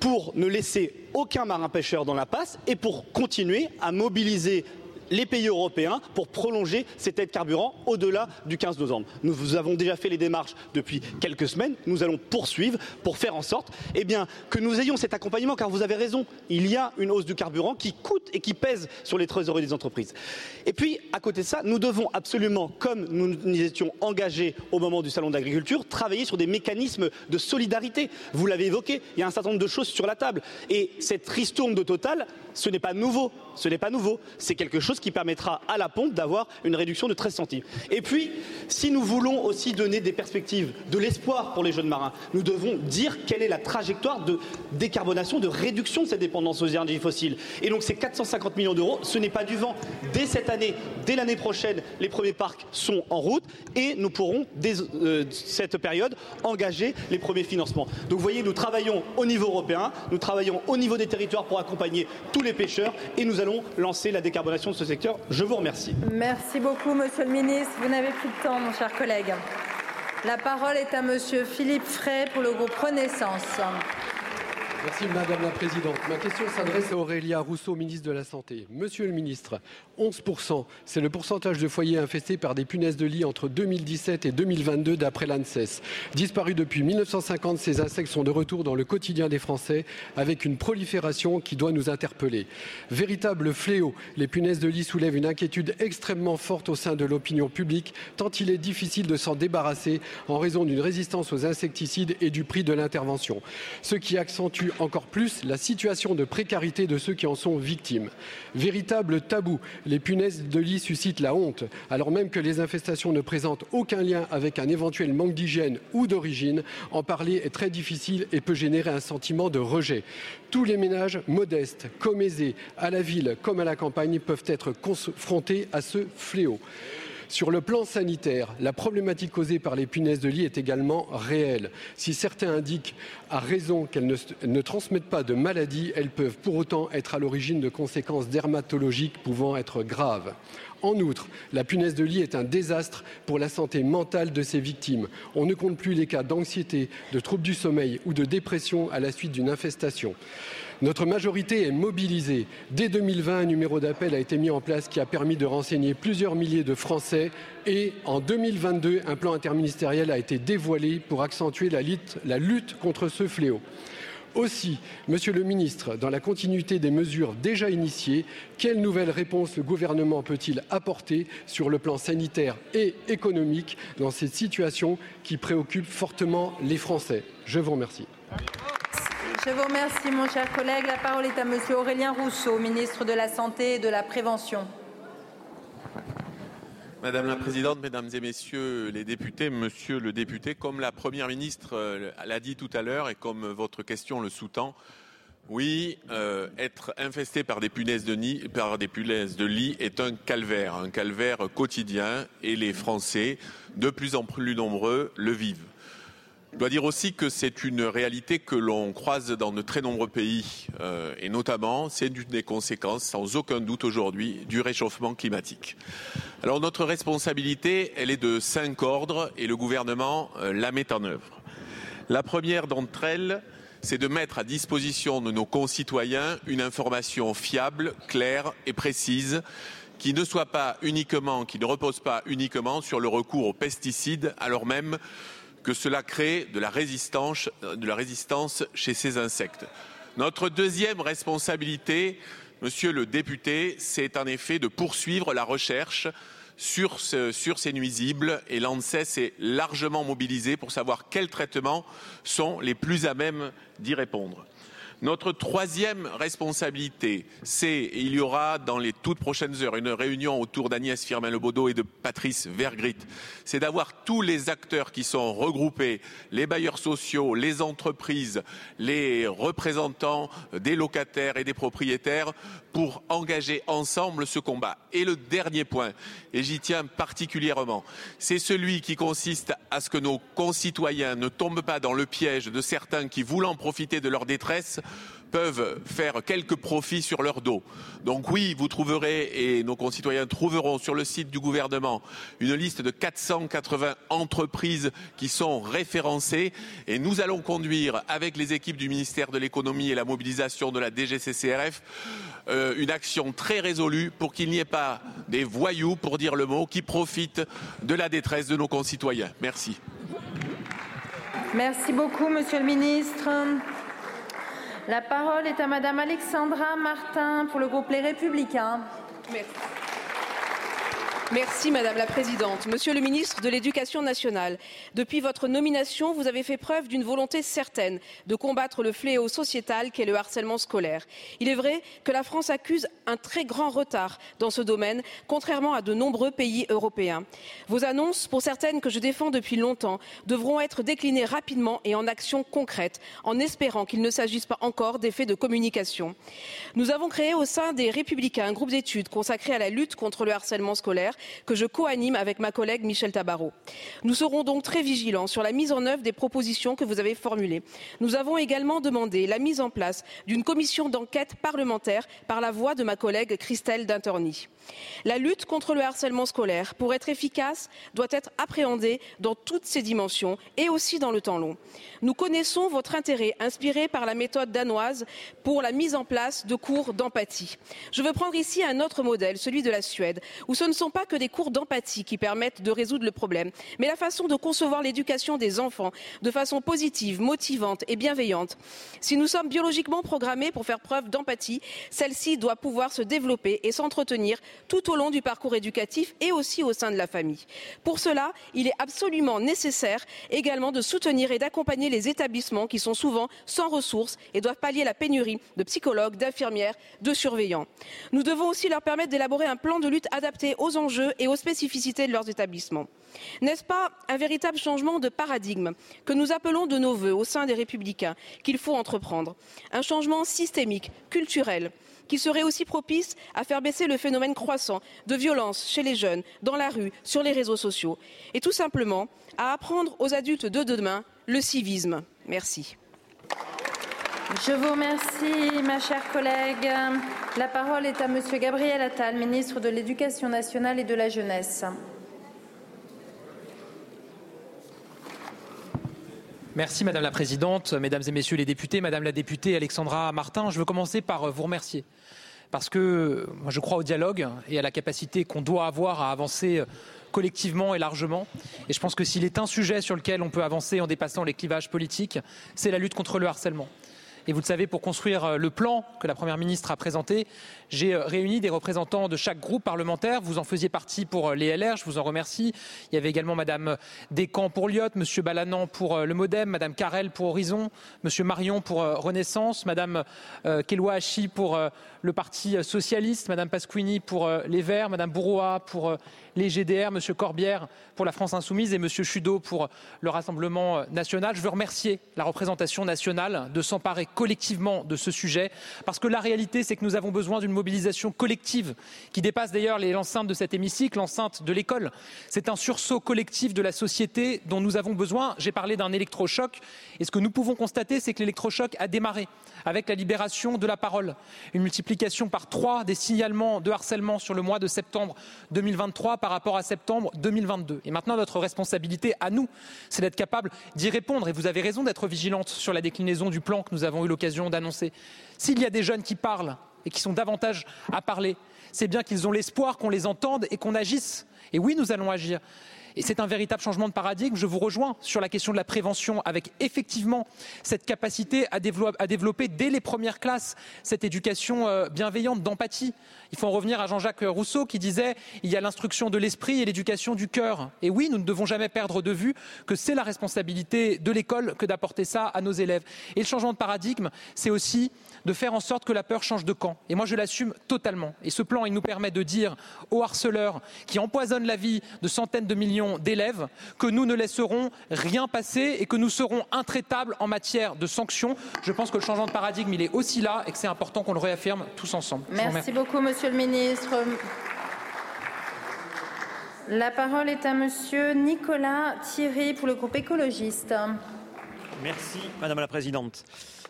pour ne laisser aucun marin pêcheur dans la passe et pour continuer à mobiliser les pays européens pour prolonger cette aide carburant au-delà du 15 novembre. Nous avons déjà fait les démarches depuis quelques semaines. Nous allons poursuivre pour faire en sorte eh que nous ayons cet accompagnement, car vous avez raison, il y a une hausse du carburant qui coûte et qui pèse sur les trésoreries des entreprises. Et puis, à côté de ça, nous devons absolument, comme nous nous étions engagés au moment du salon d'agriculture, travailler sur des mécanismes de solidarité. Vous l'avez évoqué, il y a un certain nombre de choses sur la table. Et cette ristourne de Total, ce n'est pas nouveau. Ce n'est pas nouveau. C'est quelque chose qui permettra à la pompe d'avoir une réduction de 13 centimes. Et puis, si nous voulons aussi donner des perspectives, de l'espoir pour les jeunes marins, nous devons dire quelle est la trajectoire de décarbonation, de réduction de cette dépendance aux énergies fossiles. Et donc, ces 450 millions d'euros, ce n'est pas du vent. Dès cette année, dès l'année prochaine, les premiers parcs sont en route et nous pourrons, dès euh, cette période, engager les premiers financements. Donc, vous voyez, nous travaillons au niveau européen, nous travaillons au niveau des territoires pour accompagner tous les pêcheurs et nous allons lancer la décarbonation de ce secteur. Je vous remercie. Merci beaucoup, monsieur le ministre. Vous n'avez plus de temps, mon cher collègue. La parole est à monsieur Philippe Frey pour le groupe Renaissance. Merci Madame la Présidente. Ma question s'adresse à Aurélia Rousseau, ministre de la Santé. Monsieur le ministre, 11%, c'est le pourcentage de foyers infestés par des punaises de lit entre 2017 et 2022 d'après l'ANSES. Disparus depuis 1950, ces insectes sont de retour dans le quotidien des Français avec une prolifération qui doit nous interpeller. Véritable fléau, les punaises de lit soulèvent une inquiétude extrêmement forte au sein de l'opinion publique, tant il est difficile de s'en débarrasser en raison d'une résistance aux insecticides et du prix de l'intervention. Ce qui accentue encore plus la situation de précarité de ceux qui en sont victimes. Véritable tabou, les punaises de lit suscitent la honte, alors même que les infestations ne présentent aucun lien avec un éventuel manque d'hygiène ou d'origine. En parler est très difficile et peut générer un sentiment de rejet. Tous les ménages modestes, comme aisés, à la ville comme à la campagne, peuvent être confrontés à ce fléau. Sur le plan sanitaire, la problématique causée par les punaises de lit est également réelle. Si certains indiquent à raison qu'elles ne, transmettent pas de maladies, elles peuvent pour autant être à l'origine de conséquences dermatologiques pouvant être graves. En outre, la punaise de lit est un désastre pour la santé mentale de ses victimes. On ne compte plus les cas d'anxiété, de troubles du sommeil ou de dépression à la suite d'une infestation. Notre majorité est mobilisée. Dès 2020, un numéro d'appel a été mis en place qui a permis de renseigner plusieurs milliers de Français. Et en 2022, un plan interministériel a été dévoilé pour accentuer la lutte, contre ce fléau. Aussi, Monsieur le Ministre, dans la continuité des mesures déjà initiées, quelles nouvelles réponses le gouvernement peut-il apporter sur le plan sanitaire et économique dans cette situation qui préoccupe fortement les Français? Je vous remercie. Je vous remercie, mon cher collègue. La parole est à Monsieur Aurélien Rousseau, ministre de la Santé et de la Prévention. Madame la Présidente, Mesdames et Messieurs les députés, Monsieur le député, comme la Première ministre euh, l'a dit tout à l'heure et comme votre question le sous-tend, oui, euh, être infesté par des, punaises de nid, par des punaises de lit est un calvaire, un calvaire quotidien et les Français, de plus en plus nombreux, le vivent. Je dois dire aussi que c'est une réalité que l'on croise dans de très nombreux pays euh, et notamment c'est une des conséquences, sans aucun doute aujourd'hui, du réchauffement climatique. Alors notre responsabilité, elle est de cinq ordres et le gouvernement euh, la met en œuvre. La première d'entre elles, c'est de mettre à disposition de nos concitoyens une information fiable, claire et précise qui ne soit pas uniquement, qui ne repose pas uniquement sur le recours aux pesticides, alors même que cela crée de la résistance, chez ces insectes. Notre deuxième responsabilité, monsieur le député, c'est en effet de poursuivre la recherche sur, ce, sur ces nuisibles et l'ANSES est largement mobilisé pour savoir quels traitements sont les plus à même d'y répondre. Notre troisième responsabilité, c'est, il y aura dans les toutes prochaines heures une réunion autour d'Agnès Firmin-Lebaudot et de Patrice Vergrit, c'est d'avoir tous les acteurs qui sont regroupés, les bailleurs sociaux, les entreprises, les représentants des locataires et des propriétaires pour engager ensemble ce combat. Et le dernier point, et j'y tiens particulièrement, c'est celui qui consiste à ce que nos concitoyens ne tombent pas dans le piège de certains qui, voulant profiter de leur détresse, peuvent faire quelques profits sur leur dos. Donc oui, vous trouverez, et nos concitoyens trouveront sur le site du gouvernement, une liste de 480 entreprises qui sont référencées et nous allons conduire, avec les équipes du ministère de l'économie et la mobilisation de la DGCCRF, euh, une action très résolue pour qu'il n'y ait pas des voyous, pour dire le mot, qui profitent de la détresse de nos concitoyens. Merci. Merci beaucoup, Monsieur le Ministre. La parole est à Madame Alexandra Martin pour le groupe Les Républicains. Merci Madame la Présidente. Monsieur le ministre de l'Éducation nationale, depuis votre nomination, vous avez fait preuve d'une volonté certaine de combattre le fléau sociétal qu'est le harcèlement scolaire. Il est vrai que la France accuse un très grand retard dans ce domaine, contrairement à de nombreux pays européens. Vos annonces, pour certaines que je défends depuis longtemps, devront être déclinées rapidement et en actions concrètes, en espérant qu'il ne s'agisse pas encore d'effets de communication. Nous avons créé au sein des Républicains un groupe d'études consacré à la lutte contre le harcèlement scolaire que je co-anime avec ma collègue Michel Tabarot. Nous serons donc très vigilants sur la mise en œuvre des propositions que vous avez formulées. Nous avons également demandé la mise en place d'une commission d'enquête parlementaire par la voix de ma collègue Christelle Dintorni. La lutte contre le harcèlement scolaire, pour être efficace, doit être appréhendée dans toutes ses dimensions et aussi dans le temps long. Nous connaissons votre intérêt, inspiré par la méthode danoise, pour la mise en place de cours d'empathie. Je veux prendre ici un autre modèle, celui de la Suède, où ce ne sont pas que des cours d'empathie qui permettent de résoudre le problème, mais la façon de concevoir l'éducation des enfants de façon positive, motivante et bienveillante. Si nous sommes biologiquement programmés pour faire preuve d'empathie, celle-ci doit pouvoir se développer et s'entretenir tout au long du parcours éducatif et aussi au sein de la famille. Pour cela, il est absolument nécessaire également de soutenir et d'accompagner les établissements qui sont souvent sans ressources et doivent pallier la pénurie de psychologues, d'infirmières, de surveillants. Nous devons aussi leur permettre d'élaborer un plan de lutte adapté aux enjeux et aux spécificités de leurs établissements. N'est-ce pas un véritable changement de paradigme que nous appelons de nos vœux au sein des Républicains qu'il faut entreprendre? Un changement systémique, culturel, qui serait aussi propice à faire baisser le phénomène croissant de violence chez les jeunes, dans la rue, sur les réseaux sociaux, et tout simplement à apprendre aux adultes de demain le civisme. Merci. Je vous remercie, ma chère collègue. La parole est à Monsieur Gabriel Attal, ministre de l'Éducation nationale et de la jeunesse. Merci Madame la Présidente, Mesdames et Messieurs les députés, Madame la députée Alexandra Martin. Je veux commencer par vous remercier parce que moi, je crois au dialogue et à la capacité qu'on doit avoir à avancer collectivement et largement. Et je pense que s'il est un sujet sur lequel on peut avancer en dépassant les clivages politiques, c'est la lutte contre le harcèlement. Et vous le savez, pour construire le plan que la Première ministre a présenté, j'ai réuni des représentants de chaque groupe parlementaire. Vous en faisiez partie pour les LR, je vous en remercie. Il y avait également Madame Descamps pour Lyotte, Monsieur Balanan pour le Modem, Madame Carrel pour Horizon, Monsieur Marion pour Renaissance, Madame Kelwa Hachi pour le Parti socialiste, Madame Pasquini pour les Verts, Madame Bourroa pour les GDR, Monsieur Corbière pour la France Insoumise et Monsieur Chudeau pour le Rassemblement national. Je veux remercier la représentation nationale de s'emparer collectivement de ce sujet, parce que la réalité, c'est que nous avons besoin d'une mobilisation collective qui dépasse d'ailleurs l'enceinte de cet hémicycle, l'enceinte de l'école. C'est un sursaut collectif de la société dont nous avons besoin. J'ai parlé d'un électrochoc et ce que nous pouvons constater, c'est que l'électrochoc a démarré avec la libération de la parole, une multiplication par trois des signalements de harcèlement sur le mois de septembre 2023 par rapport à septembre 2022. Et maintenant, notre responsabilité à nous, c'est d'être capable d'y répondre. Et vous avez raison d'être vigilante sur la déclinaison du plan que nous avons eu l'occasion d'annoncer. S'il y a des jeunes qui parlent et qui sont davantage à parler, c'est bien qu'ils ont l'espoir qu'on les entende et qu'on agisse. Et oui, nous allons agir. Et c'est un véritable changement de paradigme. Je vous rejoins sur la question de la prévention avec effectivement cette capacité à développer, dès les premières classes cette éducation euh, bienveillante, d'empathie. Il faut en revenir à Jean-Jacques Rousseau qui disait il y a l'instruction de l'esprit et l'éducation du cœur. Et oui, nous ne devons jamais perdre de vue que c'est la responsabilité de l'école que d'apporter ça à nos élèves. Et le changement de paradigme, c'est aussi de faire en sorte que la peur change de camp. Et moi, je l'assume totalement. Et ce plan, il nous permet de dire aux harceleurs qui empoisonnent la vie de centaines de millions d'élèves que nous ne laisserons rien passer et que nous serons intraitables en matière de sanctions. Je pense que le changement de paradigme, il est aussi là et que c'est important qu'on le réaffirme tous ensemble. Merci beaucoup, Monsieur le Ministre. La parole est à Monsieur Nicolas Thierry pour le groupe écologiste. Merci, Madame la Présidente.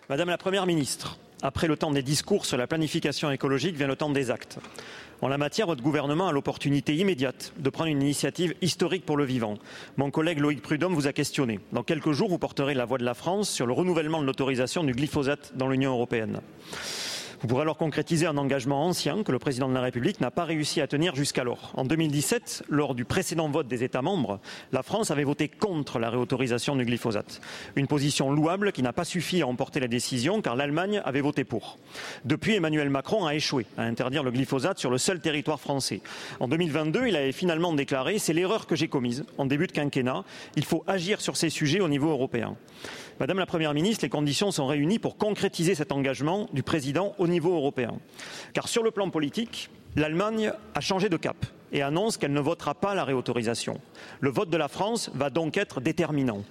Madame la Première ministre, après le temps des discours sur la planification écologique vient le temps des actes. En la matière, votre gouvernement a l'opportunité immédiate de prendre une initiative historique pour le vivant. Mon collègue Loïc Prudhomme vous a questionné. Dans quelques jours, vous porterez la voix de la France sur le renouvellement de l'autorisation du glyphosate dans l'Union européenne. Vous pourrez alors concrétiser un engagement ancien que le président de la République n'a pas réussi à tenir jusqu'alors. En 2017, lors du précédent vote des États membres, la France avait voté contre la réautorisation du glyphosate. Une position louable qui n'a pas suffi à emporter la décision car l'Allemagne avait voté pour. Depuis, Emmanuel Macron a échoué à interdire le glyphosate sur le seul territoire français. En 2022, il avait finalement déclaré C'est l'erreur que j'ai commise en début de quinquennat. Il faut agir sur ces sujets au niveau européen. Madame la Première ministre, les conditions sont réunies pour concrétiser cet engagement du président au niveau européen. Car sur le plan politique, l'Allemagne a changé de cap et annonce qu'elle ne votera pas la réautorisation. Le vote de la France va donc être déterminant.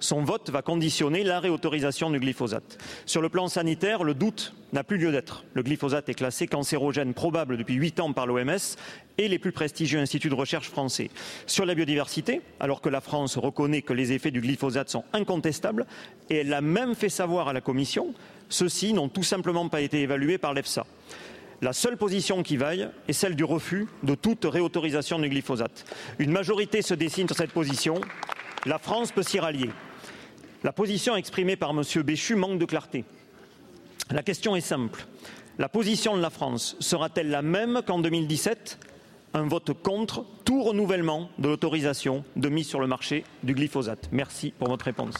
Son vote va conditionner la réautorisation du glyphosate. Sur le plan sanitaire, le doute n'a plus lieu d'être. Le glyphosate est classé cancérogène probable depuis huit ans par l'OMS et les plus prestigieux instituts de recherche français. Sur la biodiversité, alors que la France reconnaît que les effets du glyphosate sont incontestables, et elle l'a même fait savoir à la Commission, ceux-ci n'ont tout simplement pas été évalués par l'EFSA. La seule position qui vaille est celle du refus de toute réautorisation du glyphosate. Une majorité se dessine sur cette position. La France peut s'y rallier. La position exprimée par M. Béchu manque de clarté. La question est simple. La position de la France sera-t-elle la même qu'en 2017 Un vote contre tout renouvellement de l'autorisation de mise sur le marché du glyphosate. Merci pour votre réponse.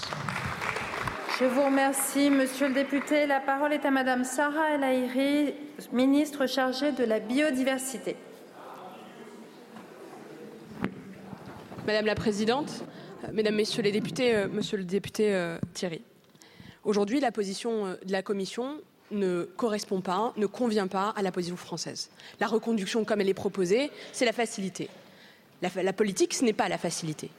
Je vous remercie, Monsieur le député. La parole est à Madame Sarah El Haïry, ministre chargée de la biodiversité. Madame la Présidente, Mesdames, Messieurs les députés, euh, Monsieur le député euh, Thierry, aujourd'hui, la position euh, de la Commission ne correspond pas, ne convient pas à la position française. La reconduction, comme elle est proposée, c'est la facilité. La, la politique, ce n'est pas la facilité.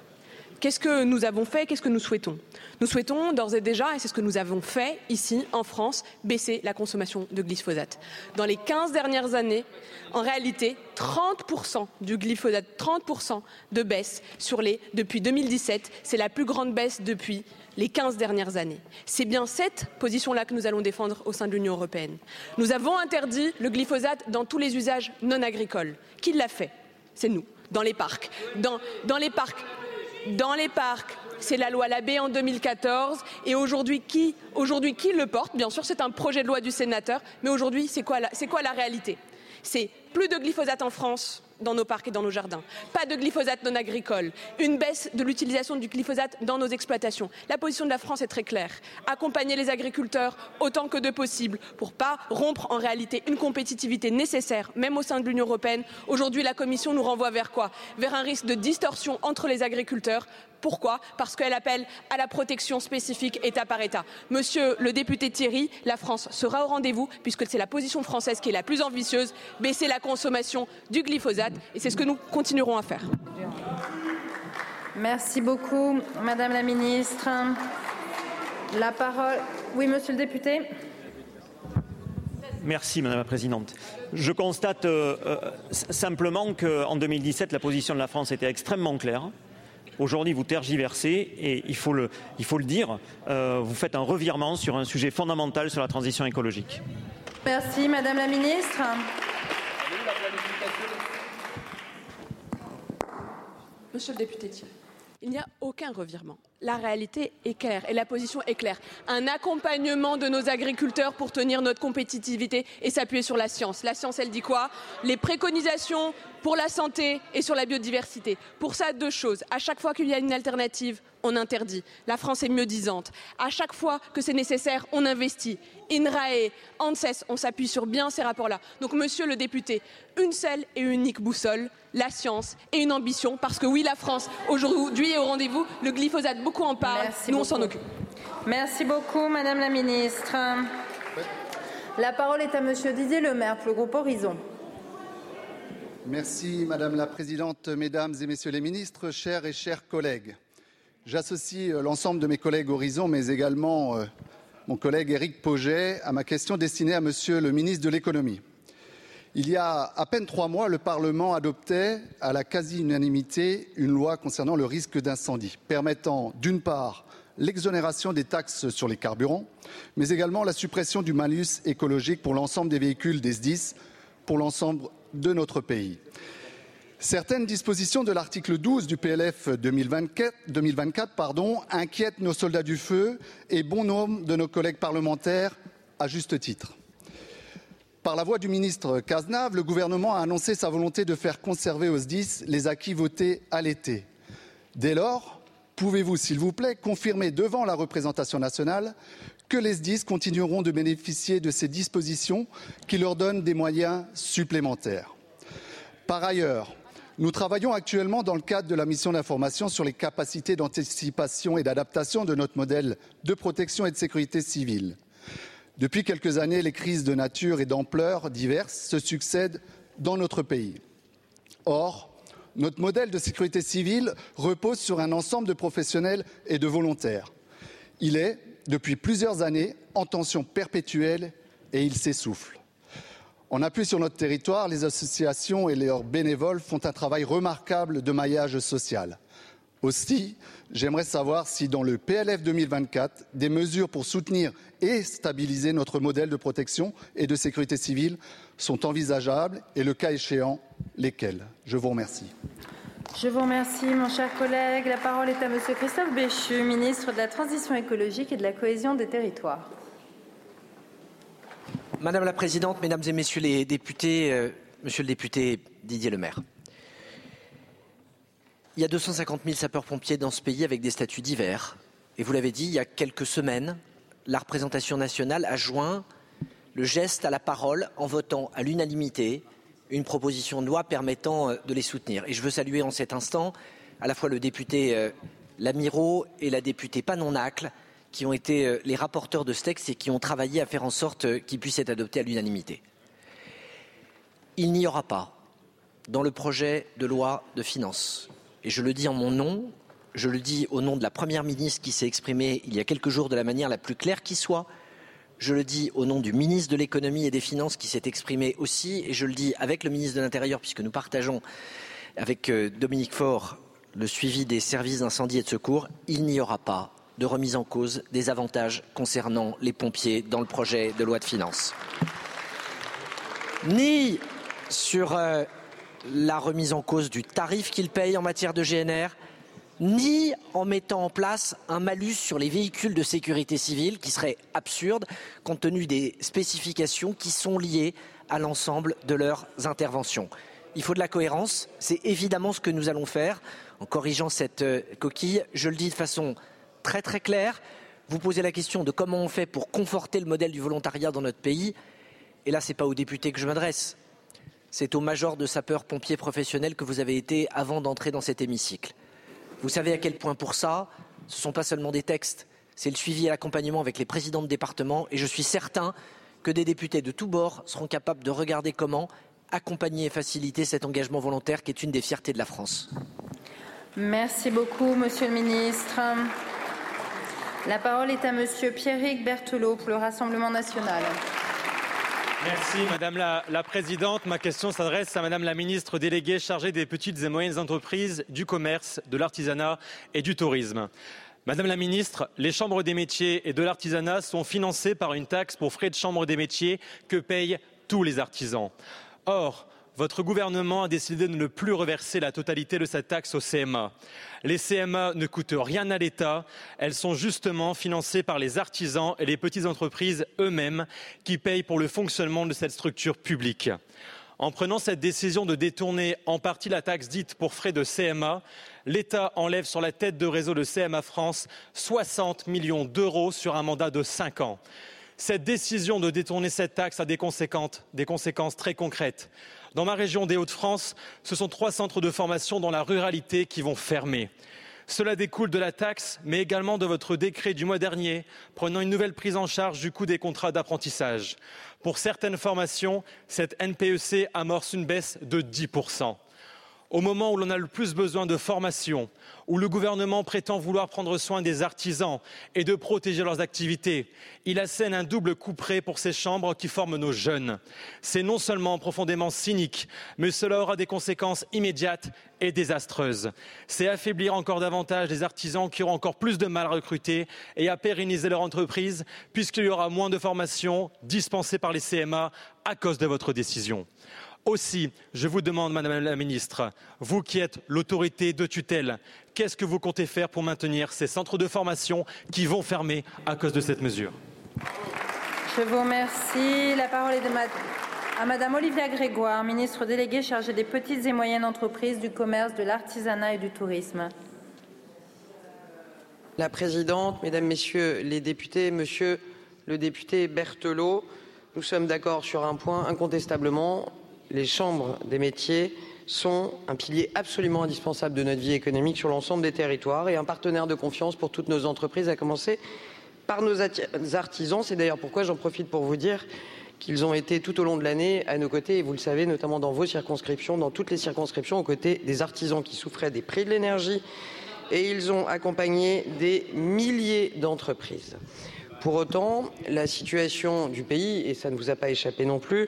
Qu'est-ce que nous avons fait Qu'est-ce que nous souhaitons? Nous souhaitons d'ores et déjà, et c'est ce que nous avons fait ici en France, baisser la consommation de glyphosate. Dans les 15 dernières années, en réalité, 30% du glyphosate, 30% de baisse sur les depuis 2017, c'est la plus grande baisse depuis les 15 dernières années. C'est bien cette position-là que nous allons défendre au sein de l'Union européenne. Nous avons interdit le glyphosate dans tous les usages non agricoles. Qui l'a fait? C'est nous, dans les parcs. Dans, dans les parcs dans les parcs. C'est la loi Labbé en 2014. Et aujourd'hui, qui, aujourd'hui, qui le porte? Bien sûr, c'est un projet de loi du sénateur. Mais aujourd'hui, c'est quoi, la, c'est quoi la réalité? C'est plus de glyphosate en France dans nos parcs et dans nos jardins. Pas de glyphosate non agricole. Une baisse de l'utilisation du glyphosate dans nos exploitations. La position de la France est très claire. Accompagner les agriculteurs autant que de possible pour pas rompre en réalité une compétitivité nécessaire, même au sein de l'Union européenne. Aujourd'hui, la Commission nous renvoie vers quoi? Vers un risque de distorsion entre les agriculteurs, pourquoi? Parce qu'elle appelle à la protection spécifique État par État. Monsieur le député Thierry, la France sera au rendez-vous puisque c'est la position française qui est la plus ambitieuse, baisser la consommation du glyphosate et c'est ce que nous continuerons à faire. Merci beaucoup, Madame la Ministre. La parole. Oui, Monsieur le député. Merci Madame la Présidente. Je constate euh, euh, simplement qu'en 2017, la position de la France était extrêmement claire. Aujourd'hui, vous tergiversez et il faut le, il faut le dire, euh, vous faites un revirement sur un sujet fondamental sur la transition écologique. Merci Madame la Ministre. Monsieur le député Thierry, il n'y a aucun revirement. La réalité est claire et la position est claire. Un accompagnement de nos agriculteurs pour tenir notre compétitivité et s'appuyer sur la science. La science, elle dit quoi? Les préconisations pour la santé et sur la biodiversité. Pour ça, deux choses. À chaque fois qu'il y a une alternative, on interdit. La France est mieux disante. À chaque fois que c'est nécessaire, on investit. INRAE, ANSES, on s'appuie sur bien ces rapports-là. Donc, monsieur le député, une seule et unique boussole, la science et une ambition. Parce que oui, la France, aujourd'hui, est au rendez-vous. Le glyphosate, beaucoup en parlent. Merci Nous, on beaucoup. s'en occupe. Merci beaucoup, Madame la Ministre. La parole est à Monsieur Didier Lemaire pour le groupe Horizon. Merci Madame la Présidente, Mesdames et Messieurs les ministres, chers et chers collègues. J'associe euh, l'ensemble de mes collègues Horizon, mais également euh, mon collègue Éric Pauget, à ma question destinée à Monsieur le ministre de l'Économie. Il y a à peine trois mois, le Parlement adoptait à la quasi-unanimité une loi concernant le risque d'incendie, permettant d'une part l'exonération des taxes sur les carburants, mais également la suppression du malus écologique pour l'ensemble des véhicules des SDIS pour l'ensemble de notre pays. Certaines dispositions de l'article 12 du PLF 2024, 2024 pardon, inquiètent nos soldats du feu et bon nombre de nos collègues parlementaires à juste titre. Par la voix du ministre Cazenave, le gouvernement a annoncé sa volonté de faire conserver aux SDIS les acquis votés à l'été. Dès lors, pouvez-vous, s'il vous plaît, confirmer devant la représentation nationale que les SDIS continueront de bénéficier de ces dispositions qui leur donnent des moyens supplémentaires? Par ailleurs, nous travaillons actuellement dans le cadre de la mission d'information sur les capacités d'anticipation et d'adaptation de notre modèle de protection et de sécurité civile. Depuis quelques années, les crises de nature et d'ampleur diverses se succèdent dans notre pays. Or, notre modèle de sécurité civile repose sur un ensemble de professionnels et de volontaires. Il est, depuis plusieurs années, en tension perpétuelle et il s'essouffle. En appui sur notre territoire, les associations et leurs bénévoles font un travail remarquable de maillage social. Aussi, j'aimerais savoir si dans le PLF 2024, des mesures pour soutenir et stabiliser notre modèle de protection et de sécurité civile sont envisageables et, le cas échéant, lesquelles? Je vous remercie. Je vous remercie, mon cher collègue. La parole est à Monsieur Christophe Béchu, ministre de la Transition écologique et de la cohésion des territoires. Madame la Présidente, Mesdames et Messieurs les députés, euh, Monsieur le député Didier Lemaire. Il y a 250 000 sapeurs-pompiers dans ce pays avec des statuts divers. Et vous l'avez dit, il y a quelques semaines, la représentation nationale a joint le geste à la parole en votant à l'unanimité une proposition de loi permettant euh, de les soutenir. Et je veux saluer en cet instant à la fois le député euh, Lamiro et la députée Panonacle qui ont été euh, les rapporteurs de ce texte et qui ont travaillé à faire en sorte qu'il puisse être adopté à l'unanimité. Il n'y aura pas dans le projet de loi de finances, et je le dis en mon nom, je le dis au nom de la Première ministre qui s'est exprimée il y a quelques jours de la manière la plus claire qui soit, je le dis au nom du ministre de l'économie et des finances qui s'est exprimé aussi, et je le dis avec le ministre de l'Intérieur puisque nous partageons avec euh, Dominique Faure le suivi des services d'incendie et de secours, il n'y aura pas de remise en cause des avantages concernant les pompiers dans le projet de loi de finances. Ni sur euh, la remise en cause du tarif qu'ils payent en matière de GNR, ni en mettant en place un malus sur les véhicules de sécurité civile qui serait absurde compte tenu des spécifications qui sont liées à l'ensemble de leurs interventions. Il faut de la cohérence, c'est évidemment ce que nous allons faire en corrigeant cette euh, coquille. Je le dis de façon très très claire. Vous posez la question de comment on fait pour conforter le modèle du volontariat dans notre pays. Et là, ce n'est pas aux députés que je m'adresse, c'est aux majors de sapeurs-pompiers professionnels que vous avez été avant d'entrer dans cet hémicycle. Vous savez à quel point pour ça, ce ne sont pas seulement des textes, c'est le suivi et l'accompagnement avec les présidents de département. Et je suis certain que des députés de tous bords seront capables de regarder comment accompagner et faciliter cet engagement volontaire qui est une des fiertés de la France. Merci beaucoup, Monsieur le ministre. La parole est à Monsieur Pierrick Berthelot pour le Rassemblement national. Merci Madame la, Présidente. Ma question s'adresse à Madame la Ministre déléguée chargée des petites et moyennes entreprises, du commerce, de l'artisanat et du tourisme. Madame la Ministre, les chambres des métiers et de l'artisanat sont financées par une taxe pour frais de chambre des métiers que payent tous les artisans. Or, votre gouvernement a décidé de ne plus reverser la totalité de cette taxe au CMA. Les CMA ne coûtent rien à l'État, elles sont justement financées par les artisans et les petites entreprises eux-mêmes qui payent pour le fonctionnement de cette structure publique. En prenant cette décision de détourner en partie la taxe dite pour frais de CMA, l'État enlève sur la tête de réseau de CMA France 60 millions d'euros sur un mandat de 5 ans. Cette décision de détourner cette taxe a des conséquences, des conséquences très concrètes. Dans ma région des Hauts-de-France, ce sont trois centres de formation dans la ruralité qui vont fermer. Cela découle de la taxe, mais également de votre décret du mois dernier prenant une nouvelle prise en charge du coût des contrats d'apprentissage. Pour certaines formations, cette NPEC amorce une baisse de 10%. Au moment où l'on a le plus besoin de formation, où le gouvernement prétend vouloir prendre soin des artisans et de protéger leurs activités, il assène un double couperet pour ces chambres qui forment nos jeunes. C'est non seulement profondément cynique, mais cela aura des conséquences immédiates et désastreuses. C'est affaiblir encore davantage les artisans qui auront encore plus de mal à recruter et à pérenniser leur entreprise, puisqu'il y aura moins de formations dispensées par les CMA à cause de votre décision. Aussi, je vous demande, Madame la Ministre, vous qui êtes l'autorité de tutelle, qu'est-ce que vous comptez faire pour maintenir ces centres de formation qui vont fermer à cause de cette mesure? Je vous remercie. La parole est à Madame Olivia Grégoire, ministre déléguée chargée des petites et moyennes entreprises, du commerce, de l'artisanat et du tourisme. La présidente, mesdames, messieurs les députés, monsieur le député Berthelot, nous sommes d'accord sur un point incontestablement les chambres des métiers sont un pilier absolument indispensable de notre vie économique sur l'ensemble des territoires et un partenaire de confiance pour toutes nos entreprises, à commencer par nos artisans. C'est d'ailleurs pourquoi j'en profite pour vous dire qu'ils ont été tout au long de l'année à nos côtés, et vous le savez, notamment dans vos circonscriptions, dans toutes les circonscriptions, aux côtés des artisans qui souffraient des prix de l'énergie, et ils ont accompagné des milliers d'entreprises. Pour autant, la situation du pays, et ça ne vous a pas échappé non plus,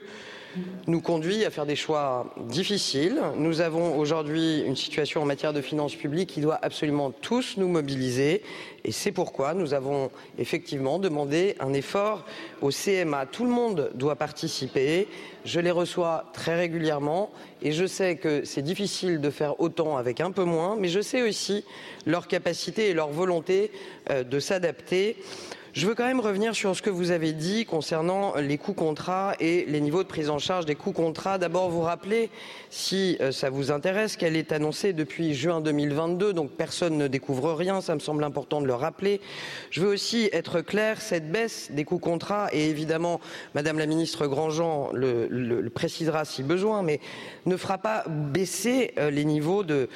nous conduit à faire des choix difficiles. Nous avons aujourd'hui une situation en matière de finances publiques qui doit absolument tous nous mobiliser. Et c'est pourquoi nous avons effectivement demandé un effort au CMA. Tout le monde doit participer. Je les reçois très régulièrement et je sais que c'est difficile de faire autant avec un peu moins, mais je sais aussi leur capacité et leur volonté euh, de s'adapter. Je veux quand même revenir sur ce que vous avez dit concernant les coûts contrats et les niveaux de prise en charge des coûts contrats. D'abord, vous rappelez, si euh, ça vous intéresse, qu'elle est annoncée depuis juin 2022, donc personne ne découvre rien, ça me semble important de le rappeler. Je veux aussi être clair, cette baisse des coûts contrats, et évidemment, Madame la ministre Grandjean le, précisera si besoin, mais ne fera pas baisser euh, les niveaux de,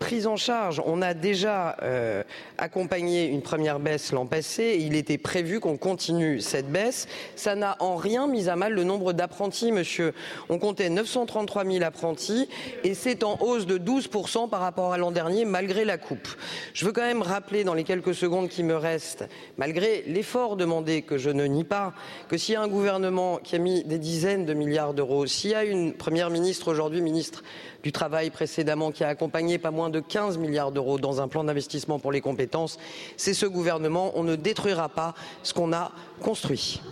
prise en charge. On a déjà euh, accompagné une première baisse l'an passé il était prévu qu'on continue cette baisse. Ça n'a en rien mis à mal le nombre d'apprentis, monsieur. On comptait 933 000 apprentis et c'est en hausse de 12% par rapport à l'an dernier, malgré la coupe. Je veux quand même rappeler dans les quelques secondes qui me restent, malgré l'effort demandé que je ne nie pas, que s'il y a un gouvernement qui a mis des dizaines de milliards d'euros, s'il y a une première ministre aujourd'hui, ministre du travail précédemment qui a accompagné pas moins de 15 milliards d'euros dans un plan d'investissement pour les compétences. C'est ce gouvernement. On ne détruira pas ce qu'on a construit.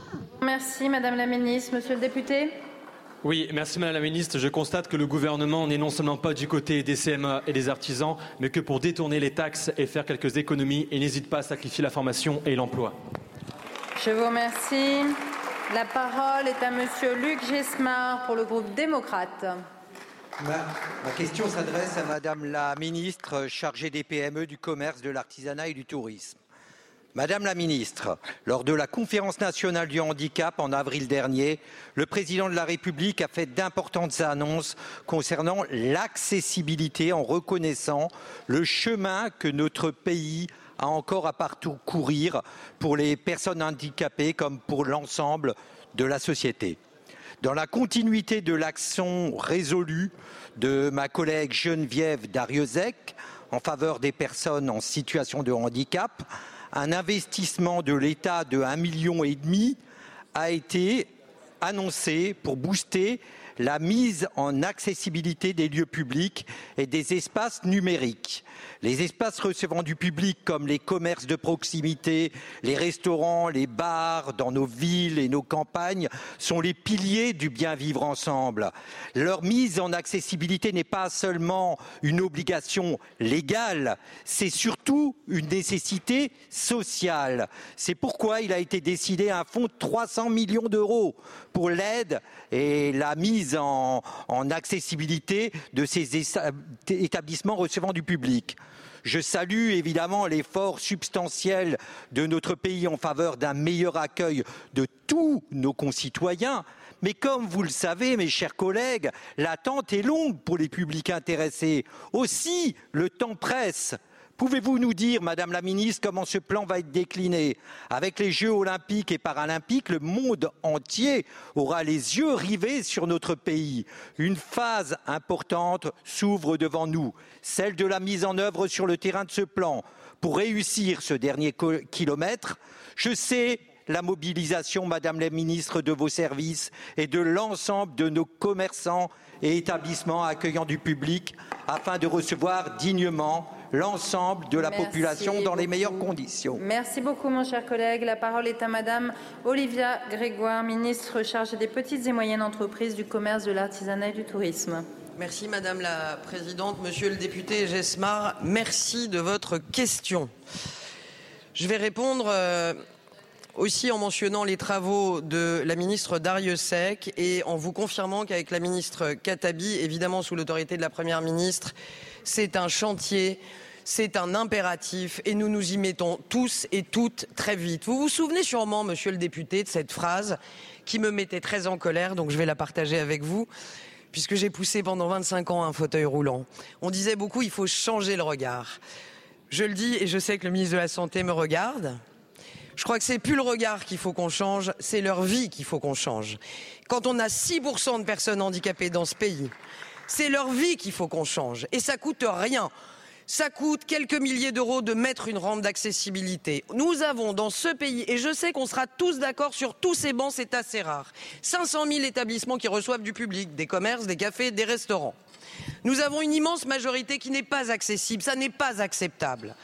Merci Madame la Ministre. Monsieur le député. Oui, merci Madame la Ministre. Je constate que le gouvernement n'est non seulement pas du côté des CMA et des artisans, mais que pour détourner les taxes et faire quelques économies, et n'hésite pas à sacrifier la formation et l'emploi. Je vous remercie. La parole est à Monsieur Luc Gesmar pour le groupe démocrate. Ma, question s'adresse à Madame la ministre chargée des PME, du commerce, de l'artisanat et du tourisme. Madame la ministre, lors de la conférence nationale du handicap en avril dernier, le président de la République a fait d'importantes annonces concernant l'accessibilité en reconnaissant le chemin que notre pays a encore à parcourir pour les personnes handicapées comme pour l'ensemble de la société. Dans la continuité de l'action résolue de ma collègue Geneviève Darieuszek en faveur des personnes en situation de handicap, un investissement de l'État de 1,5 million a été annoncé pour booster la mise en accessibilité des lieux publics et des espaces numériques. Les espaces recevant du public comme les commerces de proximité, les restaurants, les bars dans nos villes et nos campagnes sont les piliers du bien vivre ensemble. Leur mise en accessibilité n'est pas seulement une obligation légale, c'est surtout une nécessité sociale. C'est pourquoi il a été décidé un fonds de 300 millions d'euros pour l'aide et la mise en, en accessibilité de ces établissements recevant du public. Je salue évidemment l'effort substantiel de notre pays en faveur d'un meilleur accueil de tous nos concitoyens. Mais comme vous le savez, mes chers collègues, l'attente est longue pour les publics intéressés. Aussi, le temps presse. Pouvez-vous nous dire, Madame la Ministre, comment ce plan va être décliné? Avec les Jeux olympiques et paralympiques, le monde entier aura les yeux rivés sur notre pays. Une phase importante s'ouvre devant nous, celle de la mise en œuvre sur le terrain de ce plan. Pour réussir ce dernier kilomètre, je sais la mobilisation, Madame la Ministre, de vos services et de l'ensemble de nos commerçants et établissements accueillant du public afin de recevoir dignement l'ensemble de la Merci population dans les meilleures conditions. Merci beaucoup, mon cher collègue. La parole est à Madame Olivia Grégoire, ministre chargée des petites et moyennes entreprises, du commerce, de l'artisanat et du tourisme. Merci Madame la Présidente. Monsieur le député Gesmar, merci de votre question. Je vais répondre euh, aussi en mentionnant les travaux de la ministre Dariussec et en vous confirmant qu'avec la ministre Katabi, évidemment sous l'autorité de la Première ministre, c'est un chantier, c'est un impératif et nous nous y mettons tous et toutes très vite. Vous vous souvenez sûrement, monsieur le député, de cette phrase qui me mettait très en colère, donc je vais la partager avec vous puisque j'ai poussé pendant 25 ans un fauteuil roulant. On disait beaucoup, il faut changer le regard. Je le dis et je sais que le ministre de la Santé me regarde. Je crois que c'est plus le regard qu'il faut qu'on change, c'est leur vie qu'il faut qu'on change. Quand on a 6% de personnes handicapées dans ce pays, c'est leur vie qu'il faut qu'on change. Et ça coûte rien. Ça coûte quelques milliers d'euros de mettre une rampe d'accessibilité. Nous avons dans ce pays, et je sais qu'on sera tous d'accord sur tous ces bancs, c'est assez rare, 500 000 établissements qui reçoivent du public, des commerces, des cafés, des restaurants. Nous avons une immense majorité qui n'est pas accessible. Ça n'est pas acceptable.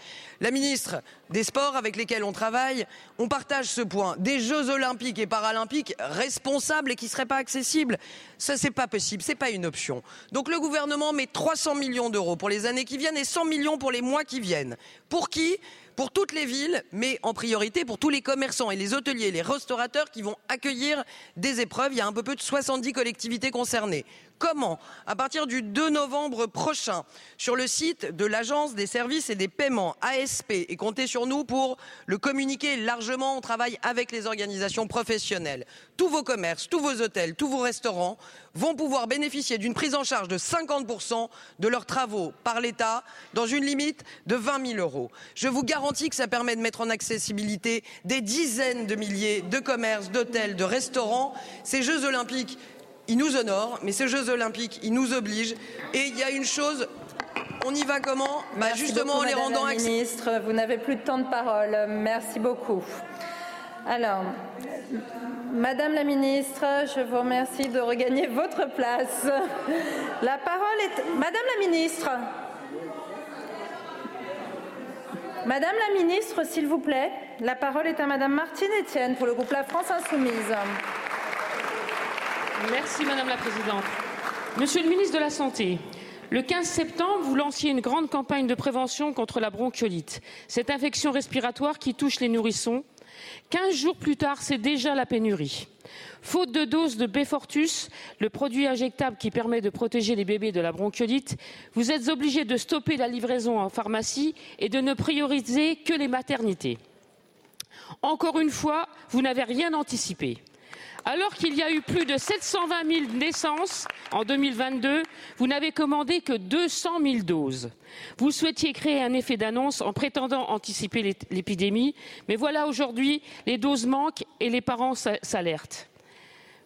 La ministre des Sports avec lesquels on travaille, on partage ce point. Des Jeux olympiques et paralympiques responsables et qui ne seraient pas accessibles, ça c'est pas possible, c'est pas une option. Donc le gouvernement met 300 millions d'euros pour les années qui viennent et 100 millions pour les mois qui viennent. Pour qui? Pour toutes les villes, mais en priorité pour tous les commerçants et les hôteliers, les restaurateurs qui vont accueillir des épreuves. Il y a un peu plus de 70 collectivités concernées. Comment À partir du 2 novembre prochain, sur le site de l'Agence des services et des paiements, ASP, et comptez sur nous pour le communiquer largement. On travaille avec les organisations professionnelles. Tous vos commerces, tous vos hôtels, tous vos restaurants vont pouvoir bénéficier d'une prise en charge de 50% de leurs travaux par l'État dans une limite de 20 000 euros. Je vous garantis que ça permet de mettre en accessibilité des dizaines de milliers de commerces, d'hôtels, de restaurants. Ces Jeux olympiques, ils nous honorent, mais ces Jeux olympiques, ils nous obligent. Et il y a une chose, on y va comment? Bah, Justement beaucoup, en les Madame rendant la ministre, vous n'avez plus de temps de parole. Merci beaucoup. Alors, Madame la ministre, je vous remercie de regagner votre place. La parole est Madame la ministre. Madame la ministre, s'il vous plaît, la parole est à Madame Martine Etienne pour le groupe La France Insoumise. Merci Madame la Présidente. Monsieur le ministre de la Santé, le 15 septembre, vous lanciez une grande campagne de prévention contre la bronchiolite, cette infection respiratoire qui touche les nourrissons. 15 jours plus tard, c'est déjà la pénurie. Faute de doses de Befortus, le produit injectable qui permet de protéger les bébés de la bronchiolite, vous êtes obligé de stopper la livraison en pharmacie et de ne prioriser que les maternités. Encore une fois, vous n'avez rien anticipé. Alors qu'il y a eu plus de 720 000 naissances en 2022, vous n'avez commandé que 200 000 doses. Vous souhaitiez créer un effet d'annonce en prétendant anticiper l'ép- l'épidémie, mais voilà aujourd'hui, les doses manquent et les parents s'a- s'alertent.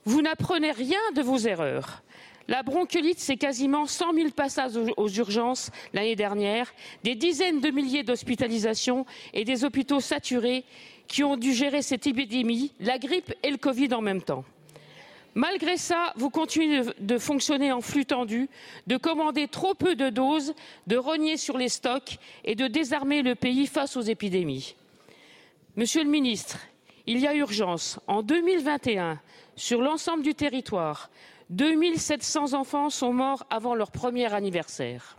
Vous n'apprenez rien de vos erreurs. La bronchiolite, c'est quasiment 100 000 passages aux urgences l'année dernière, des dizaines de milliers d'hospitalisations et des hôpitaux saturés qui ont dû gérer cette épidémie, la grippe et le Covid en même temps. Malgré ça, vous continuez de fonctionner en flux tendu, de commander trop peu de doses, de rogner sur les stocks et de désarmer le pays face aux épidémies. Monsieur le ministre, il y a urgence. En 2021, sur l'ensemble du territoire, 2700 enfants sont morts avant leur premier anniversaire.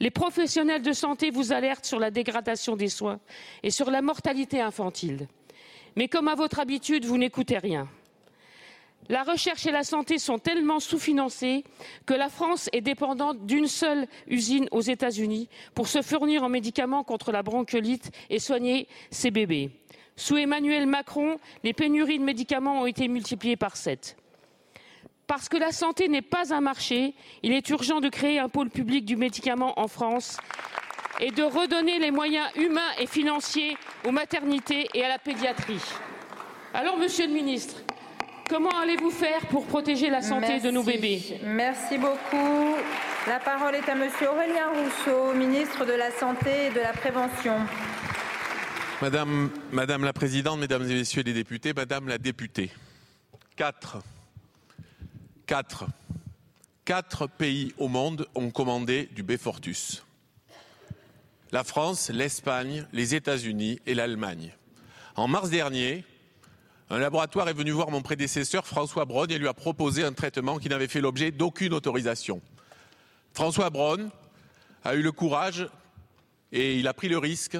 Les professionnels de santé vous alertent sur la dégradation des soins et sur la mortalité infantile. Mais comme à votre habitude, vous n'écoutez rien. La recherche et la santé sont tellement sous-financées que la France est dépendante d'une seule usine aux États-Unis pour se fournir en médicaments contre la bronchiolite et soigner ses bébés. Sous Emmanuel Macron, les pénuries de médicaments ont été multipliées par sept. Parce que la santé n'est pas un marché, il est urgent de créer un pôle public du médicament en France et de redonner les moyens humains et financiers aux maternités et à la pédiatrie. Alors, Monsieur le Ministre, Comment allez-vous faire pour protéger la santé Merci. de nos bébés? Merci beaucoup. La parole est à Monsieur Aurélien Rousseau, ministre de la Santé et de la Prévention. Madame, Madame la Présidente, Mesdames et Messieurs les députés, Madame la députée, quatre, quatre, quatre pays au monde ont commandé du Befortus. La France, l'Espagne, les États-Unis et l'Allemagne. En mars dernier, un laboratoire est venu voir mon prédécesseur François Braun et lui a proposé un traitement qui n'avait fait l'objet d'aucune autorisation. François Braun a eu le courage et il a pris le risque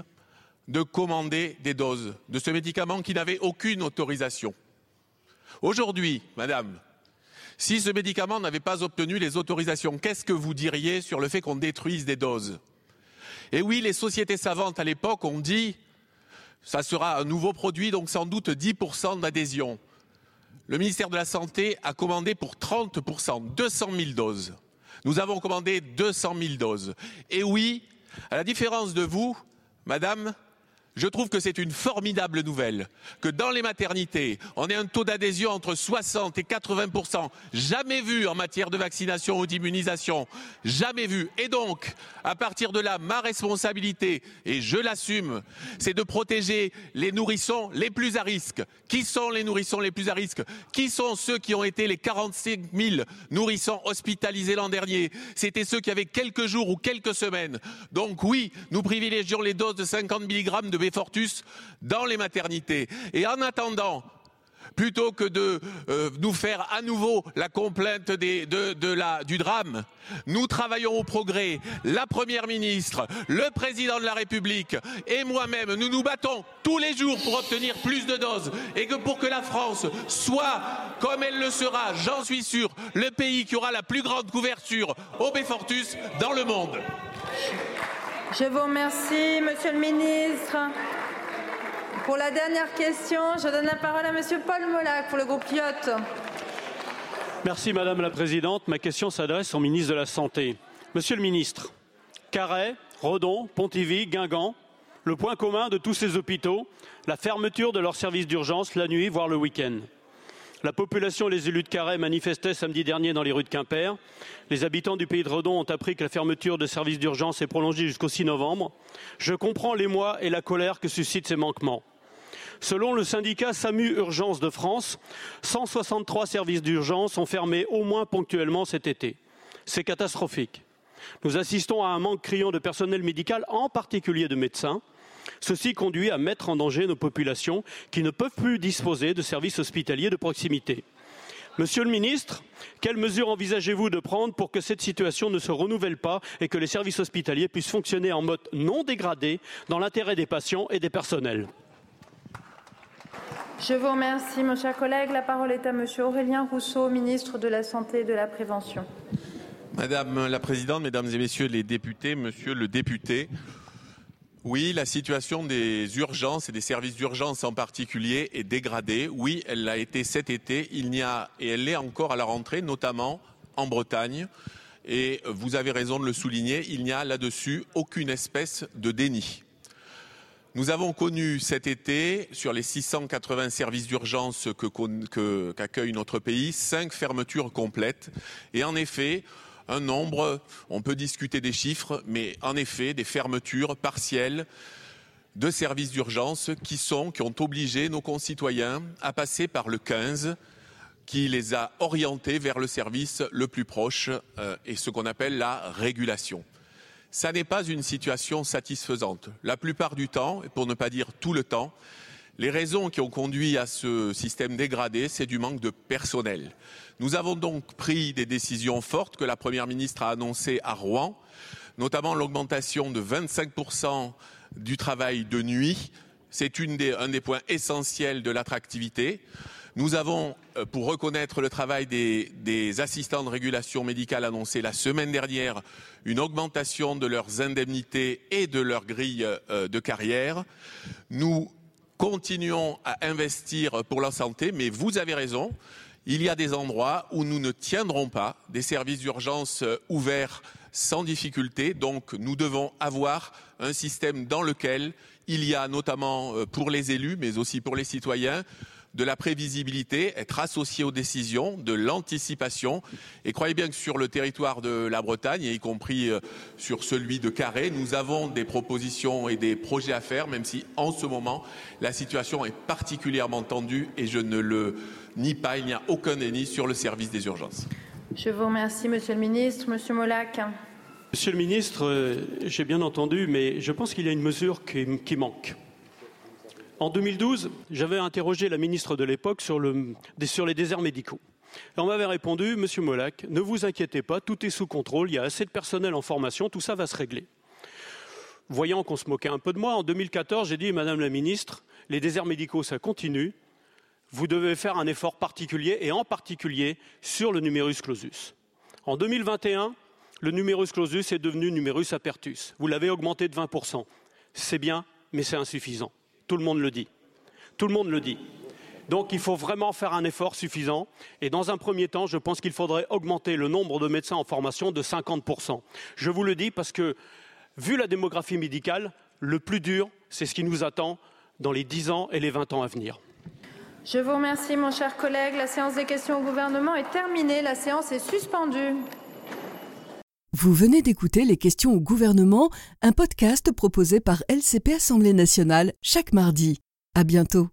de commander des doses de ce médicament qui n'avait aucune autorisation. Aujourd'hui, madame, si ce médicament n'avait pas obtenu les autorisations, qu'est-ce que vous diriez sur le fait qu'on détruise des doses? Et oui, les sociétés savantes à l'époque ont dit ça sera un nouveau produit, donc sans doute 10% d'adhésion. Le ministère de la Santé a commandé pour 30%, 200 000 doses. Nous avons commandé 200 000 doses. Et oui, à la différence de vous, madame, je trouve que c'est une formidable nouvelle que dans les maternités, on ait un taux d'adhésion entre 60 et 80% jamais vu en matière de vaccination ou d'immunisation, jamais vu. Et donc, à partir de là, ma responsabilité, et je l'assume, c'est de protéger les nourrissons les plus à risque. Qui sont les nourrissons les plus à risque? Qui sont ceux qui ont été les 45 000 nourrissons hospitalisés l'an dernier? C'était ceux qui avaient quelques jours ou quelques semaines. Donc oui, nous privilégions les doses de 50 mg de Fortus dans les maternités. Et en attendant, plutôt que de euh, nous faire à nouveau la complainte de, la, du drame, nous travaillons au progrès. La Première ministre, le Président de la République et moi-même, nous nous battons tous les jours pour obtenir plus de doses et que pour que la France soit, comme elle le sera, j'en suis sûr, le pays qui aura la plus grande couverture au Befortus dans le monde. Je vous remercie, Monsieur le ministre. Pour la dernière question, je donne la parole à Monsieur Paul Molac pour le groupe Yacht. Merci Madame la Présidente. Ma question s'adresse au ministre de la Santé. Monsieur le ministre, Carhaix, Redon, Pontivy, Guingamp, le point commun de tous ces hôpitaux, la fermeture de leurs services d'urgence la nuit, voire le week-end. La population et les élus de Carhaix manifestaient samedi dernier dans les rues de Quimper. Les habitants du pays de Redon ont appris que la fermeture de services d'urgence est prolongée jusqu'au 6 novembre. Je comprends l'émoi et la colère que suscitent ces manquements. Selon le syndicat SAMU Urgence de France, 163 services d'urgence ont fermé au moins ponctuellement cet été. C'est catastrophique. Nous assistons à un manque criant de personnel médical, en particulier de médecins. Ceci conduit à mettre en danger nos populations qui ne peuvent plus disposer de services hospitaliers de proximité. Monsieur le ministre, quelles mesures envisagez-vous de prendre pour que cette situation ne se renouvelle pas et que les services hospitaliers puissent fonctionner en mode non dégradé dans l'intérêt des patients et des personnels? Je vous remercie, mon cher collègue. La parole est à Monsieur Aurélien Rousseau, ministre de la Santé et de la Prévention. Madame la Présidente, Mesdames et Messieurs les députés, Monsieur le député, oui, la situation des urgences et des services d'urgence en particulier est dégradée. Oui, elle l'a été cet été. Il n'y a, et elle l'est encore à la rentrée, notamment en Bretagne. Et vous avez raison de le souligner, il n'y a là-dessus aucune espèce de déni. Nous avons connu cet été, sur les 680 services d'urgence qu'accueille notre pays, cinq fermetures complètes. Et en effet, un nombre, on peut discuter des chiffres, mais en effet, des fermetures partielles de services d'urgence qui sont, qui ont obligé nos concitoyens à passer par le 15 qui les a orientés vers le service le plus proche euh, et ce qu'on appelle la régulation. Ça n'est pas une situation satisfaisante. La plupart du temps, et pour ne pas dire tout le temps, les raisons qui ont conduit à ce système dégradé, c'est du manque de personnel. Nous avons donc pris des décisions fortes que la Première ministre a annoncées à Rouen, notamment l'augmentation de 25% du travail de nuit. C'est un des points essentiels de l'attractivité. Nous avons, euh, pour reconnaître le travail des, des, assistants de régulation médicale, annoncé la semaine dernière une augmentation de leurs indemnités et de leur grille euh, de carrière. Nous continuons à investir pour la santé, mais vous avez raison. Il y a des endroits où nous ne tiendrons pas des services d'urgence euh, ouverts sans difficulté. Donc nous devons avoir un système dans lequel il y a notamment pour les élus, mais aussi pour les citoyens, de la prévisibilité, être associé aux décisions, de l'anticipation. Et croyez bien que sur le territoire de la Bretagne, y compris euh, sur celui de Carré, nous avons des propositions et des projets à faire, même si en ce moment, la situation est particulièrement tendue et je ne le nie pas, il n'y a aucun déni sur le service des urgences. Je vous remercie, Monsieur le Ministre. Monsieur Molac. Monsieur le Ministre, euh, j'ai bien entendu, mais je pense qu'il y a une mesure qui, qui manque. En 2012, j'avais interrogé la ministre de l'époque sur, le, sur, les déserts médicaux. Et on m'avait répondu, Monsieur Molac, ne vous inquiétez pas, tout est sous contrôle, il y a assez de personnel en formation, tout ça va se régler. Voyant qu'on se moquait un peu de moi, en 2014, j'ai dit, Madame la ministre, les déserts médicaux, ça continue. Vous devez faire un effort particulier, et en particulier sur le numerus clausus. En 2021, le numerus clausus est devenu numerus apertus. Vous l'avez augmenté de 20%. C'est bien, mais c'est insuffisant. Tout le monde le dit. Tout le monde le dit. Donc il faut vraiment faire un effort suffisant. Et dans un premier temps, je pense qu'il faudrait augmenter le nombre de médecins en formation de 50%. Je vous le dis parce que, vu la démographie médicale, le plus dur, c'est ce qui nous attend dans les 10 ans et les 20 ans à venir. Je vous remercie, mon cher collègue. La séance des questions au gouvernement est terminée. La séance est suspendue. Vous venez d'écouter Les questions au gouvernement, un podcast proposé par LCP Assemblée nationale chaque mardi. À bientôt.